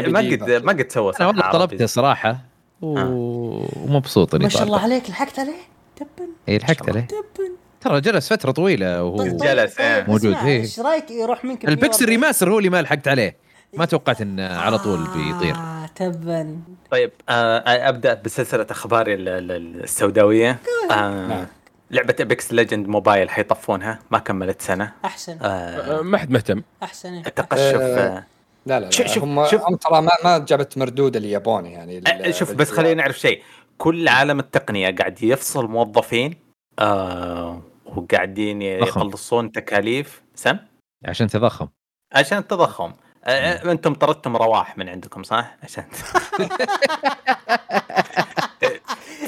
ما قد ما قد سوى أنا والله. طلبته صراحة و- ومبسوط إني ما شاء الله عليك لحقت عليه؟ تبن اي لحقت عليه. تبن ترى جلس فترة طويلة وهو طيب، جلس، إيه. موجود، اسمع، إيه. إيش رأيك يروح منك البكسل 140؟ ريماستر هو اللي ما لحقت عليه. ما توقعت إنه على طول بيطير. آه تبن طيب آه أبدأ بسلسلة اخباري ال- ال- السوداوية. آه نعم. لعبة Apex Legends Mobile حيطفونها؟ ما كملت سنة. أحسن. آه ما حد مهتم. أحسن. التقشف آه لا لا, لا شوف- شوف- هم شوف. هم ترى ما ما جابت مردود اللي يبونه يعني آه، شوف بس خلينا نعرف شيء. كل عالم التقنية قاعد يفصل موظفين آه وقاعدين. يخلصون تكاليف. سم؟ عشان تضخم. عشان التضخم آه، آه، أنتم طردتم رواح من عندكم صح؟ عشان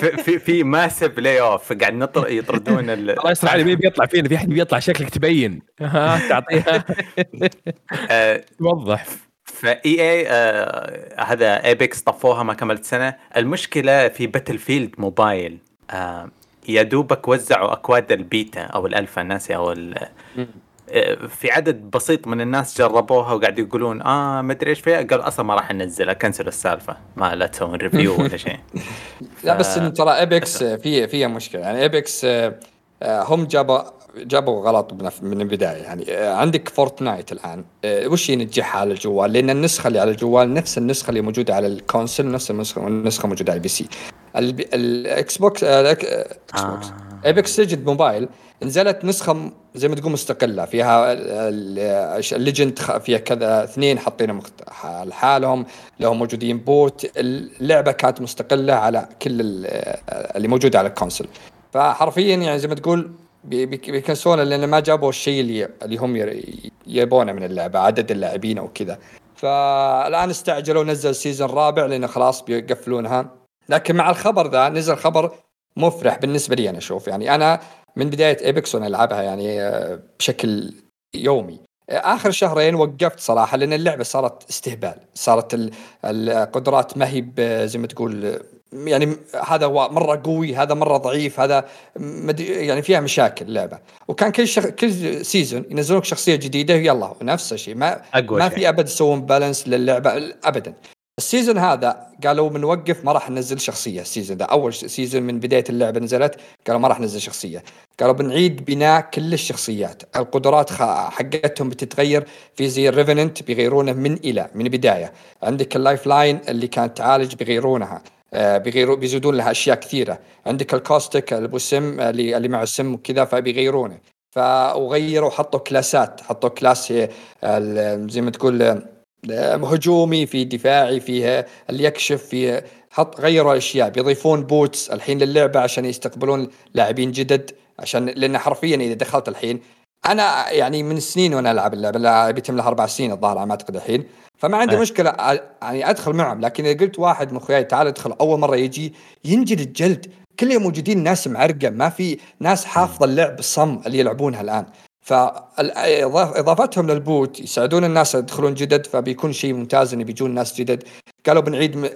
في في في massive layoff قاعد نطر يطردون ال... الله يستر علي مين بيطلع فينا؟ في احد بيطلع شكلك تبين. ها تعطيها. آه، توضح. فاي إي آه هذا Apex طفوها ما كملت سنة. المشكلة في Battlefield Mobile آه يا دوبك وزعوا أكواد البيتا أو الألفا ناسي أو في عدد بسيط من الناس جربوها وقاعد يقولون آه ما أدري إيش فيها. قالوا أصلا ما راح ننزلها كنسلوا السالفة. ما لا تسوون review ولا شيء. لا بس إن ترى Apex في فيها مشكلة. يعني Apex هم جابوا جابوا غلط من البداية. يعني آه، عندك Fortnite الآن. آه، وش ينجحها على الجوال؟ لأن النسخة اللي على الجوال نفس النسخة اللي موجودة على ال console نفس النسخه النسخة موجودة على ال PC. ال Xbox آه، الأك- آه، Xbox آه. Apex Legends Mobile نزلت نسخة زي ما تقول مستقلة. فيها ال legend فيها كذا اثنين حاطينهم لحالهم. لهم موجودين bot. اللعبة كانت مستقلة على كل ال- اللي موجودة على ال console فحرفيا يعني زي ما تقول بي- بي- بيكنسلون لأن ما جابوا الشيء اللي اللي هم يبونه من اللعبة عدد اللاعبين أو كذا. فالآن استعجلوا نزل season رابع لأنه خلاص بيقفلونها. لكن مع الخبر ذا نزل خبر مفرح بالنسبة لي أنا أشوف يعني أنا من بداية Apex وأنا ألعبها يعني آه، بشكل يومي. آخر شهرين وقفت صراحة لأن اللعبة صارت استهبال صارت ال- القدرات ما هي زي ما تقول يعني هذا هو مرة قوي هذا مرة ضعيف هذا يعني فيها مشاكل اللعبة. وكان كل شخ... كل season ينزلونك شخصية جديدة يلا نفس الشيء ما أقوى ما في أبد يسوون balance للعبة ابدا. ال season هذا قالوا بنوقف ما راح ننزل شخصية. ال season ذا أول season من بداية اللعبة نزلت قالوا ما راح ننزل شخصية. قالوا بنعيد بناء كل الشخصيات. القدرات حقتهم بتتغير في زي ال Revenant بيغيرونه من إلى من البدايه عندك ال Lifeline اللي كانت تعالج بيغيرونها. آه، بيغيروا بيزودون لها أشياء كثيرة. عندك ال Caustic اللي سم اللي اللي معه سم وكذا فبيغيرونه. فغيروا حطوا class ات. حطوا class ال- زي ما تقول آه، هجومي في دفاعي فيه اللي يكشف في حط غيروا الاشياء بيضيفون بوتس الحين للعبة عشان يستقبلون لاعبين جدد عشان لأن حرفيا إذا دخلت الحين أنا يعني من سنين وأنا ألعب اللعبة لا بيتم لها أربع سنين الظاهر على ما أعتقد الحين فما عندي أه. مشكلة يعني أدخل معهم لكن إذا قلت واحد من أخوياي تعال ادخل أول مرة يجي ينجلد جلد كل يوم موجودين ناس معرقة ما في ناس حافظة اللعب الصم اللي يلعبونها الآن فاضافتهم لل bot يساعدون الناس يدخلون جدد فبيكون شيء ممتاز إن بيجون ناس جدد. قالوا بنعيد م...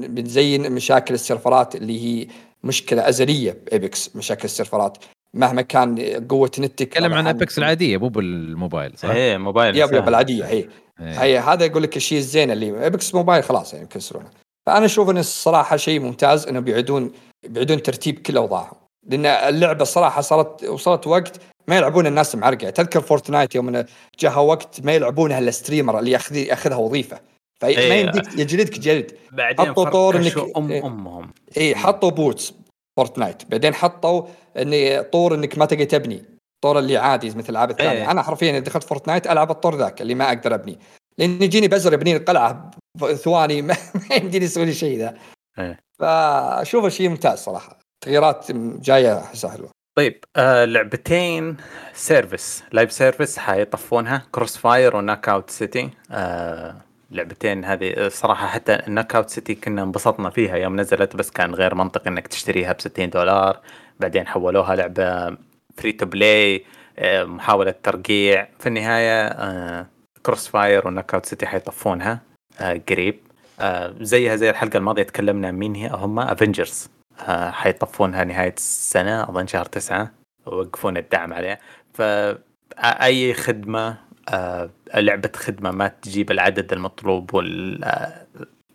بنزين مشاكل السيرفرات اللي هي مشكلة أزلية ب Apex مشاكل السيرفرات. مهما كان قوة نتك. تكلم عن Apex العادية مو بالموبايل صح؟ إيه موبايل yep yep. العاديه هي إيه. هي هذا يقول لك الشيء الزين اللي Apex Mobile خلاص يعني يكسرونه. فأنا أشوف إن الصراحة شيء ممتاز إنه بيعيدون بيعيدون ترتيب كل أوضاعهم. لأن اللعبة صراحة صارت وصلت وقت ما يلعبون الناس معرقه تذكر Fortnite يوم انه جاها وقت ما يلعبونها الا streamer اللي ياخذ ياخذها وظيفة. فما إيه. يمديك يجلدك جلد بعدين حطوا طور إنك- فركشوا ام إيه. أمهم. اي حطوا bots Fortnite. بعدين حطوا اني طور إنك ما تقدر تبني. طور اللي عادي مثل الالعاب الثانية. إيه. أنا حرفيا دخلت Fortnite ألعب الطور ذاك اللي ما أقدر أبني. لأن يجيني بزر يبني القلعه ثواني ما ما يمديني أسوي لي شيء ذا. إيه. فاشوفه شيء ممتاز صراحة. تغييرات جاية حلوة. طيب آه لعبتين service live service حيطفونها Crossfire و Knockout City آه لعبتين هذه صراحة حتى ال Knockout City كنا انبسطنا فيها يوم نزلت بس كان غير منطقي إنك تشتريها ب 60 دولار. بعدين حولوها لعبة free to play محاولة ترقيع. في النهاية آه Crossfire و Knockout City حيطفونها آه قريب. آه زيها زي الحلقة الماضية تكلمنا مين هي هم Avengers حيطفونها نهاية السنة أظن شهر تسعة ويوقفون الدعم عليها. فأي خدمة آه لعبة خدمة ما تجيب العدد المطلوب وال آه،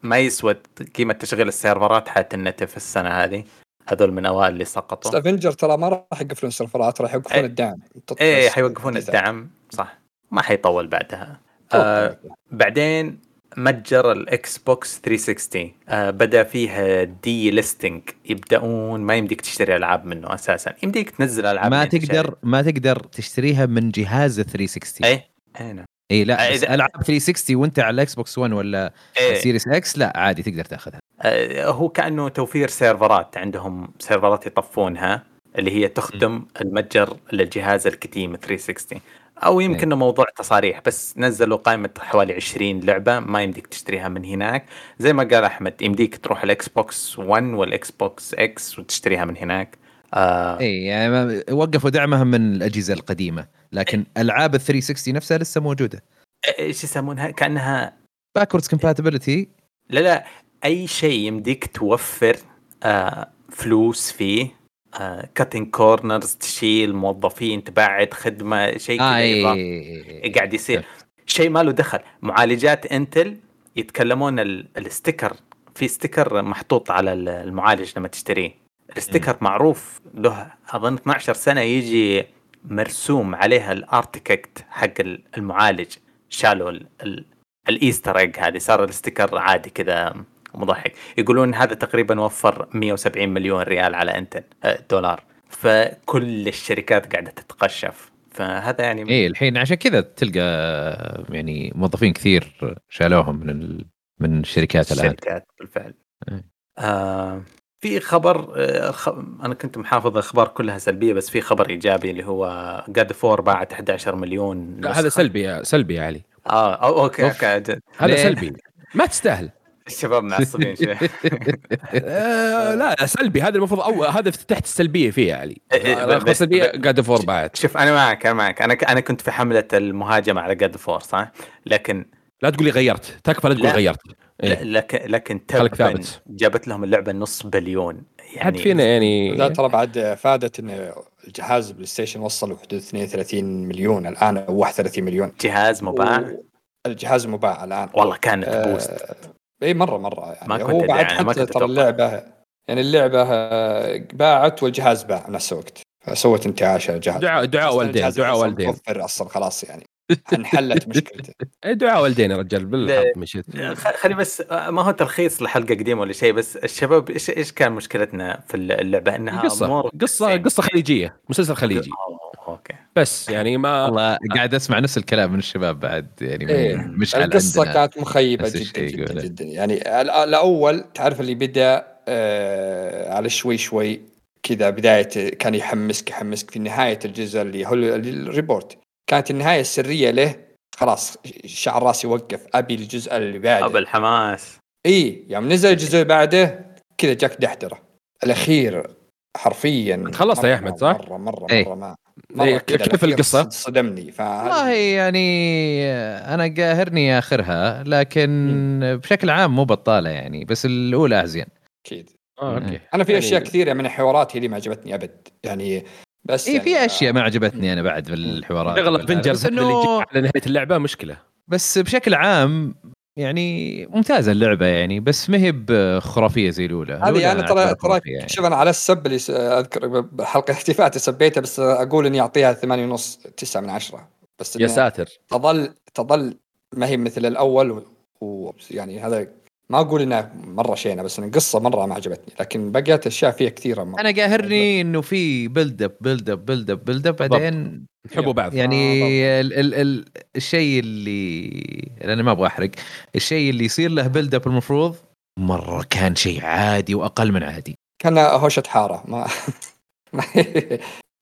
ما يسوى قيمة تشغيل السيرفرات حتنتف السنة هذه. هذول من أوائل اللي بس سقطوا. Avenger ترى ما راح يقفلون السيرفرات راح يوقفون إيه. الدعم. إيه حيوقفون الدعم صح. ما حيطول بعدها. آه بعدين متجر ال Xbox 360 آه بدا فيه delisting يبدأون ما يمديك تشتري ألعاب منه أساسا. يمديك تنزل ألعاب ما تقدر ما تقدر تشتريها من جهاز ال 360 شاري. إيه إيه نعم. اي لا بس إذا- العاب 360 وأنت على ال Xbox 1 ولا إيه. Series X لا عادي تقدر تأخذها. آه هو كأنه توفير سيرفرات. عندهم سيرفرات يطفونها اللي هي تخدم المتجر للجهاز القديم 360 أو يمكن انه موضوع تصاريح بس نزلوا قائمة حوالي 20 لعبة ما يمديك تشتريها من هناك. زي ما قال أحمد يمديك تروح ال Xbox 1 وال Xbox X وتشتريها من هناك. آه. اي يعني وقفوا دعمها من الأجهزة القديمة لكن ألعاب ال 360 نفسها لسه موجودة. إيش يسمونها؟ كأنها backwards compatibility لا لا أي شيء يمديك توفر آه فلوس فيه cutting corners تشيل موظفين تبعد خدمة شيء آه كذا اي إضافي. قاعد يصير. شيء ما له دخل. معالجات Intel يتكلمون ال- ال sticker في sticker محطوط على ال- المعالج لما تشتريه. ال sticker معروف له أظن 12 سنة يجي مرسوم عليها ال architect حق ال- المعالج. شالوا ال- ال- ال Easter egg هذه صار ال sticker عادي كذا. مضحك يقولون هذا تقريبا وفر 170 مليون ريال على Intel آه، دولار فكل الشركات قاعدة تتقشف فهذا يعني اي الحين عشان كذا تلقى يعني موظفين كثير شالوهم من ال... من الشركات الآن الشركات بالفعل إيه. آه في خبر آه خ... أنا كنت محافظ الاخبار كلها سلبية بس في خبر إيجابي اللي هو جاد فور باعت 11 مليون لا. هذا سلبي سلبي يا علي آه أو أوكي. أوكي. هذا؟ سلبي ما تستاهل الشباب معصبين شوي. آه لا سلبي. هذا المفروض أو هذا تحت السلبية فيه يا علي السلبيه قاعد فور بعد. شوف أنا معك أنا معك. أنا. أنا كنت في حملة المهاجمة على جاد فور صح؟ لكن لا تقول لي غيرت. تكفى لا تقول لا. غيرت. إيه. لكن لكن تبا ثابت. جابت لهم اللعبة نص بليون. حد يعني فينا يعني لا ترى بعد فادت إن الجهاز بلاي ستيشن وصل حدود 32 مليون. الآن أو 31 مليون. جهاز مباع؟ الجهاز مباع الآن. والله كانت آه، بوست. اي مرة مرة يعني. ما كنت هو بعد ما حتى كنت ترى. اللعبة يعني اللعبة آه، باعت والجهاز باع بنفس الوقت. فسوت انتعاش على الجهاز. دعاء دعاء والدين دعاء والدين. متوفر أصلا خلاص يعني. انحلت مشكلته إيه، دعاء والدين يا رجال بالحظ لا. مشيت. خ- خلي بس آه، ما هو تلخيص لحلقة قديمة ولا شيء بس الشباب إيش إيش كان مشكلتنا في اللعبة؟ إنها قصة قصة قصة خليجية مسلسل خليجي. أوه، okay بس يعني ما والله قاعد أسمع نفس الكلام من الشباب بعد يعني إيه. من مشعل القصة عندنا كانت مخيبة جدا جدا يقوله. جدا يعني ال- الأول تعرف اللي بدأ آه على شوي شوي كذا بداية كان يحمسك يحمسك في نهاية الجزء اللي هو ال- ال report كانت النهاية السرية له خلاص شعر راسي وقف أبي الجزء اللي بعده أبو الحماس إي يوم نزل الجزء اللي بعده كذا جاك دحدرة الأخير حرفيا خلصت يا مرة- أحمد، صح؟ مرة مرة. مره ما إيه، مرة كذا كيف القصة؟ صدمني فهذا والله يعني أنا قاهرني آخرها لكن بشكل عام مو بطالة يعني بس الأولى أزين. أكيد. آه أوكي. أنا في يعني- أشياء كثيرة من الحوارات هي اللي ما عجبتني أبد يعني بس اي يعني إيه، في أشياء ما عجبتني أنا بعد في الحوارات اللي إنه يجي على نهاية اللعبة مشكلة. بس بشكل عام يعني ممتازة اللعبة يعني بس ما هي بخرافية زي الأولى. هذه أنا ترى ترى يعني. شوف أنا على السب اللي س- أذكر بحلقة احتفالاتي سبيته بس أقول إني أعطيها ثمانية ونص تسعة من عشرة. بس يا ساتر. تظل تظل ما هي مثل الأول ويعني هذا ما أقول إنها مرة شينة بس القصة مرة ما عجبتني. لكن بقيت أشياء فيها كثيرة مرة. أنا قاهرني إنه في build up build up build up build up بعدين تحبوا بعض. يعني آه، ال ال ال الشيء اللي أنا ما أبغى أحرق. الشيء اللي يصير له بيلد اب المفروض مرة كان شيء عادي وأقل من عادي. كان هوشة حارة. ما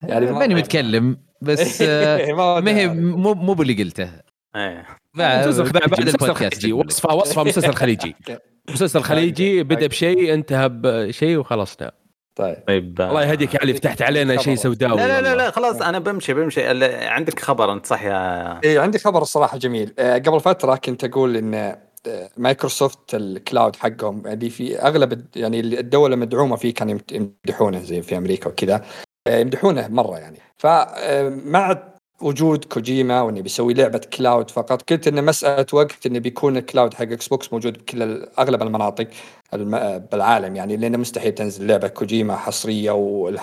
يعني ما- ماني متكلم بس آه، ما هي مو مو باللي قلته. إيه. بعد مسلسل بعد البودكاست. وصفه وصفة مسلسل خليجي. مسلسل خليجي بدأ بشيء انتهى بشيء وخلصنا. طيب. طيب الله يهديك يا علي فتحت علينا شيء سوداوي لا لا لا. لا خلاص أنا بمشي بمشي. ال- عندك خبر أنت صح يا اي عندي خبر الصراحة جميل. آه، قبل فترة كنت أقول إن آه، Microsoft ال cloud حقهم اللي في أغلب يعني اللي الدول المدعومه فيه كانوا يمدحونه زي في أمريكا وكذا. آه، يمدحونه مرة يعني. فمع وجود كوجيما وإنه بيسوي لعبة cloud فقط. قلت إنه مسألة وقت إنه بيكون ال cloud حق Xbox موجود بكل أغلب المناطق الم- بالعالم يعني لأنه مستحيل تنزل لعبة كوجيما حصرية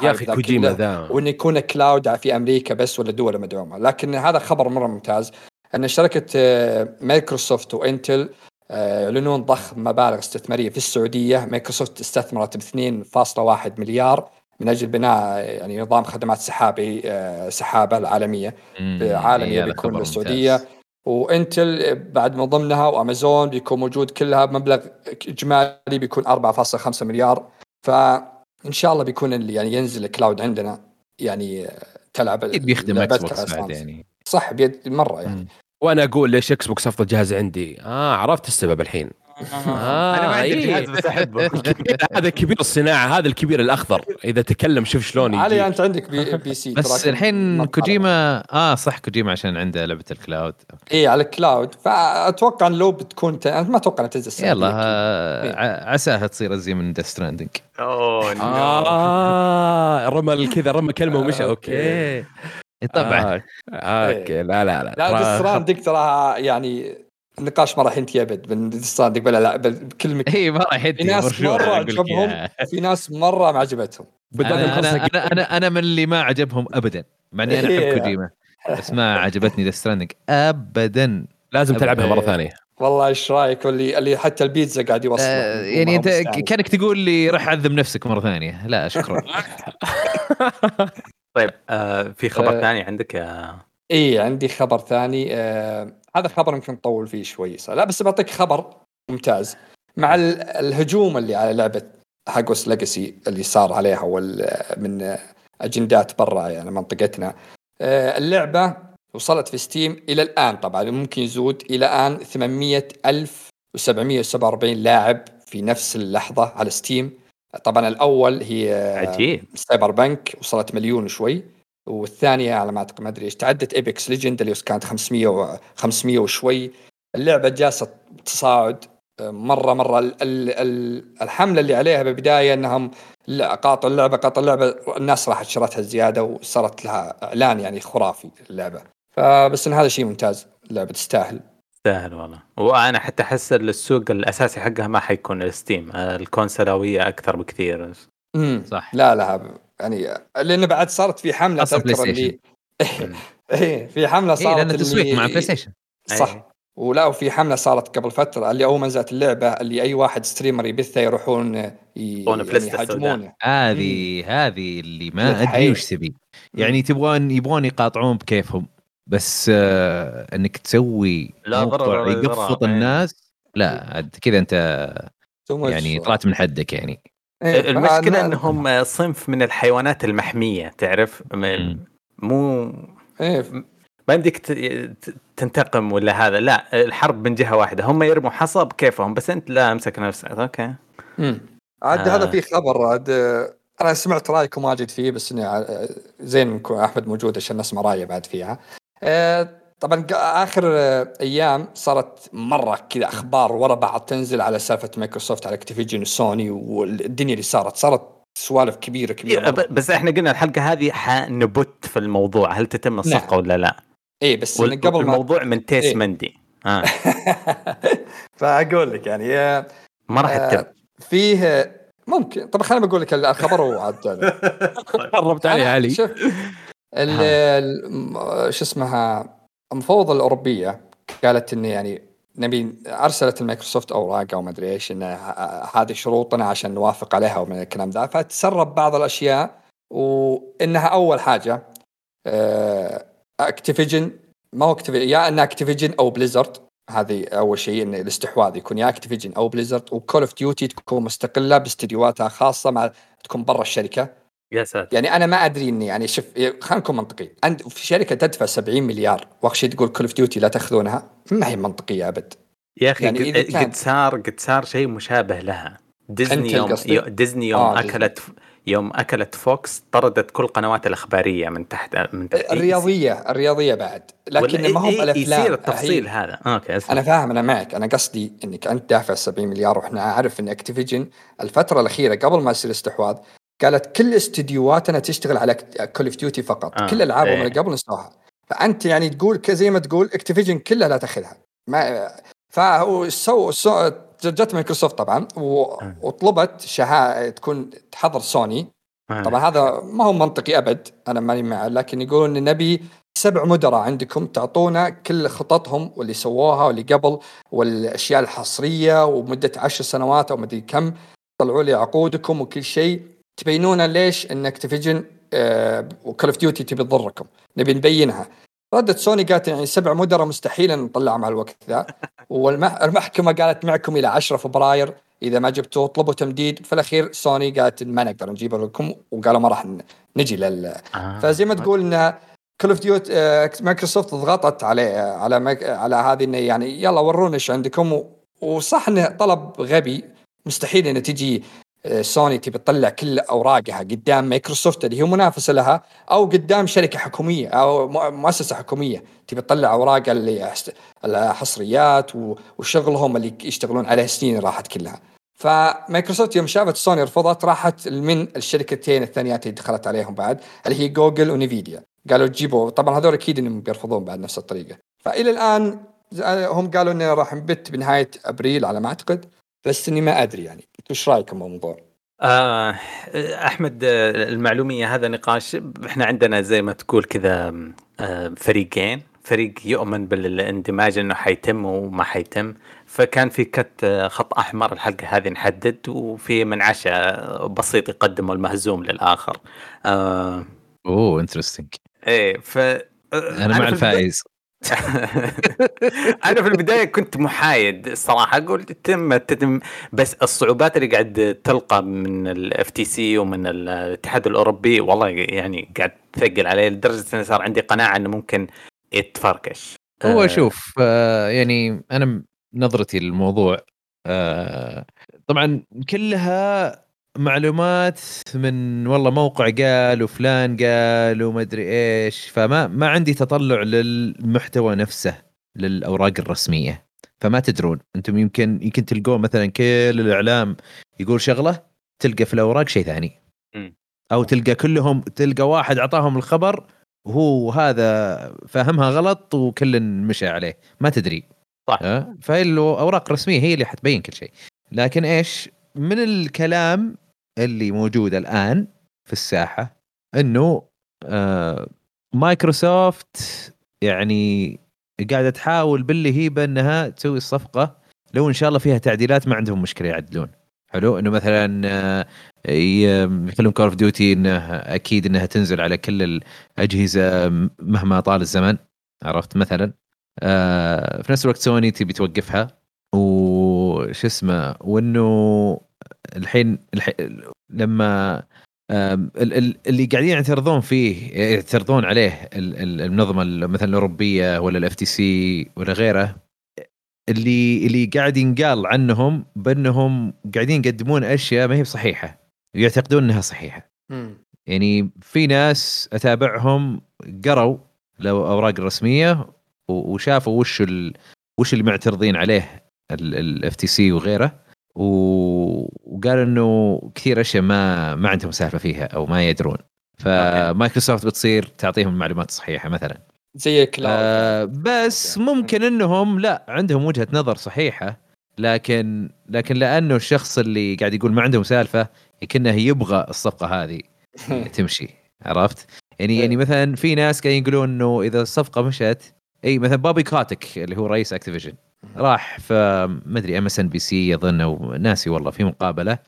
يا أخي كوجيما. ذا. وإنه يكون cloud في أمريكا بس ولا دول مدعومة. لكن هذا خبر مرة ممتاز. إن شركة آه، Microsoft و Intel آه، يعلنون ضخ مبالغ استثمارية في السعودية. مايكروسوفت استثمرت ب 2.1 مليار. من أجل بناء يعني نظام خدمات سحابي آه، سحابة العالمية مم، عالمي هذا بيكون. ممتاز. و Intel بعد من ضمنها وأمازون بيكون موجود كلها بمبلغ إجمالي بيكون 4.5 مليار فإن شاء الله بيكون اللي يعني ينزل ال cloud عندنا يعني آه، تلعب أكيد بيخدم Xbox بعد. يعني صح بيد مرة يعني. وأنا أقول ليش Xbox أفضل جهاز عندي آه عرفت السبب الحين آه أنا ما عندي إيه. جهاز بس أحبه. هذا كبير الصناعة هذا الكبير الأخضر. إذا تكلم شوف شلون علي أنت عندك P, PC بس الحين كوجيما آه صح كوجيما عشان عنده لعبة ال cloud. اي إيه، على ال cloud. فأتوقع إن لو بتكون ت... ما أتوقع إنها تنزل يلا. آه، إيه. ع- عساها تصير ازين من Death ستراندنج أوه. آه رمى كذا رمى كلمة ومشى. أوكي. طبعا آه. أوكي. لا لا لا. لا ترى- ديستراندك ترى يعني النقاش ما راح ينتهي أبد. من ديستراندك بلا لا بل- بكل مكان إي ما راح في يدي ناس مرة عجبهم. في ناس مرة ما عجبتهم. أنا نخلص أنا أنا أنا, أنا من اللي ما عجبهم ابدا مع إني أنا إيه. احب كوجيما بس ما عجبتني ديث ستراندنج ابدا. لازم تلعبها مرة إيه. ثانية. والله إيش رأيك؟ اللي اللي حتى البيتزا قاعد يوصل. آه يعني أنت كأنك تقول لي راح أعذب نفسك مرة ثانية. لا شكرا. طيب آه في خبر آه. ثاني عندك يا إي عندي خبر ثاني آه هذا خبر يمكن نطول فيه شوي صح. لا بس بعطيك خبر ممتاز. مع ال- الهجوم اللي على لعبة هاجوس ليجاسي اللي صار عليها وال من أجندات برا يعني منطقتنا آه اللعبة وصلت في Steam إلى الآن طبعا ممكن يزود إلى الآن 800 ألف و747 لاعب في نفس اللحظة على Steam. طبعا الأول هي آه، عجيب. Cyberpunk وصلت مليون وشوي. والثانية على ما أعتقد ما أدري إيش تعدت Apex Legends اللي كانت 500 و 500 وشوي. اللعبة جالسة تصاعد آه، مرة مرة. ال ال ال الحملة اللي عليها بالبداية إنهم لا قاطعوا اللعبة قاطعوا اللعبة الناس راحت شرتها زيادة وصارت لها إعلان يعني خرافي اللعبه فبس إن هذا شيء ممتاز اللعبة تستاهل. سهل والله. وأنا حتى أحس السوق الأساسي حقها ما حيكون ال Steam الكونسلاويه أكثر بكثير. امم صح. لا لا يعني لأن بعد صارت في حملة خاصة بلاي تذكر اللي إيه في حملة صارت لأن اللي تسويق مع PlayStation صح. أي. ولا وفي حملة صارت قبل فترة اللي أول ما نزلت اللعبة اللي أي واحد streamer يبثها يروحون يعني يهاجمونه. هذه هذه اللي ما أدري. وش تبي. يعني تبغون يبغون يقاطعون بكيفهم. بس آه إنك تسوي لا، موقع يقفط إيه. الناس لا عاد كذا أنت. يعني طلعت من حدك يعني. إيه، المشكلة فأنا- إنهم صنف من الحيوانات المحمية تعرف. مو إيه ما يمديك تنتقم ولا هذا لا الحرب من جهة واحدة هم يرموا حصى بكيفهم بس أنت لا أمسك نفسك أوكي مم. عاد آه. هذا في خبر عاد أنا سمعت رأيكم واجد فيه بس إني زين أحمد موجود عشان نسمع رأيه بعد فيها. آه، طبعا آخر آه، أيام صارت مرة كذا أخبار ورا بعض تنزل على سالفة مايكروسوفت على Activision و Sony والدنيا اللي صارت. صارت سوالف كبيرة كبيرة إيه، مرة. بس إحنا قلنا الحلقة هذه حنبت في الموضوع. هل تتم الصفقة نعم. ولا لا؟ إيه بس إن قبل ما الموضوع من تيس إيه. مندي. ها فأقول لك يعني آه، ما راح آه، تتم فيه ممكن. طب خليني بقول لك الخبر وعاد. قربت عليه علي. شوف شو اسمها؟ المفوضه الأوروبية قالت انه يعني نبي أرسلت المايكروسوفت أوراق أو ما أدري إيش إن هذه شروطنا عشان نوافق عليها ومن الكلام ذا فتسرب بعض الأشياء وإنها أول حاجة Activision ما هو Activision يا انها Activision أو Blizzard هذه أول شيء إن الاستحواذ يكون يا Activision أو Blizzard و Call of Duty تكون مستقلة باستديوهاتها خاصة مع تكون برا الشركة. يا ساتر. يعني أنا ما أدري إني يعني شوف خلينا نكون منطقي عند في شركة تدفع 70 مليار واخر شيء تقول Call of Duty لا تأخذونها؟ ما هي منطقية أبد. يا أخي يعني إذا كان- قد صار قد صار شيء مشابه لها. ديزني يوم ديزني يوم آه، ديزني. أكلت يوم أكلت Fox طردت كل قنوات الإخبارية من تحت من تحت. الرياضية الرياضية بعد. لكن ما هم إيه الافلام يصير التفصيل هي- هذا. أوكي أسمع. أنا فاهم أنا معك. أنا قصدي إنك أنت دافع 70 مليار وإحنا عارف إن Activision الفترة الأخيرة قبل ما يصير استحواذ قالت كل استديوهاتنا تشتغل على Call of Duty فقط آه، كل ألعابهم إيه. اللي قبل نسوها فأنت يعني تقول زي ما تقول Activision كلها لا تاخذها ما فهو so so جت مايكروسوفت طبعا آه. وطلبت شهاده تكون تحضر سوني آه. طبعا هذا ما هو منطقي أبد أنا ماني معه لكن يقولون إن نبي سبع مدراء عندكم تعطونا كل خططهم واللي سووها واللي قبل والأشياء الحصرية ومدة عشر سنوات أو مدري كم طلعوا لي عقودكم وكل شيء تبينون ليش ان Activision و Call of Duty تبي تضركم؟ نبي نبينها. ردت سوني قالت يعني سبع مدراء مستحيل نطلعهم على الوقت ذا والمحكمه قالت معكم إلى 10 فبراير إذا ما جبتوا اطلبوا تمديد. في الأخير سوني قالت ما نقدر نجيبه لكم وقالوا ما راح نجي لل آه. فزي ما تقول إن Call of Duty Microsoft ضغطت عليه على على هذه إنه يعني يلا ورونا إيش عندكم؟ و- وصح إنه طلب غبي مستحيل إنه تجي سوني تبي تطلع كل أوراقها قدام مايكروسوفت اللي هي منافسة لها أو قدام شركة حكومية أو مؤسسة حكومية تبي تطلع أوراق اللي الحصريات وشغلهم اللي يشتغلون عليه سنين راحت كلها. فمايكروسوفت يوم شافت سوني رفضت راحت من الشركتين الثانيات اللي دخلت عليهم بعد اللي هي Google و Nvidia. قالوا تجيبوا طبعا هذول أكيد إنهم بيرفضون بعد نفس الطريقة. فإلى الآن ز- هم قالوا اننا راح نبت بنهاية أبريل على ما أعتقد. بس إني ما أدري يعني. إيش رايكم بالموضوع؟ آه أحمد آه، المعلومية هذا نقاش إحنا عندنا زي ما تقول كذا آه، فريقين. فريق يؤمن بالاندماج إنه حيتم وما حيتم. فكان في كت خط أحمر الحلقة هذه نحدد وفي من عشاء بسيط يقدموا المهزوم للآخر. آه أوه interesting إيه ف أنا مع الفائز. أنا في البداية كنت محايد الصراحه أقول تم تتم بس الصعوبات اللي قاعد تلقى من ال FTC ومن الاتحاد الأوروبي والله يعني قاعد تثقل علي لدرجة انه صار عندي قناعة إنه ممكن يتفركش. هو آه، شوف آه يعني أنا نظرتي للموضوع آه طبعا كلها معلومات من والله موقع قال وفلان قال وما أدري إيش فما ما عندي تطلع للمحتوى نفسه للأوراق الرسمية فما تدرون أنتم يمكن يمكن تلقون مثلا كل الإعلام يقول شغلة تلقى في الأوراق شيء ثاني. أو تلقى كلهم تلقى واحد أعطاهم الخبر وهو هذا فاهمها غلط وكل مشى عليه ما تدري صح. أه؟ فهي الأوراق الرسمية هي اللي حتبين كل شيء لكن إيش من الكلام اللي موجود الآن في الساحة إنه آه مايكروسوفت يعني قاعدة تحاول باللهيبه انها تسوي الصفقه لو إن شاء الله فيها تعديلات ما عندهم مشكلة يعدلون. حلو؟ إنه مثلا آه، يخلون Call of Duty إنه أكيد إنها تنزل على كل الأجهزة مهما طال الزمن عرفت مثلا؟ آه في نفس الوقت سوني تبي توقفها وش اسمه وإنه الحين, الحين لما اللي قاعدين يعترضون فيه يعترضون عليه ال- ال- المنظمة مثلا الأوروبية ولا ال FTC ولا غيره اللي اللي قاعد ينقال عنهم بأنهم قاعدين يقدمون أشياء ما هي بصحيحه ويعتقدون إنها صحيحة مم. يعني في ناس أتابعهم قروا الاوراق الرسميه وشافوا وش ال... وش اللي معترضين عليه ال FTC وغيره. وقال إنه كثير أشياء ما ما عندهم سالفة فيها أو ما يدرون. فمايكروسوفت بتصير تعطيهم المعلومات الصحيحه مثلا. زي cloud آه بس ممكن انهم لا عندهم وجهة نظر صحيحة لكن لكن لأنه الشخص اللي قاعد يقول ما عندهم سالفة كأنه يبغى الصفقة هذه تمشي. عرفت؟ يعني إيه. يعني مثلا في ناس قاعدين يقولون إنه إذا الصفقة مشت إي مثلا Bobby Kotick اللي هو رئيس Activision راح في ما أدري ام اس ان بي سي اظن أو ناسي والله في مقابلة.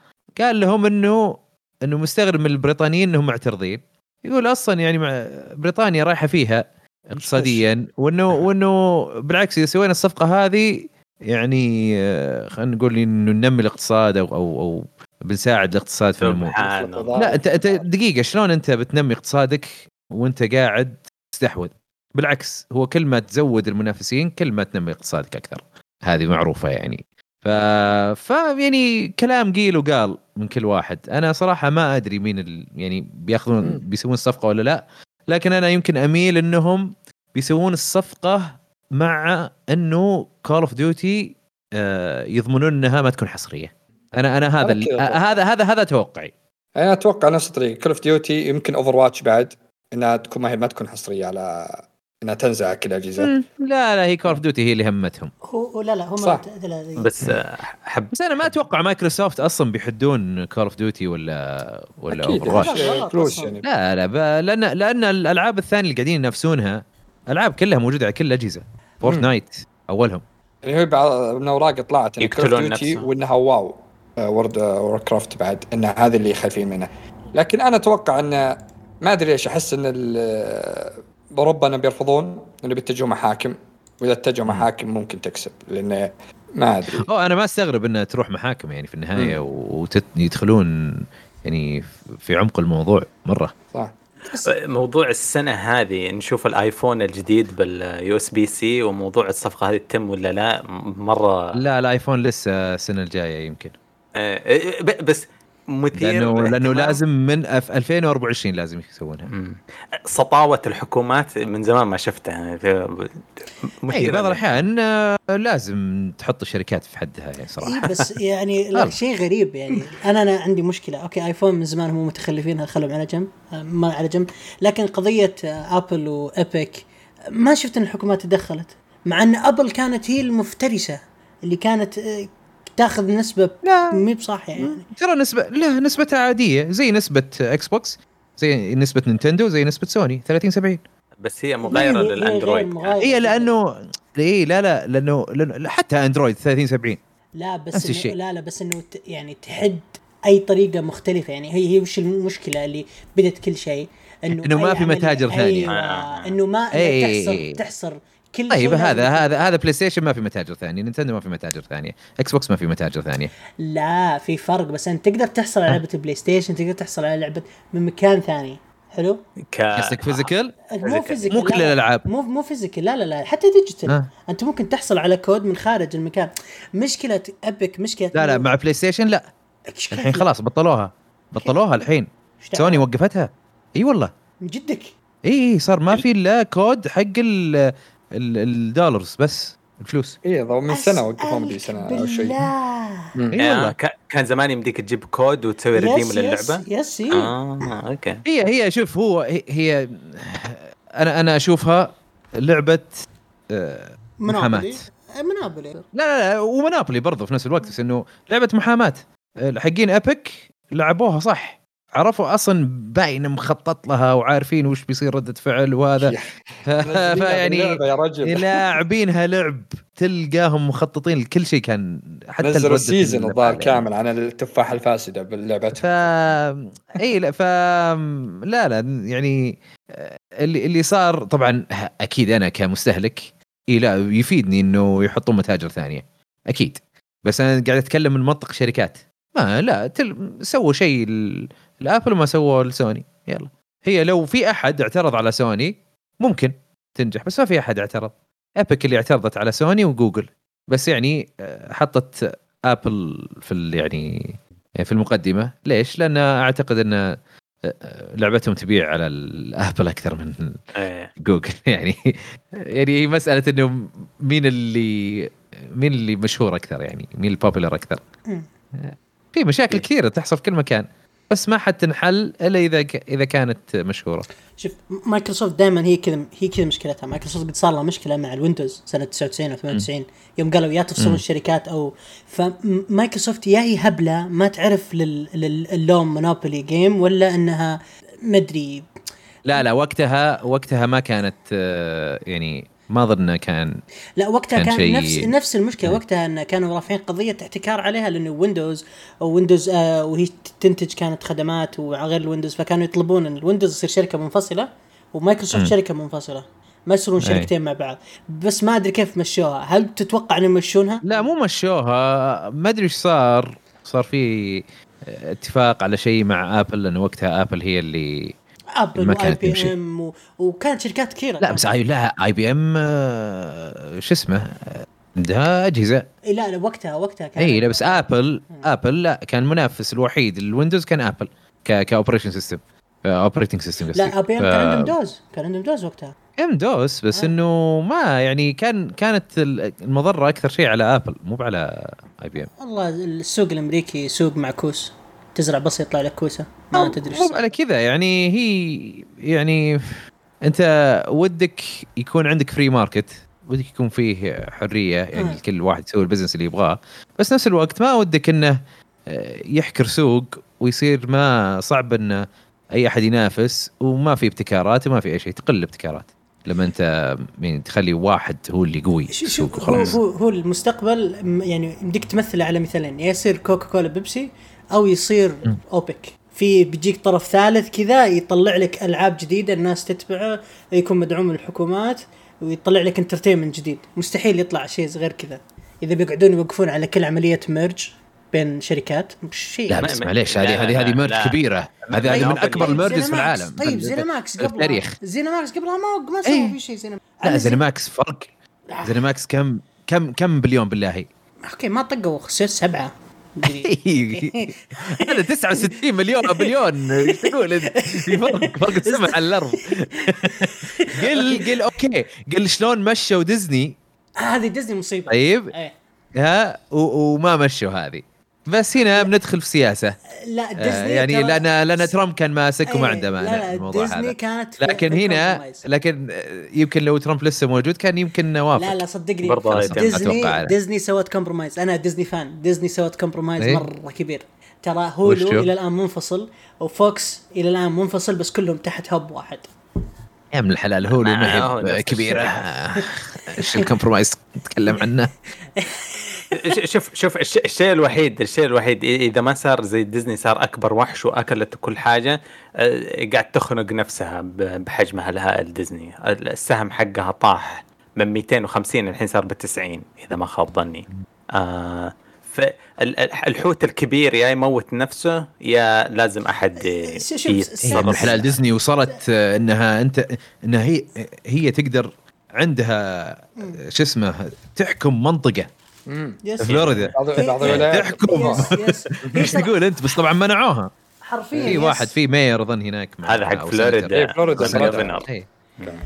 قال لهم إنه إنه مستغرب من البريطانيين إنهم معترضين. يقول أصلا يعني مع بريطانيا رايحة فيها اقتصاديا وإنه وإنه بالعكس إذا سوينا الصفقة هذه يعني آه، خلينا نقول إنه ننمي الاقتصاد أو أو, أو بنساعد الاقتصاد في النمو لا أنت أنت دقيقة شلون أنت بتنمي اقتصادك وأنت قاعد تستحوذ؟ بالعكس هو كل ما تزود المنافسين كل ما تنمي اقتصادك أكثر. هذه معروفة يعني. ف... ف يعني كلام قيل وقال من كل واحد. أنا صراحة ما أدري مين ال... يعني بيأخذون. بيسوون الصفقة ولا لا لكن أنا يمكن أميل إنهم بيسوون الصفقة مع إنه Call of Duty يضمنون إنها ما تكون حصرية. أنا أنا هذا ال- هذا هذا هذا توقعي. أنا أتوقع نفس الطريقة Call of Duty يمكن Overwatch بعد إنها تكون ما هي ما تكون حصرية على انها تنزل على كل الأجهزة. لا لا هي Call of Duty هي اللي همتهم. هو لا لا هم صح. بس آه، حب بس أنا ما أتوقع مايكروسوفت أصلا بيحدون Call of Duty ولا ولا Over. يعني. لا لا ب- لأن لأن الألعاب الثانية اللي قاعدين ينافسونها ألعاب كلها موجودة على كل الأجهزة. Fortnite أولهم. يعني هو بعض من اوراق طلعت إن Call of يقتلون Duty نفسهم. وإنها WoW آه، World of Warcraft بعد إن هذا اللي خايفين منه. لكن أنا أتوقع ان ما أدري ليش أحس إن انهم بيرفضون إنه بيتجهوا محاكم. وإذا اتجهوا محاكم ممكن تكسب لأن ما أدري. أو أنا ما أستغرب إنها تروح محاكم يعني في النهاية ويدخلون يعني في عمق الموضوع مرة. صح. موضوع السنة هذه نشوف الآيفون الجديد بال USB-C وموضوع الصفقة هذه تتم ولا لا؟ مرة لا الآيفون لسه السنة الجاية يمكن. آه، ب- بس مثير لأنه لأنه. لازم من أف- 2024 لازم يسوونها. سطوة الحكومات من زمان ما شفتها. في- اي مثيرة بعض الأحيان آه، لازم تحط الشركات في حدها يعني صراحة. إيه بس يعني لا شيء غريب يعني. أنا أنا عندي مشكلة. okay آيفون من زمان هم متخلفين خلهم على جنب آه، ما على جنب. لكن قضية آه، آبل و Epic ما شفت إن الحكومات تدخلت مع إن آبل كانت هي المفترسة اللي كانت تاخذ نسبة لا. مي بصح يعني ترى نسبة لا نسبتها عادية زي نسبة إكس بوكس زي نسبة نينتندو زي نسبة سوني 30 70 بس هي مغايرة للأندرويد مغايرة. هي لأنه اي لا لا لأنه, لأنه حتى أندرويد 30 70 لا نفس بس إنه الشيء. لا لا بس إنه يعني تحد أي طريقة مختلفة يعني هي هي وش المشكلة اللي بدت كل شيء إنه إنه ما في متاجر ثانية. أيوه آه. إنه ما أي- تحصر تحصر كل طيب هذا هذا هذا بلاي ستيشن ما في متاجر ثانية نينتندو ما في متاجر ثانية إكس بوكس ما في متاجر ثانية لا في فرق بس أنت تقدر تحصل على لعبة البلاي ستيشن تقدر تحصل على لعبة من مكان ثاني. حلو؟ ك قصدك physical مو physical مو كل لا، لا. الألعاب. مو مو physical لا لا لا. حتى digital آه. أنت ممكن تحصل على كود من خارج المكان. مشكلة Epic مشكلة لا لا مع بلاي ستيشن لا الحين؟ خلاص بطلوها. بطلوها الحين؟ سوني وقفتها. إي والله. من جدك؟ إي إي صار ما في إلا كود حق ال dollars بس الفلوس. اي ضو من سنة وقفوا مدري سنة أو شيء. اي آه، والله. كان زمان يمديك تجيب كود وتسوي redeem yes yes للعبة؟ yes إيه. آه okay. هي هي شوف هو هي, أنا أنا أشوفها لعبة آه، محاماة. monopoly. monopoly لا لا لا و monopoly برضه في نفس الوقت بس إنه لعبة محاماة. حقين Epic لعبوها صح. عرفوا أصلا باين مخطط لها وعارفين وش بيصير ردة فعل وهذا. فيعني لاعبينها لعب تلقاهم مخططين لكل شيء كان حتى نزلوا ال season الظاهر. كامل عن التفاحه الفاسدة باللعبة. ف إي لا ف لا لا يعني اللي اللي صار طبعا أكيد أنا كمستهلك إي لا يفيدني إنه يحطون متاجر ثانية أكيد. بس أنا قاعد أتكلم من منطق شركات. ما لا تل... سووا شيء الآبل وما سووا لسوني. يلا. هي لو في أحد اعترض على سوني ممكن تنجح بس ما في أحد اعترض. Epic اللي اعترضت على سوني وجوجل. بس يعني آه، حطت آبل في ال- يعني في المقدمة. ليش؟ لأن أعتقد أن آه، آه، لعبتهم تبيع على الآبل أكثر من إيه. جوجل. يعني يعني هي مسألة أنه مين اللي مين اللي مشهور أكثر يعني مين ال popular أكثر. في مشاكل كثيرة تحصل في كل مكان. بس ما حتنحل إلا إذا ك- إذا كانت مشهورة. شوف مايكروسوفت دائما هي كذا هي كذا مشكلتها. مايكروسوفت قد صار لها مشكلة مع الويندوز سنة 99 أو 98 يوم قالوا يا تفصلون. الشركات أو فمايكروسوفت يا هي هبلة ما تعرف لل- لل- ال monopoly game ولا إنها مدري لا لا وقتها وقتها ما كانت آه، يعني ما أظن كان لا وقتها كان كان, شيء- نفس نفس المشكلة إيه. وقتها إن كانوا رافعين قضية احتكار عليها لأنه ويندوز ويندوز آه وهي تنتج كانت خدمات وغير الويندوز فكانوا يطلبون إن الويندوز يصير شركة منفصلة ومايكروسوفت مم. شركة منفصلة ما يصيرون أي. شركتين مع بعض بس ما أدري كيف مشوها هل تتوقع إنهم يمشونها؟ لا مو مشوها ما أدري إيش صار صار في اتفاق على شيء مع ابل لأنه وقتها ابل هي اللي أبل و IBM و... وكانت شركات كثيرة لا بس اي لا IBM آه، شو اسمه آه، عندها أجهزة. لا لا وقتها وقتها كان إي لا بس أبل. ابل لا كان المنافس الوحيد للويندوز كان ابل ك ك operation system operating system لا IBM كان عندهم DOS كان عندهم DOS وقتها. MS-DOS بس آه. إنه ما يعني كان كانت المضرة أكثر شيء على ابل مو على IBM والله السوق الأمريكي سوق معكوس. تزرع بصل يطلع لك كوسة. ما تدري مو على كذا يعني هي يعني أنت ودك يكون عندك free market ودك يكون فيه حرية يعني آه. كل واحد يسوي ال business اللي يبغاه. بس نفس الوقت ما ودك إنه آه، يحكر سوق ويصير ما صعب إنه أي أحد ينافس وما في ابتكارات وما في أي شيء تقل الابتكارات. لما أنت يعني تخلي واحد هو اللي قوي شوف هو, هو هو المستقبل م- يعني يمديك تمثله على مثالين يا يصير كوكا كولا بيبسي أو يصير. أوبك. في بيجيك طرف ثالث كذا يطلع لك ألعاب جديدة الناس تتبعه يكون مدعوم من الحكومات ويطلع لك انترتينمنت جديد. مستحيل يطلع شيء غير كذا. إذا بيقعدون يوقفون على كل عملية merge بين شركات شيء. لا ما- بس معليش هذه هذه هذه merge لا. كبيرة. هذه هذه من أكبر ال merges في. العالم. طيب زينماكس قبلها التاريخ. زينماكس قبلها ما ما إيه. سووا في شيء زينماكس لا زينماكس فرق زينماكس كم كم كم بليون بالله؟ أوكي ما طقوا خسر سبعة. هذا 69 مليون بليون إيش تقول؟ إنت؟ في فرق فرق السماء على الأرض. قل قل okay. قل شلون مشوا ديزني؟ هذه ديزني مصيبة. طيب. إيه. ها و- وما مشوا هذه. بس هنا بندخل في سياسة لا آه ديزني يعني ترى- لأن لأن ترامب كان ماسك وما إيه، عنده مانع الموضوع ديزني هذا كانت في- لكن في هنا. لكن آه، يمكن لو ترامب لسه موجود كان يمكن وافق لا لا صدقني برضه. ديزني. ديزني سوت compromise أنا ديزني fan ديزني سوت compromise إيه؟ مرة كبير ترى هولو؟ إلى الآن منفصل وفوكس إلى الآن منفصل بس كلهم تحت hub واحد يا ابن الحلال هولو ما هي كبيرة. إيش ال compromise نتكلم عنه شوف شوف الش- الشيء الوحيد الشيء الوحيد إذا ما صار زي ديزني صار أكبر وحش وأكلت كل حاجة قاعد تخنق نفسها ب- بحجمها الهائل ديزني. السهم حقها طاح من 250 الحين صار ب 90 إذا ما خاب ظني. آه فالحوت الكبير يا يموت نفسه يا لازم أحد يتصرف حلال ديزني وصلت إنها أنت إنها هي هي تقدر عندها شو اسمه تحكم منطقة. فلوريدا. بعض بعض الولايات تحكم. إيش تقول أنت؟ بس طبعا منعوها حرفيا في. واحد في mayor اظن هناك. هذا حق فلوريدا. إيه، فلوريدا. اي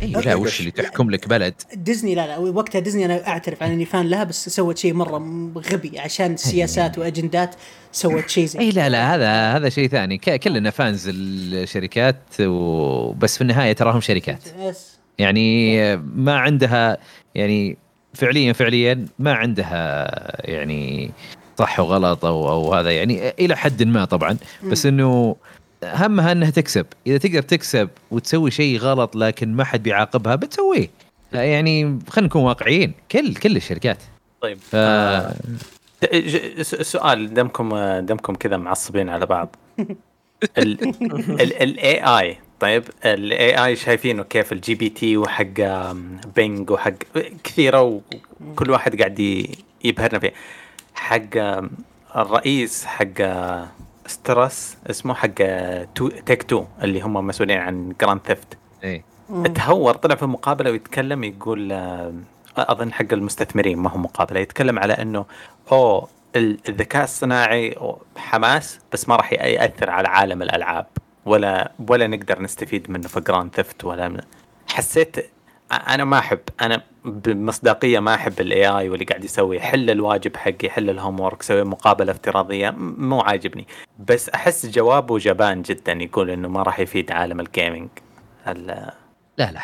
لا وش اللي تحكم لك بلد؟ ديزني لا لا وقتها ديزني أنا أعترف عن إني fan لها بس سوت شيء مرة غبي عشان سياسات وأجندات سوت شيء زي اي لا لا هذا هذا شيء ثاني. ك- كلنا fans الشركات وبس في النهاية تراهم شركات. yes. يعني ما عندها يعني فعليا فعليا ما عندها يعني صح وغلط أو أو هذا يعني إلى حد ما طبعا. بس إنه همها إنها تكسب. إذا تقدر تكسب وتسوي شيء غلط لكن ما حد بيعاقبها بتسويه. يعني خلينا نكون واقعيين. كل كل الشركات. طيب ف... آه، سؤال دمكم دمكم كذا معصبين على بعض. ال AI طيب ال AI شايفينه كيف؟ ال GPT وحق بينج وحق كثيرة وكل واحد قاعد يبهرنا فيه حق الرئيس حق آه، ستراوس اسمه حق آه، Take-Two اللي هم مسؤولين عن جراند ثيفت إيه. هو طلع في مقابلة ويتكلم يقول آه، أظن حق المستثمرين ما هو مقابلة يتكلم على إنه أوه ال- الذكاء الصناعي حماس بس ما راح يأثر على عالم الألعاب. ولا ولا نقدر نستفيد منه في جراند ثيفت ولا من حسيت أنا ما احب أنا بمصداقية ما أحب ال AI واللي قاعد يسوي. حل الواجب حقي حل ال homework سوي مقابلة افتراضية مو عاجبني. بس أحس جوابه جبان جدا يقول إنه ما راح يفيد عالم ال gaming ال- لا لا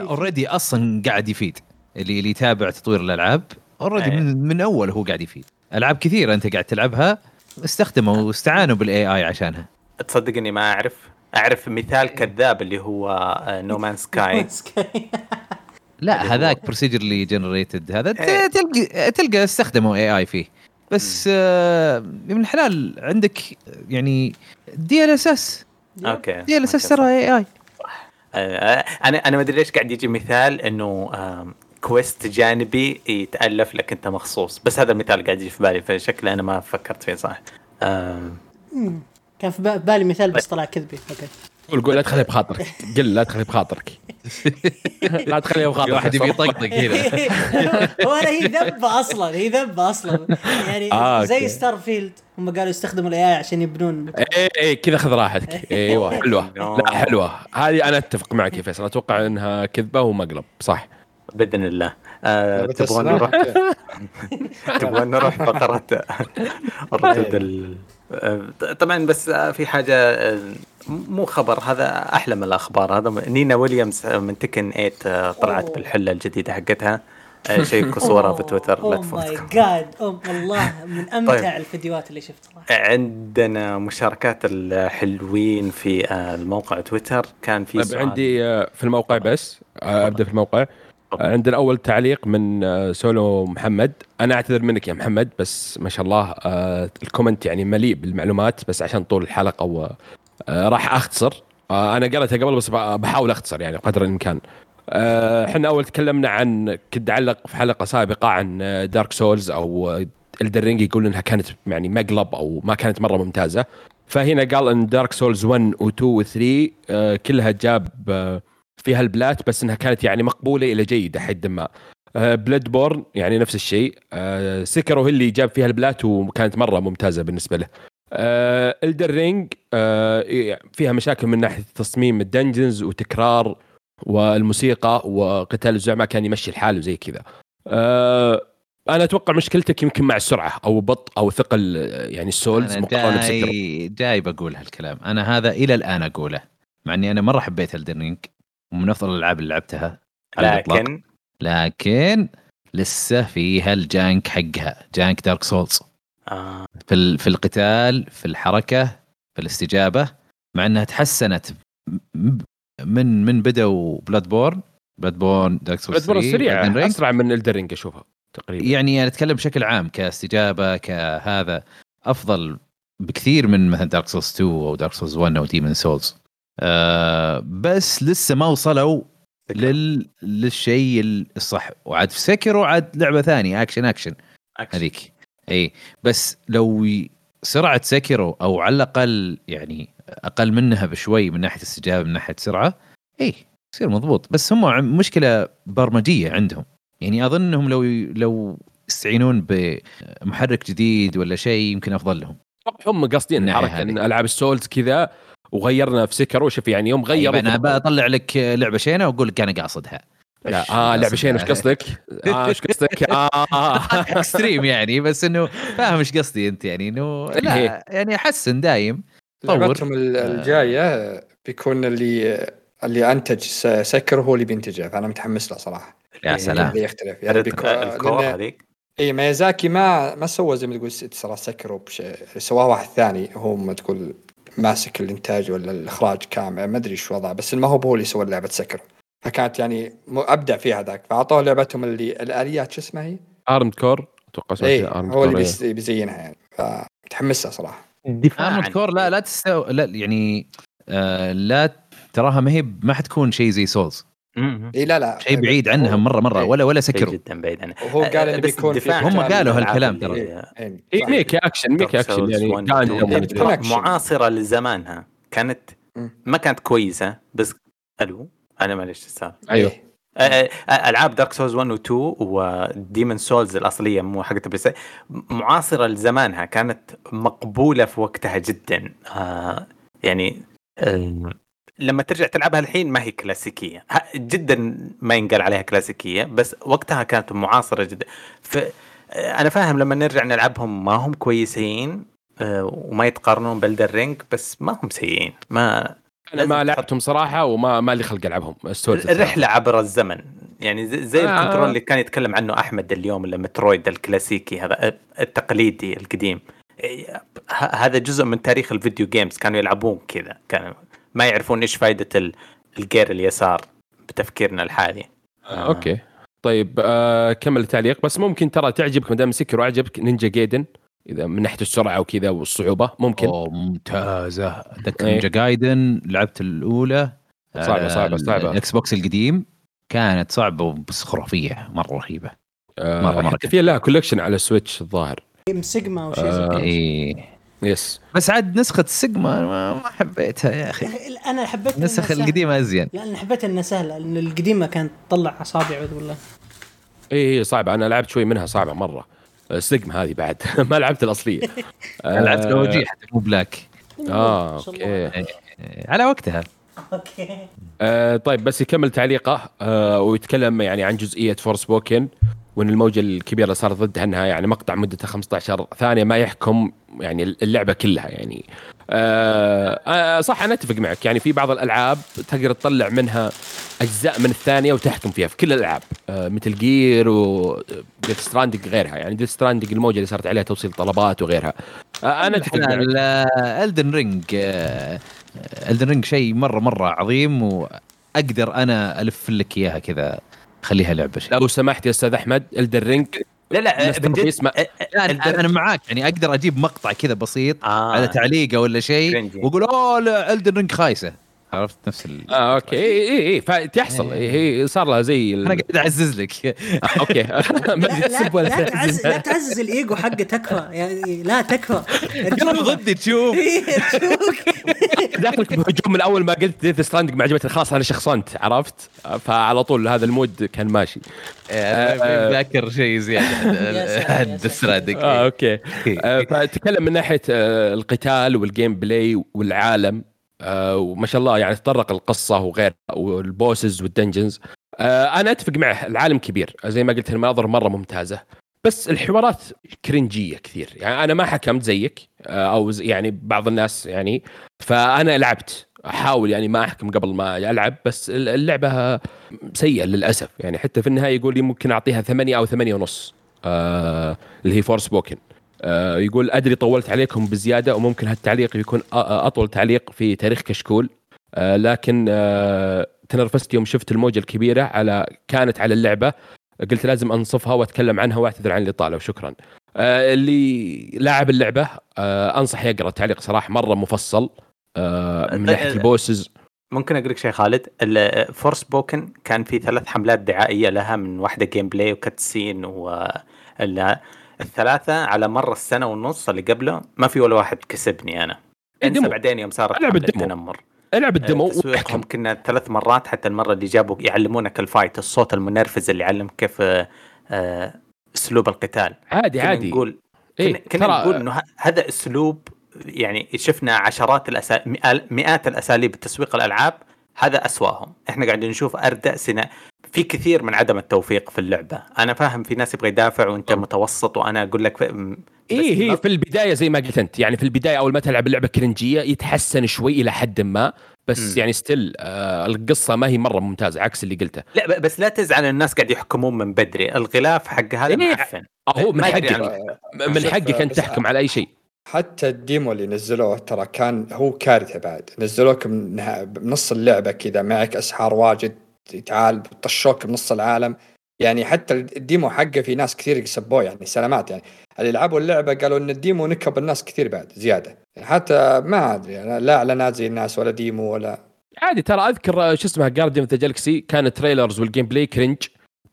already أصلا قاعد يفيد. اللي اللي يتابع تطوير الألعاب already أيه. من, من أول هو قاعد يفيد. ألعاب كثيرة أنت قاعد تلعبها استخدموا واستعانوا بال AI عشانها. تصدق اني ما أعرف. أعرف مثال كذاب اللي هو آه، نومان سكاي لا هذاك procedurally generated هذا إيه. تلقى تلقى استخدموا AI فيه. بس آه، ابن الحلال عندك يعني DLSS okay. DLSS ترى AI آه، أنا أنا ما أدري ليش قاعد يجي مثال إنه quest جانبي يتألف لك أنت مخصوص. بس هذا المثال قاعد يجي في بالي فشكله أنا ما فكرت فيه صح. كان في با- بالي مثال بس طلع كذبي. okay. قول قول لا تخليه بخاطرك. قل لا تخليه بخاطرك. لا تخليه بخاطرك. واحد يبي يطقطق هنا. ولا هي ذبه أصلا هي ذبه أصلا. يعني آه، زي. ستار فيلد هم قالوا يستخدموا ال AI عشان يبنون. إيه إيه كذا خذ راحتك. أيوه حلوة. لا حلوة. هذه أنا أتفق معك يا فيصل. أتوقع إنها كذبة ومقلب. صح. بإذن الله. آه، تبغون. نروح؟ تبغون نروح فقرة الردود ال- طبعا بس آه، في حاجة آه، مو خبر هذا أحلى من الأخبار. هذا نينا ويليامز من تكن 8 آه، طلعت أوه. بالحلة الجديدة حقتها شيكوا صورها في تويتر. لا oh my god. والله من أمتع طيب. الفيديوهات اللي شفتها. عندنا مشاركات الحلوين في الموقع تويتر. كان في طيب سؤال. عندي في الموقع بس أبدأ في الموقع. عندنا أول تعليق من آه، سولو محمد. أنا أعتذر منك يا محمد بس ما شاء الله آه، ال comment يعني مليء بالمعلومات بس عشان طول الحلقة و آه، راح أختصر. أنا قريتها قبل بس بحاول أختصر يعني قدر الإمكان. إحنا أول تكلمنا عن كنت اعلق في حلقة سابقة عن دارك سولز أو إلدن رينج يقول إنها كانت يعني مقلب أو ما كانت مرة ممتازة. فهنا قال إن دارك سولز 1 و2 و3 آه، كلها جاب آه، فيها ال plat بس إنها كانت يعني مقبولة إلى جيده حد ما. بلود بورن يعني نفس الشيء. آه، سكيرو هي اللي جاب فيها ال plat وكانت مرة ممتازة بالنسبة له. إلدن رينج فيها مشاكل من ناحية تصميم ال dungeons وتكرار والموسيقى وقتال الزعماء كان يمشي الحال وزي كذا. آه، أنا أتوقع مشكلتك يمكن مع السرعة أو بطء أو ثقل آه، يعني ال Souls مقارنة ب Sekiro جاي جاي بقول هالكلام. أنا هذا إلى الآن أقوله مع إني أنا مرة حبيت Elden Ring ومن أفضل الألعاب اللي لعبتها. لكن لكن لسه فيها ال jank حقها jank Dark Souls آه في ال- في القتال في الحركة في الاستجابة مع إنها تحسنت من من بدأوا Bloodborne Bloodborne Dark Souls Bloodborne 3 سريع. أسرع من Elden Ring أشوفها تقريبا يعني أنا أتكلم بشكل عام كاستجابة كهذا أفضل بكثير من مثلا Dark Souls 2 أو Dark Souls 1 أو Demon's Souls آه بس لسه ما وصلوا لل... للشيء الصح. وعاد في Sekiro عاد لعبة ثانية action action action. هذيك. إي. بس لو سرعة Sekiro أو على الأقل يعني أقل منها بشوي من ناحية استجابة من ناحية سرعة إي يصير مضبوط. بس هم مشكلة برمجية عندهم. يعني أظن إنهم لو لو يستعينون بمحرك جديد ولا شيء يمكن أفضل لهم. هم قاصدين الحركه. إن ألعاب ال Souls كذا وغيرنا في Sekiro شوف يعني يوم أيوة غيروا أنا بطلع لك لعبة شينة وأقول لك أنا قاصدها لا آه لعبة شيء إيش قصدك؟ آه إيش قصدك؟ آه آه. extreme يعني بس إنه فاهم إيش قصدي أنت يعني إنه إيه. لا يعني أحسن دايم. لعبتهم ال- الجاية بيكون اللي اللي أنتج Sekiro هو اللي بينتجه فأنا متحمس له صراحة يا سلام. اللي يختلف يعني بيكون ال Core هذيك اي ميازاكي ما ما سوى زي ما تقول ترى بشيء سواه واحد ثاني هو ما تقول ماسك الإنتاج ولا الإخراج كامل ما أدري شو وضعه بس ما هو هو اللي سوى لعبة Sekiro فكانت يعني أبدع فيها ذاك فاعطوه لعبتهم اللي الآليات شو اسمها هي؟ أرمد كور أتوقع اسمها اي كذا، Armored هو اللي إيه. بيزينها يعني فمتحمسها صراحة دفاعا ارمود كور لا لا تستو لا يعني آه لا تراها ما هي ما حتكون شيء زي سولز. اي لا لا شيء بعيد عنها مرة مرة إيه. ولا ولا سكروا جدا بعيد عنه وهو قال إنه بس بيكون هم قالوا هالكلام ترى. إيه. اي ميك أكشن ميك أكشن يعني 1 Gundam و 2 إيه، ومدري. بتكون أكشن. معاصرة لزمانها كانت. ما كانت كويسة بس ألو أنا معلش صار أيوه إيه. ألعاب Dark Souls 1 و 2 و Demon's Souls الأصلية مو حقت بس معاصرة لزمانها كانت مقبولة في وقتها جدا آه يعني آه لما ترجع تلعبها الحين ما هي كلاسيكية. جدا ما ينقال عليها كلاسيكية بس وقتها كانت معاصرة جدا. ف آه، أنا فاهم لما نرجع نلعبهم ما هم كويسين آه، وما يتقارنون ب Elden Ring بس ما هم سيئين. ما أنا ما لعبتهم صراحة وما ما لي خلق ألعبهم. الرحلة عبر الزمن. يعني زي, آه. ال control اللي كان يتكلم عنه أحمد اليوم اللي Metroid الكلاسيكي هذا التقليدي القديم. إيه، هذا جزء من تاريخ ال video games كانوا يلعبون كذا كانوا ما يعرفون إيش فائده ال- الجير اليسار بتفكيرنا الحالي آه. أوكي طيب آه كمل التعليق بس ممكن ترى تعجبك ما دام Sekiro عجبك Ninja Gaiden إذا من ناحية السرعة وكذا والصعوبة ممكن أوه ممتازة أتذكر إيه. Ninja Gaiden لعبت الأولى صعبة- على صعبة- صعبة. ال Xbox القديم كانت صعبة بس خرافية مرة رهيبة آه مرة- مرة حتى في لها collection على ال Switch الظاهر سيجما وشيء زي آه. كذا اي yes. بس عاد نسخة السيجما ما, ما حبيتها يا أخي. أنا حبيت النسخ. القديمة أزين. لا أنا حبيت إنها سهلة لأن القديمة كانت تطلع أصابع اعوذ بالله إي إي صعبة. أنا لعبت شوي منها صعبة مرة. السجم هذه بعد. ما لعبت الأصلية. أنا لعبت ال OG حتى مو Black. آه ما شاء الله. أوكي إيه، على وقتها. أوكي. آه طيب بس يكمل تعليقه آه ويتكلم يعني عن جزئية Forspoken وإن الموجة الكبيرة اللي صار ضدها إنها يعني مقطع مدته 15 ثانية ما يحكم يعني اللعبة كلها يعني. آه آه صح أنا أتفق معك. يعني في بعض الألعاب تقدر تطلع منها أجزاء من الثانية وتحكم فيها في كل الألعاب. آه مثل Gear و Death Stranding غيرها. يعني Death Stranding الموجة اللي صارت عليها توصيل طلبات وغيرها. آه أنا أتفق معك. Elden Ring Elden Ring شيء مرة مرة عظيم وأقدر أنا ألف لك إياها كذا. خليها لعبة شينة. لو سمحت يا أستاذ أحمد Elden Ring لا لا بجد- الدر- أنا أنا معاك يعني أقدر أجيب مقطع كذا بسيط آه. على تعليقه ولا شيء. وأقول أوه لا Elden Ring خايسة. عرفت؟ نفس ال... آه أوكي. اي اي اي فتحصل إيه. هي صار لها زي ال... أنا قاعد أعزز لك. آه، أوكي. ما لا, تسب لا, ولا لا, تعزز, تعزز لا تعزز الإيجو حقه تكفى يعني لا تكفى ضدي تشوف. إيه،. داخلك بهجوم من أول ما قلت ديث ستراندنج ما عجبتني خلاص أنا شخصنت عرفت؟ فعلى طول هذا المود كان ماشي. آه، ذاكر شيء زيادة. السرادق آه أوكي. آه، فتكلم من ناحية آه، القتال والجيم بلاي والعالم. وما شاء الله يعني تطرق القصة وغيرها وال bosses وال dungeons أنا أتفق معه. العالم كبير. زي ما قلت المناظر مرة ممتازة. بس الحوارات كرنجية كثير. يعني أنا ما حكمت زيك آه، أو يعني بعض الناس يعني فأنا لعبت. أحاول يعني ما أحكم قبل ما ألعب بس اللعبة سيئة للأسف. يعني حتى في النهاية يقول لي ممكن أعطيها ثمانية أو ثمانية ونص آه اللي هي Forspoken. آه يقول أدري طولت عليكم بزيادة وممكن هالتعليق يكون أطول تعليق في تاريخ كشكول. آه لكن آه تنرفزت يوم شفت الموجة الكبيرة على كانت على اللعبة. قلت لازم أنصفها وأتكلم عنها وأعتذر عن الاطاله وشكرا. آه اللي لاعب اللعبة آه أنصح يقرا التعليق صراحة مرة مفصل آه من ناحية ال bosses. ممكن أقول لك شيء خالد؟ Forspoken كان في ثلاث حملات دعائية لها من واحدة gameplay و cutscene و ال- الثلاثة على مر السنة ونص اللي قبله ما في ولا واحد كسبني أنا. انسى الدمو. بعدين يوم صارت الدمو. التنمر ألعب الدمو تسويقهم كنا ثلاث مرات حتى المرة اللي جابوا يعلمونك الفايت الصوت المنرفز اللي يعلمك كيف آه، آه، أسلوب القتال. عادي كنا عادي. نقول إيه، كنا, ترى- نقول إنه هذا أسلوب يعني شفنا عشرات الأسا... مئات الأساليب تسويق الألعاب هذا أسواهم. إحنا قاعدين نشوف اردأ سنة في كثير من عدم التوفيق في اللعبة. أنا فاهم في ناس يبغى يدافع وأنت متوسط وأنا أقول لك م- إيه هي ما- في البداية زي ما قلت أنت. يعني في البداية أول ما تلعب اللعبه cringe ية يتحسن شوي إلى حد ما بس مم. يعني still آه القصة ما هي مرة ممتازة عكس اللي قلته. لا بس لا تزعل الناس قاعد يحكمون من بدري. الغلاف حق هذا إيه. معفن. آه، هو من حقك. عن- من حقك ان بس- تحكم على أي شيء. حتى ال demo اللي نزلوه ترى كان هو كارثة بعد. نزلوك من بنص اللعبة كذا معك أسحار واجد تعال طشوك بنص العالم. يعني حتى ال demo حقه في ناس كثير يسبوه يعني سلامات يعني. اللي لعبوا اللعبة قالوا إن ال demo نكب الناس كثير بعد زيادة. يعني حتى ما أدري أنا لا اعلانات زي الناس ولا demo ولا عادي ترى أذكر آه، شو اسمها Guardians of the Galaxy كانت trailers وال gameplay cringe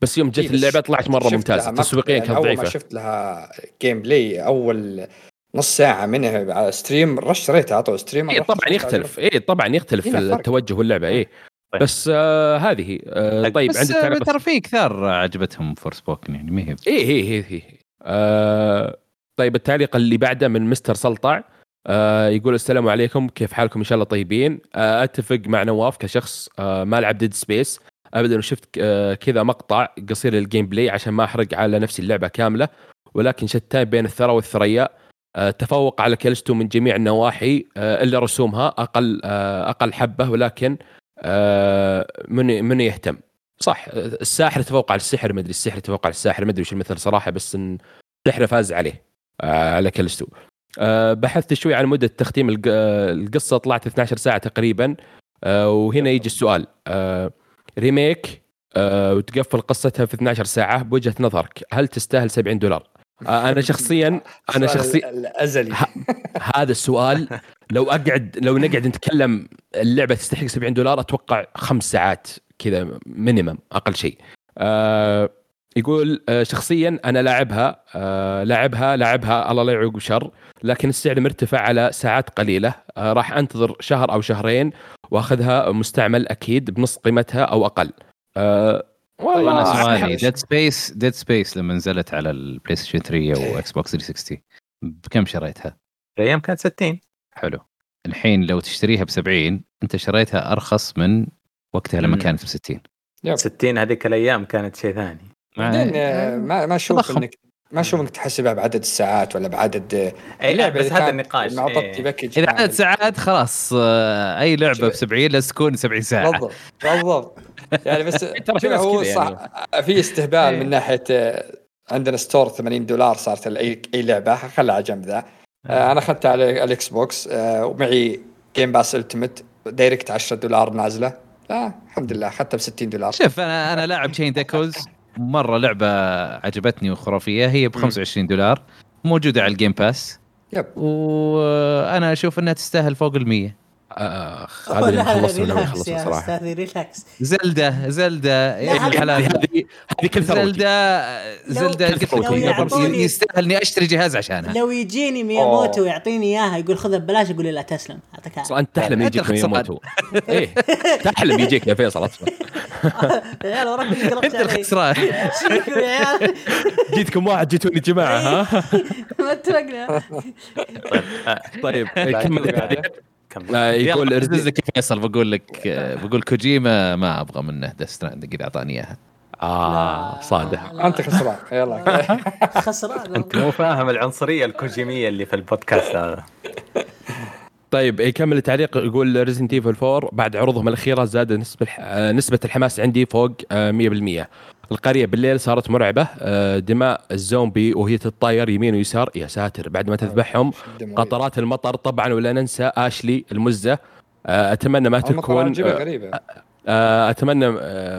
بس يوم إيه، جت بس اللعبة طلعت مرة ممتازة لها مقطع، تسويقيا يعني كانت أول ما ضعيفة. شفت لها gameplay أول نص ساعة منها على stream رحت شريتها على طول stream اي طبعا يختلف اي طبعا يختلف. التوجه واللعبة اي طيب. بس آه هذه آه طيب بس عندك تعليق ترى في كثار عجبتهم Forspoken يعني ما هي اي هي هي هي آه طيب التعليق اللي بعده من مستر سلطع آه يقول السلام عليكم كيف حالكم؟ إن شاء الله طيبين. آه أتفق مع نواف كشخص آه ما لعب Dead Space ابدا وشفت آه كذا مقطع قصير لل gameplay عشان ما أحرق على نفسي اللعبة كاملة. ولكن شتان بين الثرى والثريا. آه تفوق على كالستو من جميع النواحي آه إلا رسومها أقل آه أقل حبة. ولكن آه من من يهتم. صح الساحر تفوق على السحر مدري السحر تفوق على الساحر مدري وش المثل صراحة بس إن السحر فاز عليه. آه على كالستو آه بحثت شوي عن مدة تختيم الق- القصة طلعت 12 ساعة تقريبا. آه وهنا يجي السؤال. آه remake آه وتقفل قصتها في 12 ساعة بوجهة نظرك هل تستاهل 70 دولار؟ آه أنا شخصيا أنا شخصيا الأزلي. هذا السؤال لو اقعد لو نقعد نتكلم اللعبة تستحق 70 دولار أتوقع خمس ساعات كذا مينيمم أقل شيء. آه يقول آه شخصيا أنا لاعبها آه لاعبها لاعبها الله لا يعوق شر لكن السعر مرتفع على ساعات قليلة آه راح أنتظر شهر أو شهرين وأخذها مستعمل أكيد بنص قيمتها أو أقل. آه والله أنا سؤالي. ديد سبيس ديد سبيس لما نزلت على ال PlayStation 3 و Xbox 360 بكم شريتها؟ الأيام كانت 60 حلو الحين لو تشتريها ب 70 انت شريتها أرخص من وقتها لما. كانت ب 60 يب. 60 هذيك الأيام كانت شيء ثاني بعدين آه، ما ما أشوف تضخم. انك ما أشوف إنك تحسبها بعدد الساعات ولا بعدد اي لا بس هذا النقاش إيه. package إذا. عدد ساعات خلاص آه، أي لعبة ب 70 لازم تكون 70 ساعة بالضبط بالضبط يعني بس ترى في شوف ناس هو صح في استهبال من ناحية آه، عندنا store 80 دولار صارت اي لعبة خلها على جنب ذا آه، أنا اخذتها على ال Xbox آه، ومعي Game Pass Ultimate direct 10 دولار نازلة. آه الحمد لله اخذتها ب 60 دولار. شوف أنا أنا لاعب Chained Echoes مرة لعبة عجبتني وخرافية. هي ب 25 دولار موجودة على ال Game Pass يب. وأنا أشوف إنها تستاهل فوق ال 100 اخ أوه، هذا اللي خلصنا يا صراحة relax Zelda Zelda يا ابن هذه- الحلال هذه هذه كل Zelda Zelda يستاهل اني أشتري جهاز عشانها. لو يجيني مياموتو. ويعطيني إياها يقول خذها ببلاش أقول له لا تسلم أصلا العافية. انت تحلم أنت يجيك. ميموتو إيه. تحلم يجيك يا فيصل أصلا يا عيال وراك أنت الخسران. شوفوا يا عيال. جيتكم واحد جيتوني جماعة ها؟ ما اتفقنا طيب طيب بعد- كمل. كمل. آه، يقول رزق لك فيصل بقول لك آه، بقول كوجيما ما أبغى منه Death Stranding اذا أعطاني إياها. آه صادق. لا، أنت خسران. يلا. خسران. أنت مو فاهم العنصرية الكوجيمية اللي في البودكاست هذا. طيب يكمل التعليق يقول Resident Evil 4 بعد عروضهم الأخيرة زاد نسبة الح... آه، نسبة الحماس عندي فوق آه، 100% القرية بالليل صارت مرعبة. آه، دماء الزومبي وهي تتطاير يمين ويسار. يا ساتر بعد ما تذبحهم قطرات المطر طبعا ولا ننسى آشلي المزة. آه، أتمنى ما تكون آه، غريبة. أتمنى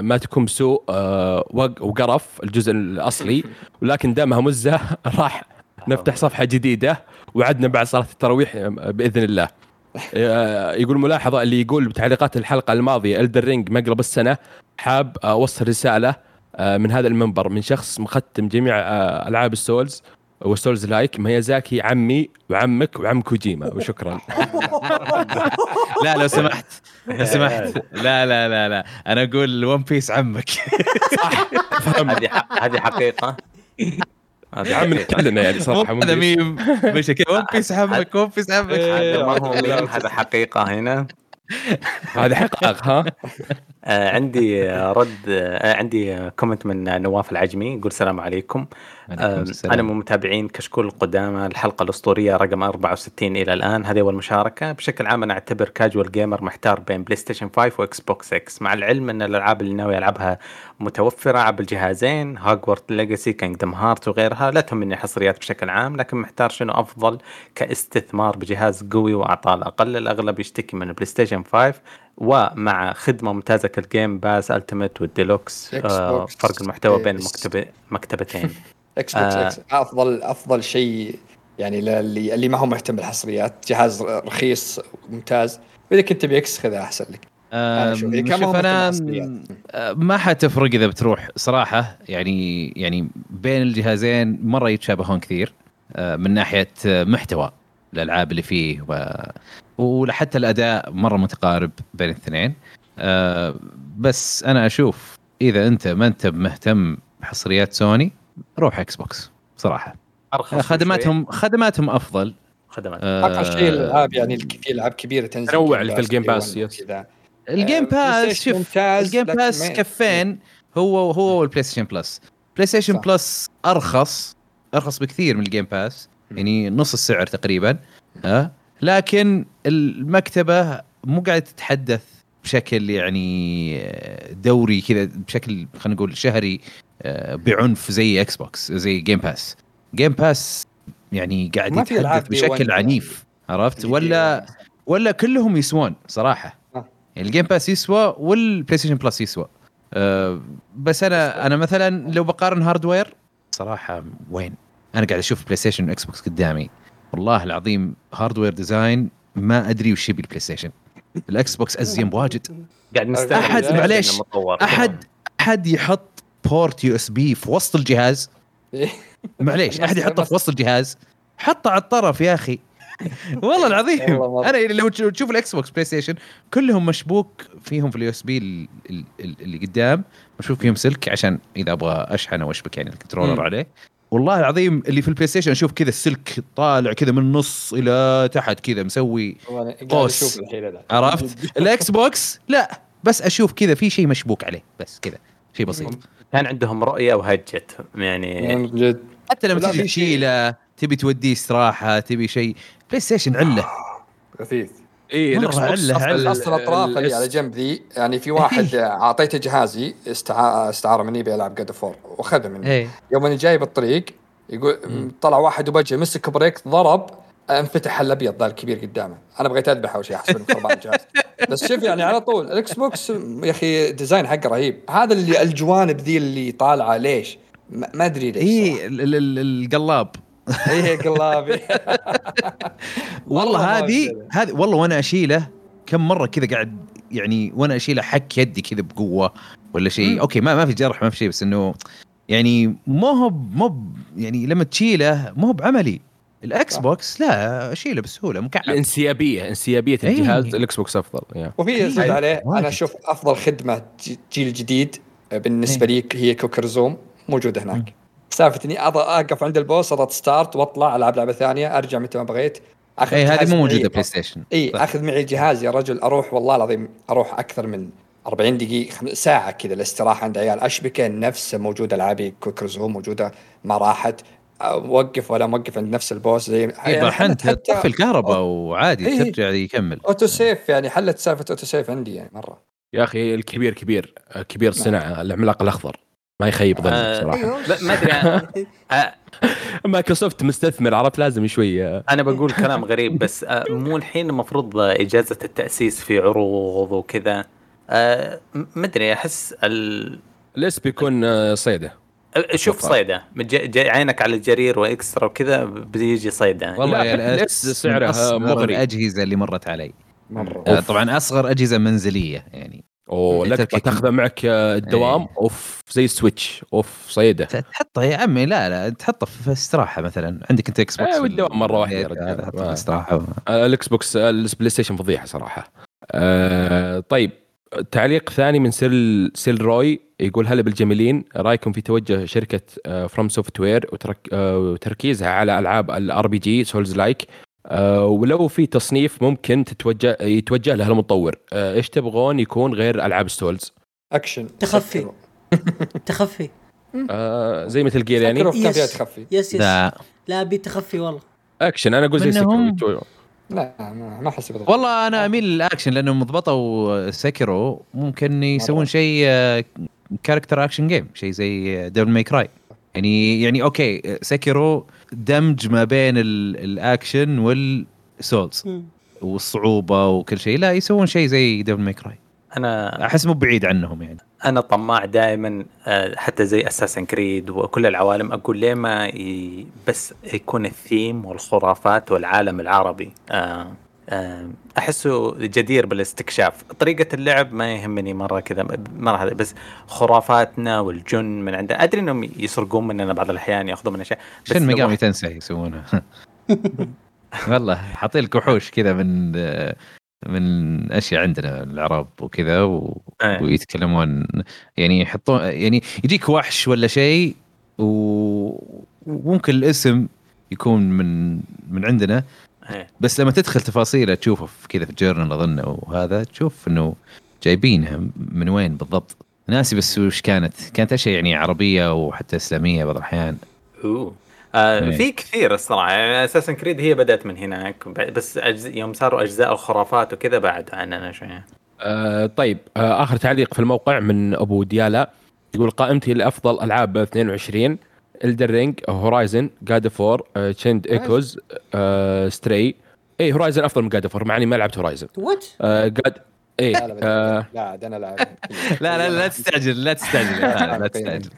ما تكون وق- وقرف الجزء الأصلي. ولكن دامها مزة راح نفتح صفحة جديدة وعدنا بعد صلاة التراويح بإذن الله. يقول ملاحظة اللي يقول بتعليقات الحلقة الماضية الدر رينج مقلب السنة حاب أوصل رسالة. من هذا المنبر من شخص مختم جميع آه، ألعاب ال Souls وال Souls-like ميازاكي عمي وعمك وعم كوجيما وشكرا. لا لو سمحت لو سمحت. لا لا لا لا. أنا أقول One Piece عمك. هذه ح- هذه حقيقة. هذه يا عم حقيقة. كلنا يعني صراحة هذا. ميم. مش كذا One Piece عمك One Piece عمك. هذا ما هو ميم هذا حقيقة هنا. هذه حقائق ها؟ آه عندي رد آه عندي comment من نواف العجمي يقول السلام عليكم. السلام. أنا من متابعين كشكول القدامى الحلقة الأسطورية رقم 64 إلى الآن. هذه أول مشاركة. بشكل عام أنا أعتبر casual gamer محتار بين PlayStation 5 و Xbox 6 مع العلم أن الألعاب اللي ناوي ألعبها متوفرة على الجهازين Hogwarts Legacy Kingdom Hearts وغيرها لا تهمني حصريات بشكل عام لكن محتار شنو أفضل كاستثمار بجهاز قوي واعطال أقل الأغلب يشتكي من ال PlayStation 5 ومع خدمة ممتازة كال Game Pass Ultimate وال Deluxe آه فرق المحتوى بين X. المكتبه مكتبتين Xbox آه. أفضل أفضل شيء يعني للي اللي ما هو مهتم بالحصريات جهاز رخيص ممتاز وإذا كنت تبي X خذه أحسن لك شوف أنا. آه، ما حتفرق إذا بتروح صراحة يعني يعني بين الجهازين مرة يتشابهون كثير آه، من ناحية محتوى الألعاب اللي فيه و... وحتى الأداء مرة متقارب بين الاثنين آه، بس أنا أشوف إذا أنت ما أنت مهتم بحصريات سوني روح Xbox صراحة. أرخص خدماتهم خدماتهم أفضل. خدمات. أقل شيء الألعاب يعني في ألعاب كبيرة تنزل تنوع في ال Game Pass،. ال Game آه، Play Pass شوف ممتاز ال Game Pass كفين هو هو وال PlayStation Plus PlayStation صح. Plus أرخص أرخص بكثير من ال Game Pass يعني نص السعر تقريبا ها لكن المكتبة مو قاعدة تتحدث بشكل يعني دوري كذا بشكل خلينا نقول شهري آه، بعنف زي Xbox زي Game Pass Game Pass يعني قاعد يتحدث بشكل يعني. عنيف عرفت اللي ولا One. ولا كلهم يسوون صراحة آه. يعني ال Game Pass يسوى وال PlayStation Plus يسوى. أه بس أنا أنا مثلا لو بقارن hardware صراحة وين؟ أنا قاعد أشوف PlayStation و Xbox قدامي. والله العظيم hardware design ما أدري وش يبي ال PlayStation ال Xbox ازين بواجد قاعد نستعمل أحد- الجهاز معليش،. احد أحد يحط port USB في وسط الجهاز؟ إيه. معليش. أحد يحطه في وسط الجهاز؟ حطه على الطرف يا أخي. والله العظيم. أنا لو تشوف ال Xbox PlayStation كلهم مشبوك فيهم في ال USB اللي قدام مشبوك فيهم سلك عشان إذا أبغى أشحن أو أشبك يعني ال controller. عليه. والله العظيم اللي في ال PlayStation أشوف كذا السلك طالع كذا من النص إلى تحت كذا مسوي قوس. عرفت؟ ال Xbox لا بس أشوف كذا في شيء مشبوك عليه بس كذا شيء بسيط. كان عندهم رؤية وهجت يعني من جد. حتى لما تجي تشيله تبي توديه استراحة تبي شيء. PlayStation عله. غثيث إي مرة ال Xbox عله- أصلاً عله. أصلا الأطراف اللي على جنب ذي يعني في واحد أعطيته جهازي استع... استعاره مني بيلعب God of War واخذه مني. إيه. يوم اني جاي بالطريق يقول طلع واحد وبجه مسك brake ضرب انفتح الأبيض ذا الكبير قدامه. أنا بغيت أذبحه أول شيء احسب انه خربان الجهاز. بس شوف يعني على طول ال Xbox يا أخي design حقه رهيب. هذا اللي الجوانب ذي اللي طالعة ليش؟ ما ما أدري ليش اي ال- ال- ال- القلاب. اي قلابي والله ما هذه. هذه والله وأنا أشيله كم مرة كذا قاعد يعني وأنا أشيله حك يدي كذا بقوة ولا شيء أوكي ما ما في جرح ما في شيء بس إنه يعني مو هو مو يعني لما تشيله مو هو بعملي ال X. box لا أشيله بسهولة مكعب الانسيابية انسيابية إيه. الجهاز ال Xbox أفضل يا. وفي أيوة. عليه واجد. أنا أشوف أفضل خدمة جيل جديد بالنسبة لي هي Quick Resume موجودة هناك سالفة إني أض- أقف عند ال boss أضغط start وأطلع ألعب لعبة ثانية أرجع متى ما بغيت. أخذ اي هذه مو. موجودة PlayStation إي. أخذ معي جهاز يا رجل أروح والله العظيم أروح أكثر من 40 دقيقة خم- ساعة كذا الاستراحة عند عيال. أشبكة نفسه موجودة العابي Quick Resume موجودة ما راحت. أوقف ولا موقف عند نفس ال boss زي يبا حنت حتى تطفي الكهرباء وعادي إيه. ترجع يكمل. auto save يعني حلت سالفة auto save عندي يعني مرة. يا أخي الكبير كبير كبير الصناعه العملاق الأخضر. ما يخيب ظني آه، صراحة أيوه. لا، ما أدري آه، مايكروسوفت مستثمر عرفت؟ لازم شوي آه، أنا بقول كلام غريب بس آه، مو الحين المفروض إجازة التأسيس في عروض وكذا. ما أدري أحس ال... ال S بيكون صيدة. شوف. صيدة. عينك على الجرير و eXtra وكذا بيجي صيدة. والله لا، يا ال X ال X سعرها مغري. الأجهزة اللي مرت علي. مرة. آه، طبعا أصغر أجهزة منزلية يعني. أوه لك تركي- تاخذه معك آه، الدوام إيه. أوف زي ال Switch أوف صيده. تحطه يا عمي لا لا تحطه في استراحة مثلا. عندك أنت Xbox آه، في والدوام مرة واحدة يا رجال. في استراحة آه، ال Xbox آه، ال PlayStation فضيحه صراحة. آه طيب تعليق ثاني من سيل سيل روي يقول هلا بالجميلين رأيكم في توجه شركة FromSoftware وتركيزها على ألعاب ال RPG Souls like آه، ولو في تصنيف ممكن تتوجه يتوجه له المطور. آه، إيش تبغون يكون غير ألعاب Souls؟ action. تخفي. تخفي. آه، زي Metal Gear يعني؟ yes. تخفي. yes yes لا. لا ابي تخفي والله. أكشن أنا أقول زي منهم- Sekiro لا ما أحس والله أنا أميل للأكشن لأنه مضبطوا Sekiro ممكن يسوون. شيء character action game شيء زي Devil May Cry يعني يعني أوكي Sekiro دمج ما بين ال- ال action وال Souls. والصعوبة وكل شيء. لا يسوون شيء زي Devil May Cry أنا أحس مو بعيد عنهم يعني. أنا طماع دائما حتى زي Assassin's Creed وكل العوالم. أقول ليه ما ي... بس يكون الثيم والخرافات والعالم العربي آه، آه، أحسه جدير بالاستكشاف. طريقة اللعب ما يهمني مرة كذا مره هذا بس خرافاتنا والجن من عندنا أدري إنهم يسرقون مننا بعض الأحيان يأخذون من أشياء بس شن واحد- تنسى يسوونها والله حاطين لك وحوش كذا من من أشياء عندنا العرب وكذا و... إيه. ويتكلمون يعني يحطون يعني يجيك وحش ولا شيء و- وممكن الاسم يكون من من عندنا إيه. بس لما تدخل تفاصيله تشوفه في كذا في الجورنال أظن وهذا تشوف إنه جايبينها من وين بالضبط. ناسي بس وش كانت. كانت أشياء يعني عربية وحتى إسلامية بعض الأحيان. أوه. آه إيه. في كثير الصراحة. يعني Assassin's Creed هي بدأت من هناك بس أجز... يوم صاروا أجزاء الخرافات وكذا بعد عننا شوية. آه طيب. آه آخر تعليق في الموقع من أبو ديالا. يقول قائمتي لأفضل ألعاب 22 Elden Ring Horizon God of War Chained Echoes Stray اي Horizon أفضل من God of War مع إني ما لعبت Horizon وات God اي لا لا آه لا أنا لا لا لا تستعجل لا تستعجل لا, تستعجل.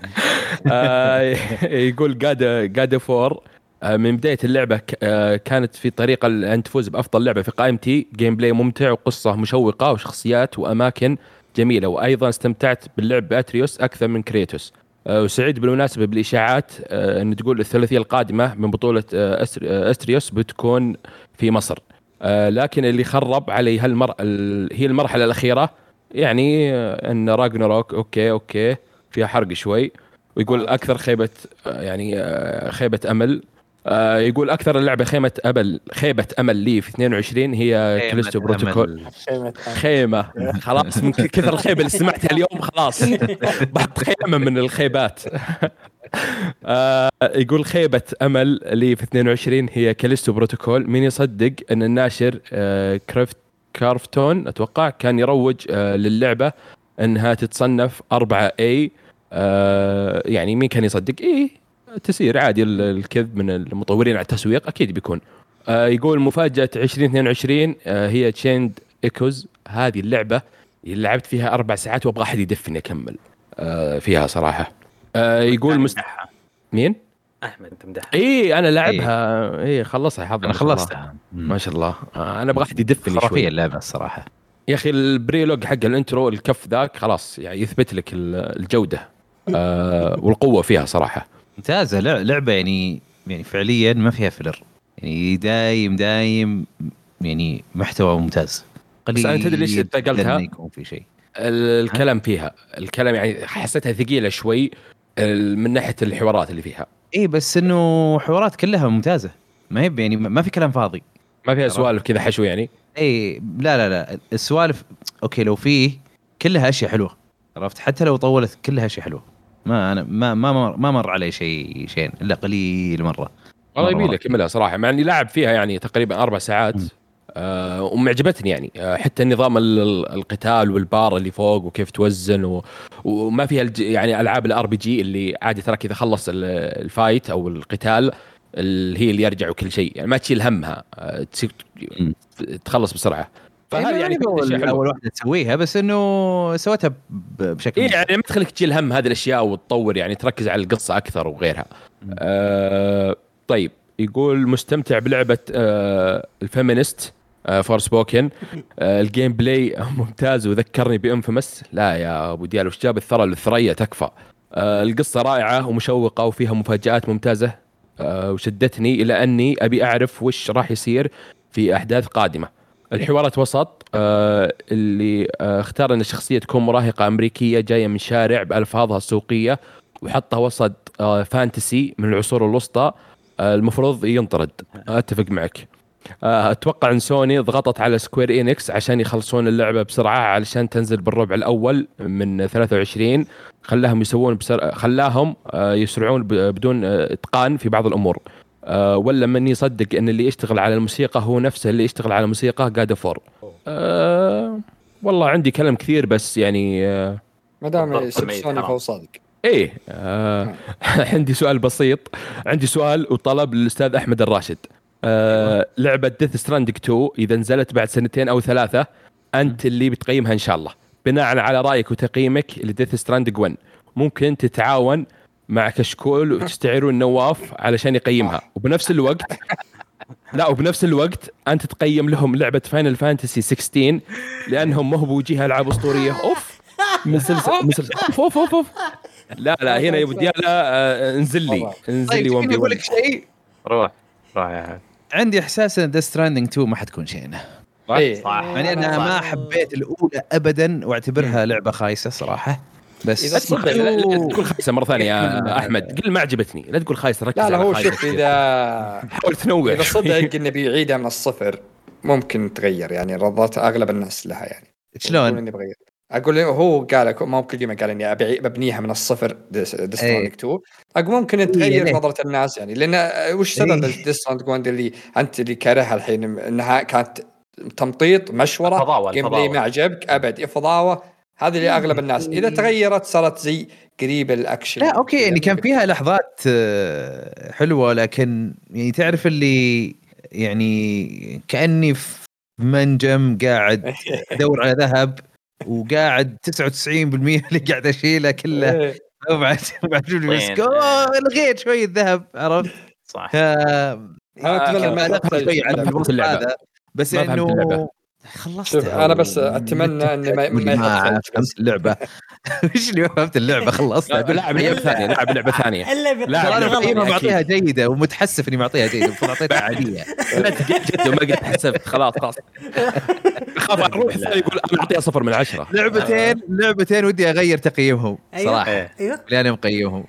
آه، يقول God God of War من بداية اللعبة ك- آه، كانت في طريقة أن تفوز بأفضل لعبة في قائمتي gameplay ممتع وقصة مشوقة وشخصيات وأماكن جميلة. وأيضا استمتعت باللعب ب Atreus أكثر من Kratos وسعيد بالمناسبة بالإشاعات آه، إن تقول الثلاثية القادمة من بطولة آه، آه، Atreus بتكون في مصر. آه، لكن اللي خرب علي هالمر... ال- هي المرحلة الأخيرة يعني آه، إن Ragnarok okay okay فيها حرق شوي ويقول أكثر خيبة آه، يعني آه، خيبة أمل. آه، يقول أكثر اللعبة خيمة امل خيبة أمل لي في 22 هي Callisto Protocol. خيمة خلاص من كثر الخيبة اللي سمعتها اليوم خلاص. بعد خيمة من الخيبات. آه يقول خيبة أمل لي في 22 هي Callisto Protocol. مين يصدق أن الناشر آه كريفت Krafton أتوقع كان يروج آه للعبة أنها تتصنف 4 A آه يعني مين كان يصدق؟ إيه تصير عادي ال- الكذب من المطورين على التسويق أكيد بيكون. آه يقول مفاجأة 2022 آه هي Chained Echoes هذه اللعبة اللي لعبت فيها أربع ساعات وأبغى أحد يدفني أكمل. آه فيها صراحة. آه يقول مست... مين؟ أحمد انت مدحها. إي أنا لعبها. إي خلصها حظ. أنا ما شاء الله. خلصتها. ما شاء الله. آه أنا أبغى أحد يدفني خرافية شوي اللعبة الصراحة. يا أخي ال prologue حق ال intro الكف ذاك خلاص يعني يثبت لك ال- الجودة آه والقوة فيها صراحة. ممتازة. لع- لعبة يعني يعني فعليا ما فيها filler يعني دايم دايم يعني محتوى ممتاز. بس أنا تدري ليش ثقلتها؟ يكون في شيء. ال- الكلام فيها. الكلام يعني حسيتها ثقيلة شوي من ناحية الحوارات اللي فيها. إي بس إنه حوارات كلها ممتازة. ما هي يعني ما في كلام فاضي. ما فيها سوالف كذا حشو يعني؟ إي لا لا لا. السوالف okay لو فيه كلها أشياء حلوة. عرفت؟ حتى لو طولت كلها أشياء حلوة. ما أنا ما ما مر, ما مر علي شيء شيء إلا قليل مرة. والله يبي لك. كملها صراحة مع إني لاعب فيها يعني تقريبا أربع ساعات. آه ومعجبتني يعني. آه حتى نظام ال- ال- القتال والبار اللي فوق وكيف توزن و... وما فيها الج... يعني ألعاب ال RPG اللي عادي تراك إذا خلص ال- ال fight أو القتال اللي هي اللي يرجع وكل شيء. يعني ما تشيل همها آه تسي... تخلص بسرعة. فهذه يعني كانت اول. أول واحدة تسويها بس إنه سويتها ب- بشكل اي يعني ما تخليك تشيل هم هذه الأشياء وتطور يعني تركز على القصة أكثر وغيرها. آه طيب يقول مستمتع بلعبة آه ال feminist آه Forspoken آه ال gameplay ممتاز وذكرني ب Infamous لا يا أبو ديال وش جاب الثرى للثريا؟ تكفى. آه القصة رائعة ومشوقة وفيها مفاجآت ممتازة. آه وشدتني إلى أني أبي أعرف وش راح يصير في أحداث قادمة. الحوارات وسط آه اللي آه اختار إن الشخصيه تكون مراهقة أمريكية جاية من شارع بألفاظها السوقية وحطها وسط آه fantasy من العصور الوسطى. آه المفروض ينطرد. أتفق معك. آه، أتوقع إن سوني ضغطت على Square Enix عشان يخلصون اللعبة بسرعة علشان تنزل بالربع الأول من 23 خلاهم يسوون بسر... خلاهم آه، يسرعون بدون آه، إتقان في بعض الأمور. ولا من يصدق إن اللي يشتغل على الموسيقى هو نفسه اللي يشتغل على الموسيقى God of War أه والله عندي كلام كثير بس يعني آه ما دام سوني. فهو صادق. إيه آه عندي سؤال بسيط. عندي سؤال وطلب للأستاذ أحمد الراشد. آه لعبة Death Stranding 2 إذا نزلت بعد سنتين أو ثلاثة أنت اللي بتقيمها إن شاء الله. بناء على رأيك وتقييمك ل Death Stranding 1 ممكن تتعاون مع كشكول وتستعيرون نواف علشان يقيمها. وبنفس الوقت لا وبنفس الوقت أنت تقيم لهم لعبة Final Fantasy 16 لأنهم ما هو بوجيه ألعاب أسطورية. أوف! من سلسله من سلسله أوف أوف أوف, أوف. لا لا هنا يا ابو ديالا آه، انزل لي. انزل طيب لي 1 تبيني بي أقول 1 لك شيء؟ روح روح يا حبيبي. عندي إحساس إن Death Stranding 2 ما حتكون شينه إيه. صح. يعني أنا ما حبيت الأولى ابدا واعتبرها لعبة خايسة صراحة. بس لا- تقول خايسة مرة ثانية يا أحمد قل ما عجبتني لا تقول خايسة ركز لا لا على هو شوف. اذا حاول تنوع إذا. صدق إنه بيعيدها من الصفر ممكن تغير يعني رضات أغلب الناس لها يعني شلون؟ إني بغير أقول هو قال ما ممكن ديما قال إني أبي ببنيها من الصفر ديسترونيك إيه. 2 أقول ممكن إيه، تغير ليه؟ نظرة الناس يعني لأن وش سبب إيه. ديسترونيك 1 اللي أنت اللي كارهها الحين إنها كانت تمطيط مشورة فضاوة، جيم بلاي. ما عجبك أبد فضاوة هذه اللي أغلب الناس إذا تغيرت صارت زي قريب الأكشن لا أوكي يعني كان فيها لحظات آه، حلوة لكن يعني تعرف اللي يعني كأني في منجم قاعد أدور على ذهب وقاعد 99% اللي قاعد أشيله كله إيه. بعد بعد بس لغيت شوية ذهب عرفت؟ صح ف أنا ما نقل شوي عن ما اللعبة. هذا بس ما إنه. خلصت شوف، أنا بس أتمنى إنه ما- ما. فهمت اللعبة. إيش اللي ما فهمت اللعبة خلصت. لا، لاعب لعبة ثانية لاعب لعبة ثانية. الا لا، أنا أكيد. معطيها جيدة ومتحسف إني معطيها جيدة المفروض أعطيتها عادية. جد وما قد حسبت خلاص خلاص. اخاف أروح يقول أنا اعطيها صفر من عشرة. لعبتين لعبتين ودي أغير تقييمهم. أيوة. صراحة. إيه. أيوه. اللي أنا مقيمهم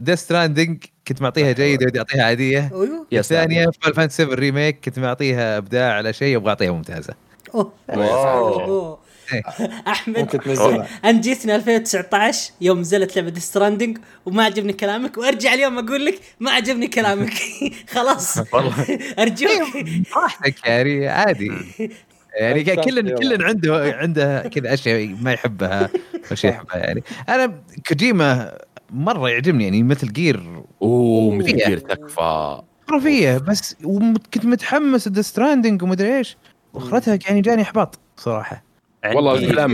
Death Stranding كنت معطيها جيدة ودي أعطيها عادية. أيوه. الثانية Final Fantasy 7 Remake كنت معطيها إبداع على شيء أبغى أعطيها ممتازة. أوه. أوه. إيه. أحمد انت جيتنا 2019 يوم نزلت لعبة Stranding وما عجبني كلامك وأرجع اليوم أقول لك ما عجبني كلامك. خلاص. والله. أرجوك. راحتك يعني عادي. يعني كل. كل عنده عنده كذا أشياء ما يحبها وشيء يحبها يعني. أنا كوجيما مرة يعجبني يعني Metal Gear أوه Metal. Gear تكفى. خرافية بس وكنت متحمس Death Stranding ومدري إيش. واخرتها يعني جاني إحباط صراحة. والله الكلام-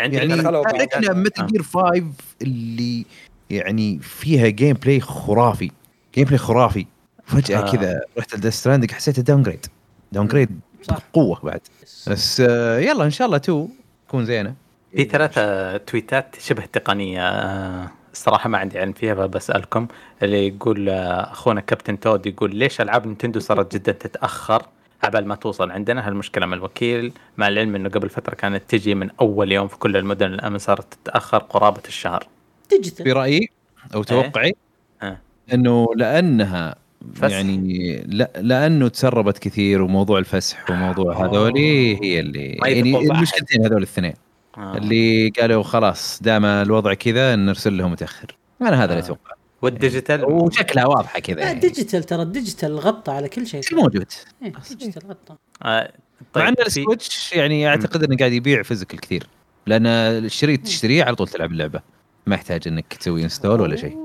عندي يعني. تعرفنا Metal Gear 5 اللي يعني فيها gameplay خرافي. gameplay خرافي. فجأة آه. كذا رحت ل Death Stranding حسيته downgrade downgrade صح. قوه بعد. بس آه، يلا إن شاء الله 2 تكون زينة. في ثلاثة تويتات شبه تقنية آه، الصراحة ما عندي علم فيها فبسألكم. اللي يقول آه، أخونا Captain Toad يقول ليش ألعاب نينتندو صارت جدا تتأخر عبال ما توصل عندنا؟ هالمشكلة من الوكيل؟ مع العلم أنه قبل فترة كانت تجي من أول يوم في كل المدن الآن صارت تتأخر قرابة الشهر. digital. برأيي أو توقعي آه. إنه لأنها فسح. يعني لا لأنه تسربت كثير وموضوع الفسح وموضوع هذولي هي اللي يعني. المشكلتين هذول الاثنين. آه. اللي قالوا خلاص دام الوضع كذا نرسل لهم متأخر. أنا هذا اللي آه. أتوقع. وال digital؟ وشكلها واضحة كذا لا يعني. digital ترى ال digital غطى على كل شيء. موجود. إيه، digital غطى. آه، مع إن ال Switch يعني أعتقد إنه قاعد يبيع physical كثير لأن الشريط تشتريه على طول تلعب اللعبة. ما يحتاج إنك تسوي install ولا شيء.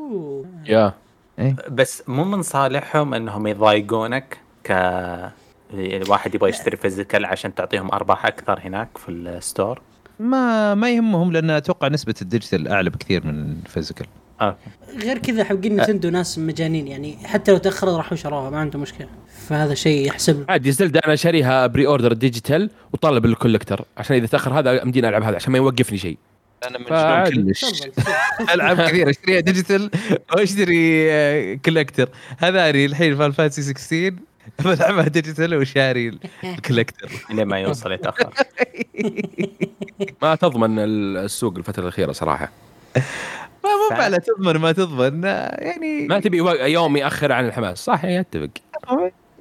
يا. بس مو من صالحهم إنهم يضايقونك ك الواحد يبغى يشتري physical عشان تعطيهم أرباح أكثر هناك في ال store ما ما يهمهم لأن أتوقع نسبة ال digital أعلى بكثير من ال physical. okay غير كذا حقين نتندو ناس مجانين يعني حتى لو تأخروا راحوا شروها ما عندهم مشكلة. فهذا شيء يحسب. عادي Zelda أنا شاريها pre-order digital وطالب ال collector عشان إذا تأخر هذا أمديني ألعب هذا عشان ما يوقفني شيء. أنا فعادي. كلش تفضل. العاب كثير أشتريها digital وأشتري آه، collector هذاني الحين Final Fantasy 16 بلعبها digital وشاري ال collector لين ما يوصل يتأخر. ما تضمن السوق الفترة الأخيرة صراحة. ما مو ف- على تضمن ما تضمن. يعني ما تبي يوم يأخر عن الحماس. صح يعني أتفق.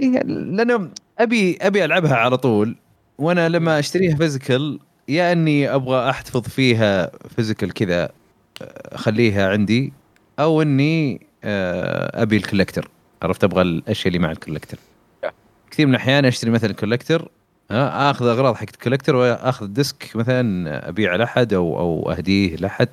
إيه لأنه ابي أبي ألعبها على طول. وأنا لما أشتريها physical يا إني أبغى احتفظ فيها physical كذا آه، أخليها عندي أو إني آه، أبي ال collector عرفت؟ أبغى الأشياء اللي مع ال collector كثير من الأحيان أشتري مثلا collector آخذ أغراض حق ال collector وأخذ ال disc مثلا ابيعه لأحد أو أو أهديه لأحد.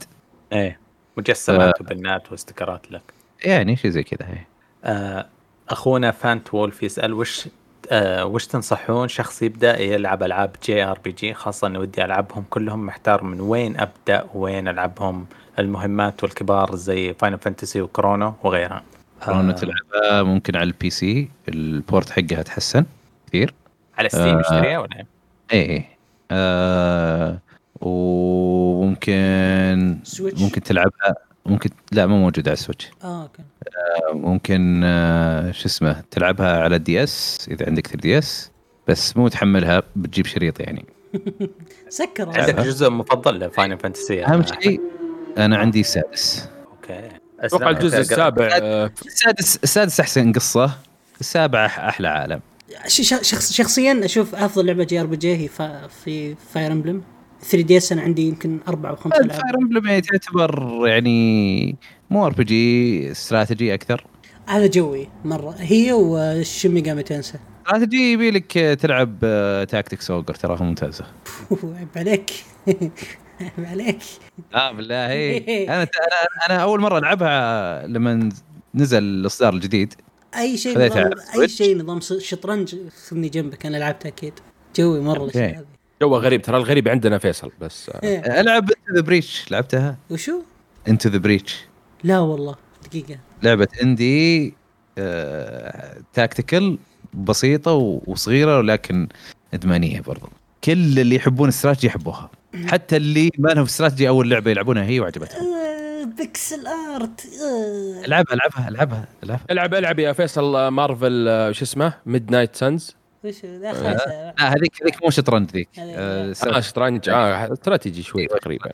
إيه مجسمات وبنات واستكرات لك. يعني شيء زي كذا إيه. آه، أخونا فانت وولف يسأل وش آه وش تنصحون شخص يبدأ يلعب ألعاب JRPG؟ خاصة أني ودي ألعبهم كلهم محتار من وين أبدأ وين ألعبهم. المهمات والكبار زي Final Fantasy و Chrono وغيرها. Chrono آه. تلعبها ممكن على ال PC ال port حقها تحسن كثير. على Steam اشتريها ولا إيه؟ إيه آه وممكن Switch ممكن تلعبها ممكن لا مو موجود على ال Switch آه okay. آه، ممكن آه، شو اسمه تلعبها على ال DS إذا عندك 3DS بس مو تحملها بتجيب شريط يعني. سكر. عندك جزء مفضل ل Final Fantasy؟ أهم شيء أنا عندي السادس okay. أتوقع الجزء السابع آه، السادس السادس أحسن قصة. السابع أح- أحلى عالم. ش- ش- شخص شخصيا أشوف أفضل لعبة JRPG هي فا في Fire Emblem 3DS أنا عندي يمكن أربع أو خمس Fire ألعاب. Emblem يعني تعتبر يعني مو RPG استراتيجي أكثر. هذا جوي مرة. هي وشمي قامت تنسى استراتيجي يبي لك تلعب Tactics Ogre تراها ممتازة. عيب عليك. عليك آه بالله إيه. أنا أنا أنا أول مرة ألعبها لما نزل الإصدار الجديد أي شيء نظام أي. شيء نظام شطرنج خذني جنبك أنا لعبتها أكيد جوي مرة. الاشياء هذه جوه غريب ترى الغريب عندنا فيصل بس آه، إيه. ألعب Into the Breach لعبتها وشو؟ Into the Breach لا والله دقيقة لعبة indie آه، tactical بسيطة وصغيرة ولكن إدمانية برضو كل اللي يحبون الاستراتيجي يحبوها حتى اللي ما لهم استراتيجي أول لعبة يلعبونها هي وعجبتهم. آه، pixel art. آه. العبها العبها العبها العبها. العب العب يا فيصل آه، مارفل شو اسمه؟ Midnight Suns وش لا هذيك هذيك مو شطرنج ذيك. آه، آه شطرنج. آه استراتيجي شوي تقريبا.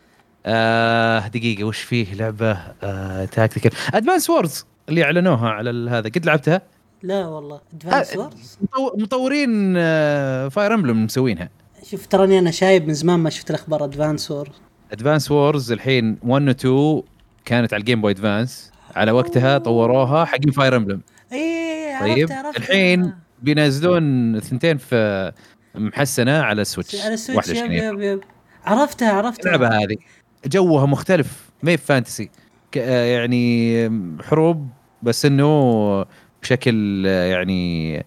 آه دقيقة وش فيه لعبة؟ آه tactical Advance Wars اللي أعلنوها على ال- هذا. قد لعبتها؟ لا والله. Advance. Wars مطو- مطورين آه Fire Emblem مسوينها. شوف تراني أنا شايب من زمان ما شفت الأخبار Advance Wars Advance Wars الحين 1 و 2 كانت على ال Game Boy Advance على وقتها طوروها حقين Fire Emblem إي طيب عرفت عرفت. الحين بينزلون الثنتين في محسنة على ال Switch على ال Switch yep 21 yep yep. عرفتها عرفتها. اللعبه هذه جوها مختلف ما هي fantasy يعني حروب بس إنه بشكل يعني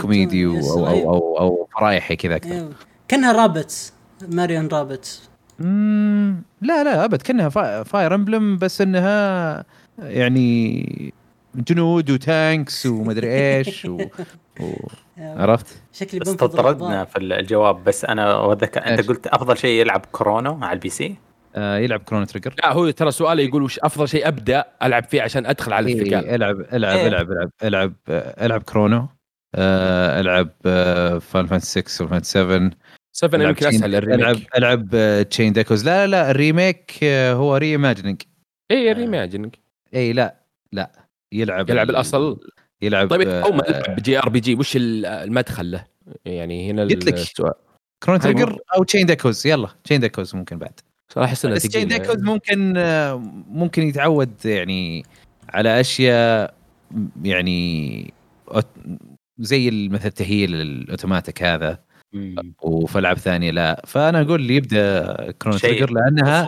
كوميدي أو أو. أو, أو فرايحي كذا أكثر. كأنها Rabbids Mario Rabbids مم، لا لا أبد كأنها فا- Fire Emblem بس إنها يعني جنود و tanks ومدري إيش و... و... عرفت؟ شكلي استطردنا الأخبار. في الجواب بس أنا وذك أنت؟ قلت أفضل شيء يلعب Chrono على ال PC آه يلعب Chrono Trigger لا هو ترى سؤاله يقول وش أفضل شيء أبدأ ألعب فيه عشان أدخل على التقال إيه ألعب ألعب إيه. ألعب ألعب ألعب آه، ألعب Chrono آه العب Final Fantasy 6 و Final 7 7 ألعب يمكن أسهل العب ال remake. العب Chained Echoes لا لا لا ال remake آه، هو reimagining اي ال reimagining اي لا لا. يلعب يلعب ال- الأصل. يلعب طيب آه، اول ما العب JRPG وش ال- المدخل له؟ يعني هنا قلت لك. السؤال. أيوة. Trigger أو Chained Echoes يلا Chained Echoes ممكن بعد. صراحة احس بس Chained. Echoes ممكن آه، ممكن يتعود يعني على أشياء يعني زي مثل التهيئ الأوتوماتيك هذا. وفي ألعاب ثانية لا. فأنا أقول اللي يبدأ Chrono شيء Trigger لانها.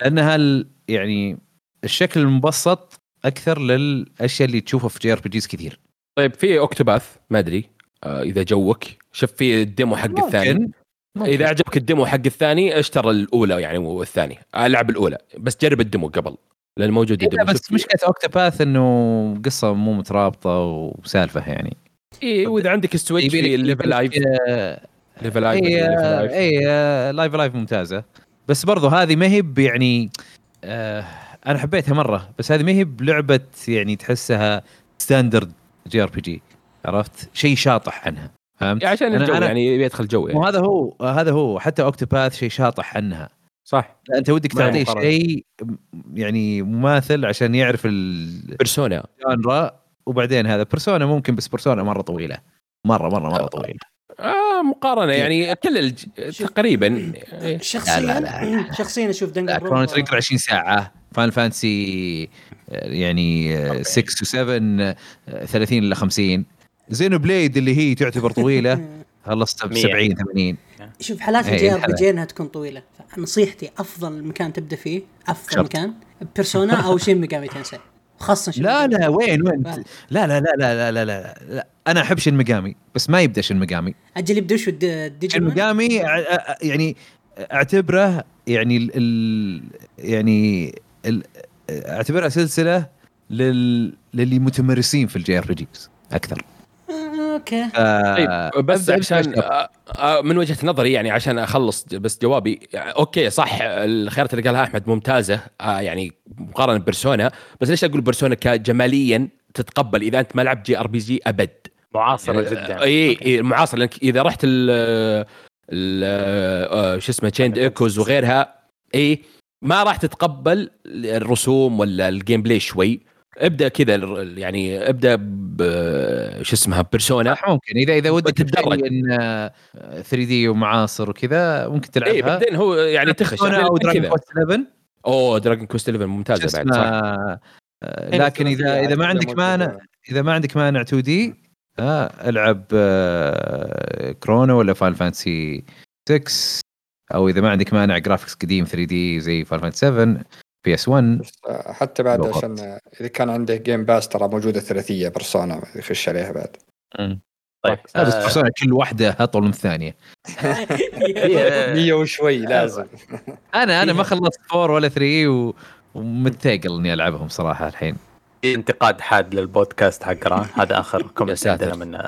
لانها ال- يعني الشكل المبسط أكثر للأشياء اللي تشوفها في JRPGs كثير. طيب في Octopath ما أدري آه إذا جوك. شوف في ال demo حق الثاني. ممكن. ممكن. إذا عجبك ال demo حق الثاني اشترى الأولى يعني والثاني ألعب الأولى. بس جرب ال demo قبل لأن موجود إيه، ال demo. بس مشكلة Octopath إنه قصة مو مترابطة وسالفة يعني. اي وإذا عندك ال Switch في ال Live A Live آه، Live A. اي آه، Live Live ممتازة. بس برضو هذه ما هي يعني آه أنا حبيتها مرة بس هذه ما هي بلعبة يعني تحسها standard JRPG عرفت؟ شيء شاطح عنها فهمت؟ يعني عشان أنا- الجو أنا- يعني يبي يدخل جو يعني. وهذا هو هذا هو حتى Octopath شيء شاطح عنها. صح. أنت ودك تعطيه. شيء يعني مماثل عشان يعرف ال genre Persona وبعدين هذا Persona ممكن بس Persona مرة طويلة. مرة مرة مرة طويل آه مقارنة. يعني كل الج... تقريبا شخصيا لا، لا، شخصيا أشوف لا دنجر كرونو تريجر 20 ساعة. فان فانسي يعني 6 و 7 30 إلى 50 زينو بليد اللي هي تعتبر طويلة. خلصتها ب مية. 70 80 شوف حالات إيه، الجي ار. بي جي انها تكون طويلة. نصيحتي أفضل مكان تبدأ فيه أفضل شرط. مكان بيرسونا أو شين ميجامي تنسي خاصة لا. لا وين وين لا. لا لا لا لا لا لا. أنا أحب شين ميجامي بس ما يبدأ شين ميجامي أجل يبدأ Megami ع- ع- يعني أعتبره يعني ال ال يعني ال اعتبرها سلسلة لل للي متمرسين في ال JRPGs أكثر آه، okay طيب بس عشان. آه، آه، من وجهة نظري يعني عشان أخلص بس جوابي يعني okay صح الخيارات اللي قالها أحمد ممتازة آه، يعني مقارنة ب Persona بس ليش أقول Persona كجماليا تتقبل؟ إذا أنت ما لعبت JRPG أبد. معاصرة يعني جدا. إي إي معاصر لأنك إذا رحت ال ال آه، شو اسمه Chained Echoes وغيرها إي ما راح تتقبل الرسوم ولا ال gameplay شوي. ابدأ كذا يعني ابدأ شو اسمها Persona. صح ممكن اذا إذا ودك بتتدرج. تبين 3D ومعاصر وكذا ممكن اي تلعبها بعدين هو يعني تخش. أو Dragon Quest 11 أوه Dragon Quest 11 ممتازة بعد صح. آه، لكن اذا إذا ما عندك مانع إذا ما عندك مانع 2D آه ألعب آه Chrono ولا Final Fantasy 6 أو إذا ما عندك مانع graphics قديم 3D زي Final Fantasy 7 PS 1 حتى بعد. عشان إذا كان عنده Game Pass ترى موجودة ثلاثية Persona يخش عليها بعد. طيب لا بس آه، Persona كل واحدة أطول من الثانية. هي- 100 وشوي لازم. أنا أنا ما خلصت 4 ولا 3 و... ومتثقل إني ألعبهم صراحة الحين. في انتقاد حاد للبودكاست حقنا هذا آخر comment. عندنا من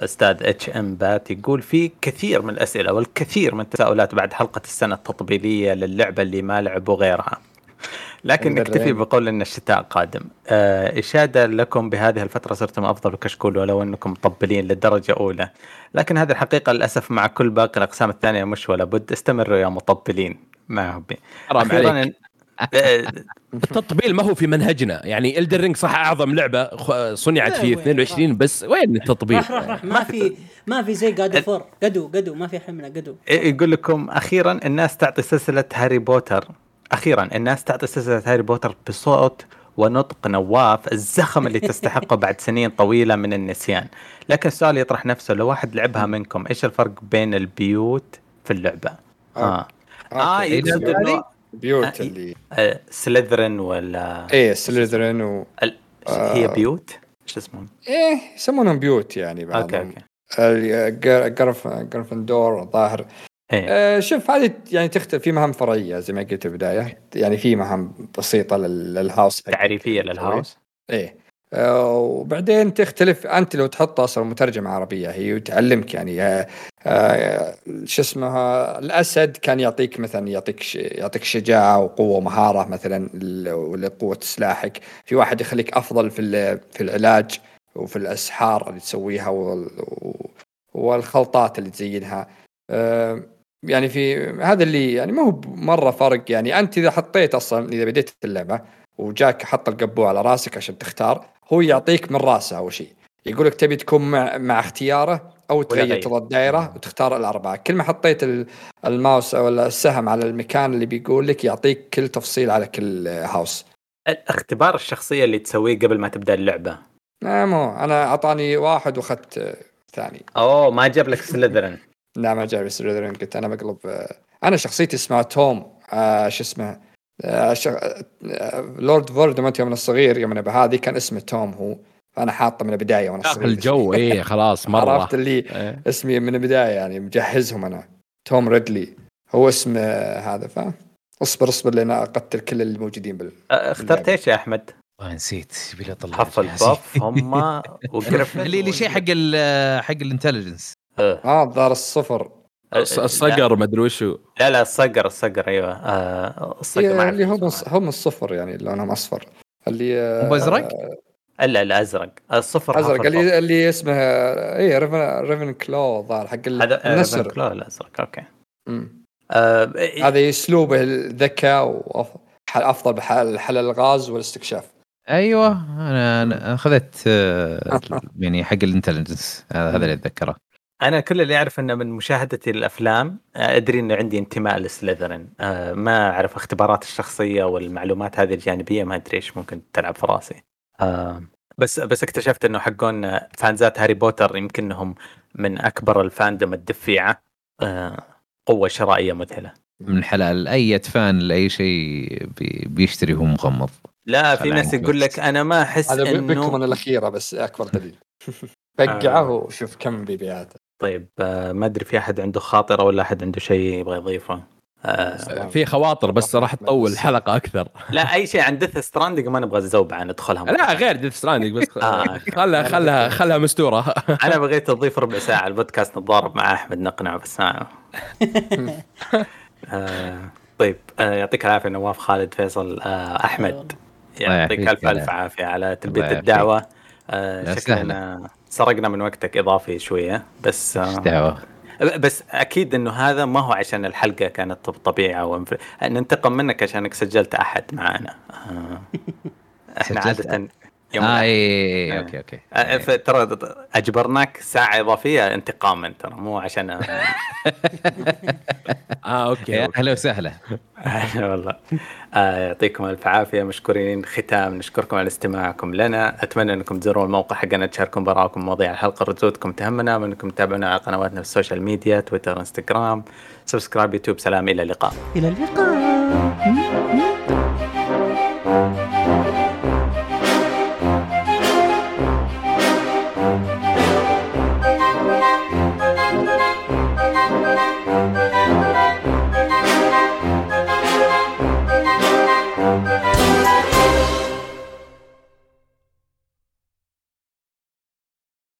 أستاذ HM Bat. يقول في كثير من الأسئلة والكثير من التساؤلات بعد حلقة السنة التطبيلية للعبة اللي ما لعبوا غيرها. لكن نكتفي. بقول إن الشتاء قادم. آه إشادة لكم بهذه الفترة صرتم أفضل كشكول ولو إنكم مطبلين للدرجة أولى. لكن هذه الحقيقة للأسف مع كل باقي الأقسام الثانية مش ولا بد. استمروا يا مطبلين. ما هو بي حرام عليك. التطبيل ما هو في منهجنا. يعني الدرينج صح أعظم لعبة صنعت في لا، وين؟ 22 بس وين التطبيل؟ راح راح راح. ما في ما في زي جاد فور قدو قدو ما في حملة قدو يقول لكم أخيرا الناس تعطي سلسلة هاري بوتر. أخيرا الناس تعطي سلسلة هاري بوتر بصوت ونطق نواف الزخم اللي تستحقه بعد سنين طويلة من النسيان. لكن السؤال يطرح نفسه لو واحد لعبها منكم إيش الفرق بين البيوت في اللعبة؟ آه. آه. يقصد إنه بيوت آه، اللي آه، Slytherin ولا إيه Slytherin و ال... آه. هي بيوت؟ إيش اسمهم؟ إيه يسمونهم بيوت يعني okay بعضهم. okay. Gryffindor إيه آه، شوف هذه يعني تختلف في مهام فرعية زي ما قلت في البداية. يعني في مهام بسيطة لل- لل house. تعريفية لل house. إيه. آه، وبعدين تختلف. أنت لو تحط أصلا مترجمه عربية هي وتعلمك يعني آه، آه، شو اسمها الأسد كان يعطيك مثلا يعطيك يعطيك شجاعة وقوة ومهارة مثلا ل- ولقوه سلاحك. في واحد يخليك أفضل في في العلاج وفي الأسحار اللي تسويها والخلطات اللي تزينها. آه، يعني في هذا اللي يعني ما هو مرة فرق يعني. أنت إذا حطيت أصلا إذا بديت اللعبة وجاك حط القبو على رأسك عشان تختار هو يعطيك من رأسه أول شيء. يقول لك تبي تكون مع مع اختياره أو تغير غير. تضغط دائره وتختار الأربعة. كل ما حطيت ال- الماوس أو السهم على المكان اللي بيقول لك يعطيك كل تفصيل على كل هاوس. اختبار الشخصية اللي تسويه قبل ما تبدأ اللعبة. لا مو. أنا أعطاني واحد وأخذت آه، ثاني. أوه ما جاب لك سليذرين لا ما جاب سليذرين قلت أنا بقلب أنا شخصيتي اسمها توم آه شو اسمه آه ش... آه لورد فولدمورت يوم أنا صغير يوم أنا بهذه كان اسمه توم هو. فانا حاطه من البداية وأنا داخل صغير. الجو. إيه خلاص مرة. عرفت اللي إيه. اسمي من البداية يعني مجهزهم أنا. توم ريدل. هو اسم آه، هذا. ف اصبر اصبر لين أقتل كل اللي موجودين بال اخترت إيش يا أحمد؟ نسيت. يبي لي أطلع حف جهازي. الباف هم و Gryffin اللي اللي شيء حق ال حق ال intelligence. آه. الظاهر الصفر. الص- الصقر ما أدري وشو. لا لا الصقر الصقر أيوه. آه الصقر أعرف اللي هم. هم الصفر يعني لونهم أصفر. اللي آه، مو أزرق؟ لا الأزرق. الصفر أزرق. اللي اللي اسمه اي Raven Ravenclaw الظاهر حق آه، النسر. Ravenclaw الأزرق okay. آه إيه، هذا اسلوبه الذكاء وافضل بحل حل الغاز والاستكشاف. أيوه أنا أخذت آه، يعني حق ال intelligence هذا هذا اللي أتذكره. أنا كل اللي أعرف إنه من مشاهدتي للافلام آه، أدري إنه عندي انتماء ل Slytherin آه، ما أعرف اختبارات الشخصية والمعلومات هذه الجانبية ما أدري إيش ممكن تلعب في راسي. آه، بس بس اكتشفت إنه حقون fans ات هاري بوتر يمكن إنهم من أكبر ال fandom الدفيعة. قوة شرائية مذهلة. من حلال. أي fan لأي شيء بي- بيشتري وهو مغمض. لا في ناس يقول. لك أنا ما أحس هذا إنه من الأخيرة بس أكبر دليل. بقعه وشوف كم بيبيعاته طيب آه، ما أدري في أحد عنده خاطرة ولا أحد عنده شيء يبغى يضيفه. آه،. في خواطر بس راح تطول الحلقة أكثر. لا أي شيء عن Death Stranding ما نبغى الزوبعه ندخلها لا غير Death Stranding بس آه. خلها خلها خلها مستورة. أنا بغيت أضيف ربع ساعة البودكاست نتضارب مع أحمد نقنعه بس. ما آه طيب آه يعطيك العافية نواف خالد فيصل آه أحمد. يعطيك الف ألف عافية على تلبية الدعوة. آه شكلنا سرقنا من وقتك إضافي شوية بس آه دعوة؟ بس أكيد إنه هذا ما هو عشان الحلقة كانت طبيعة ننتقم منك عشانك سجلت أحد معانا آه إحنا عادة يوم آه الأحد. اي آه. okay okay. آه، فترى أجبرناك ساعة إضافية انتقاما ترى مو عشان آه okay. أهلا وسهلا. والله. آه يعطيكم ألف عافية مشكورين ختام نشكركم على استماعكم لنا. أتمنى أنكم تزورون الموقع حقنا تشاركون بآراءكم مواضيع الحلقة ردودكم تهمنا وأنكم تتابعونا على قنواتنا في ال social media تويتر إنستغرام. subscribe يوتيوب. سلام إلى اللقاء. إلى اللقاء.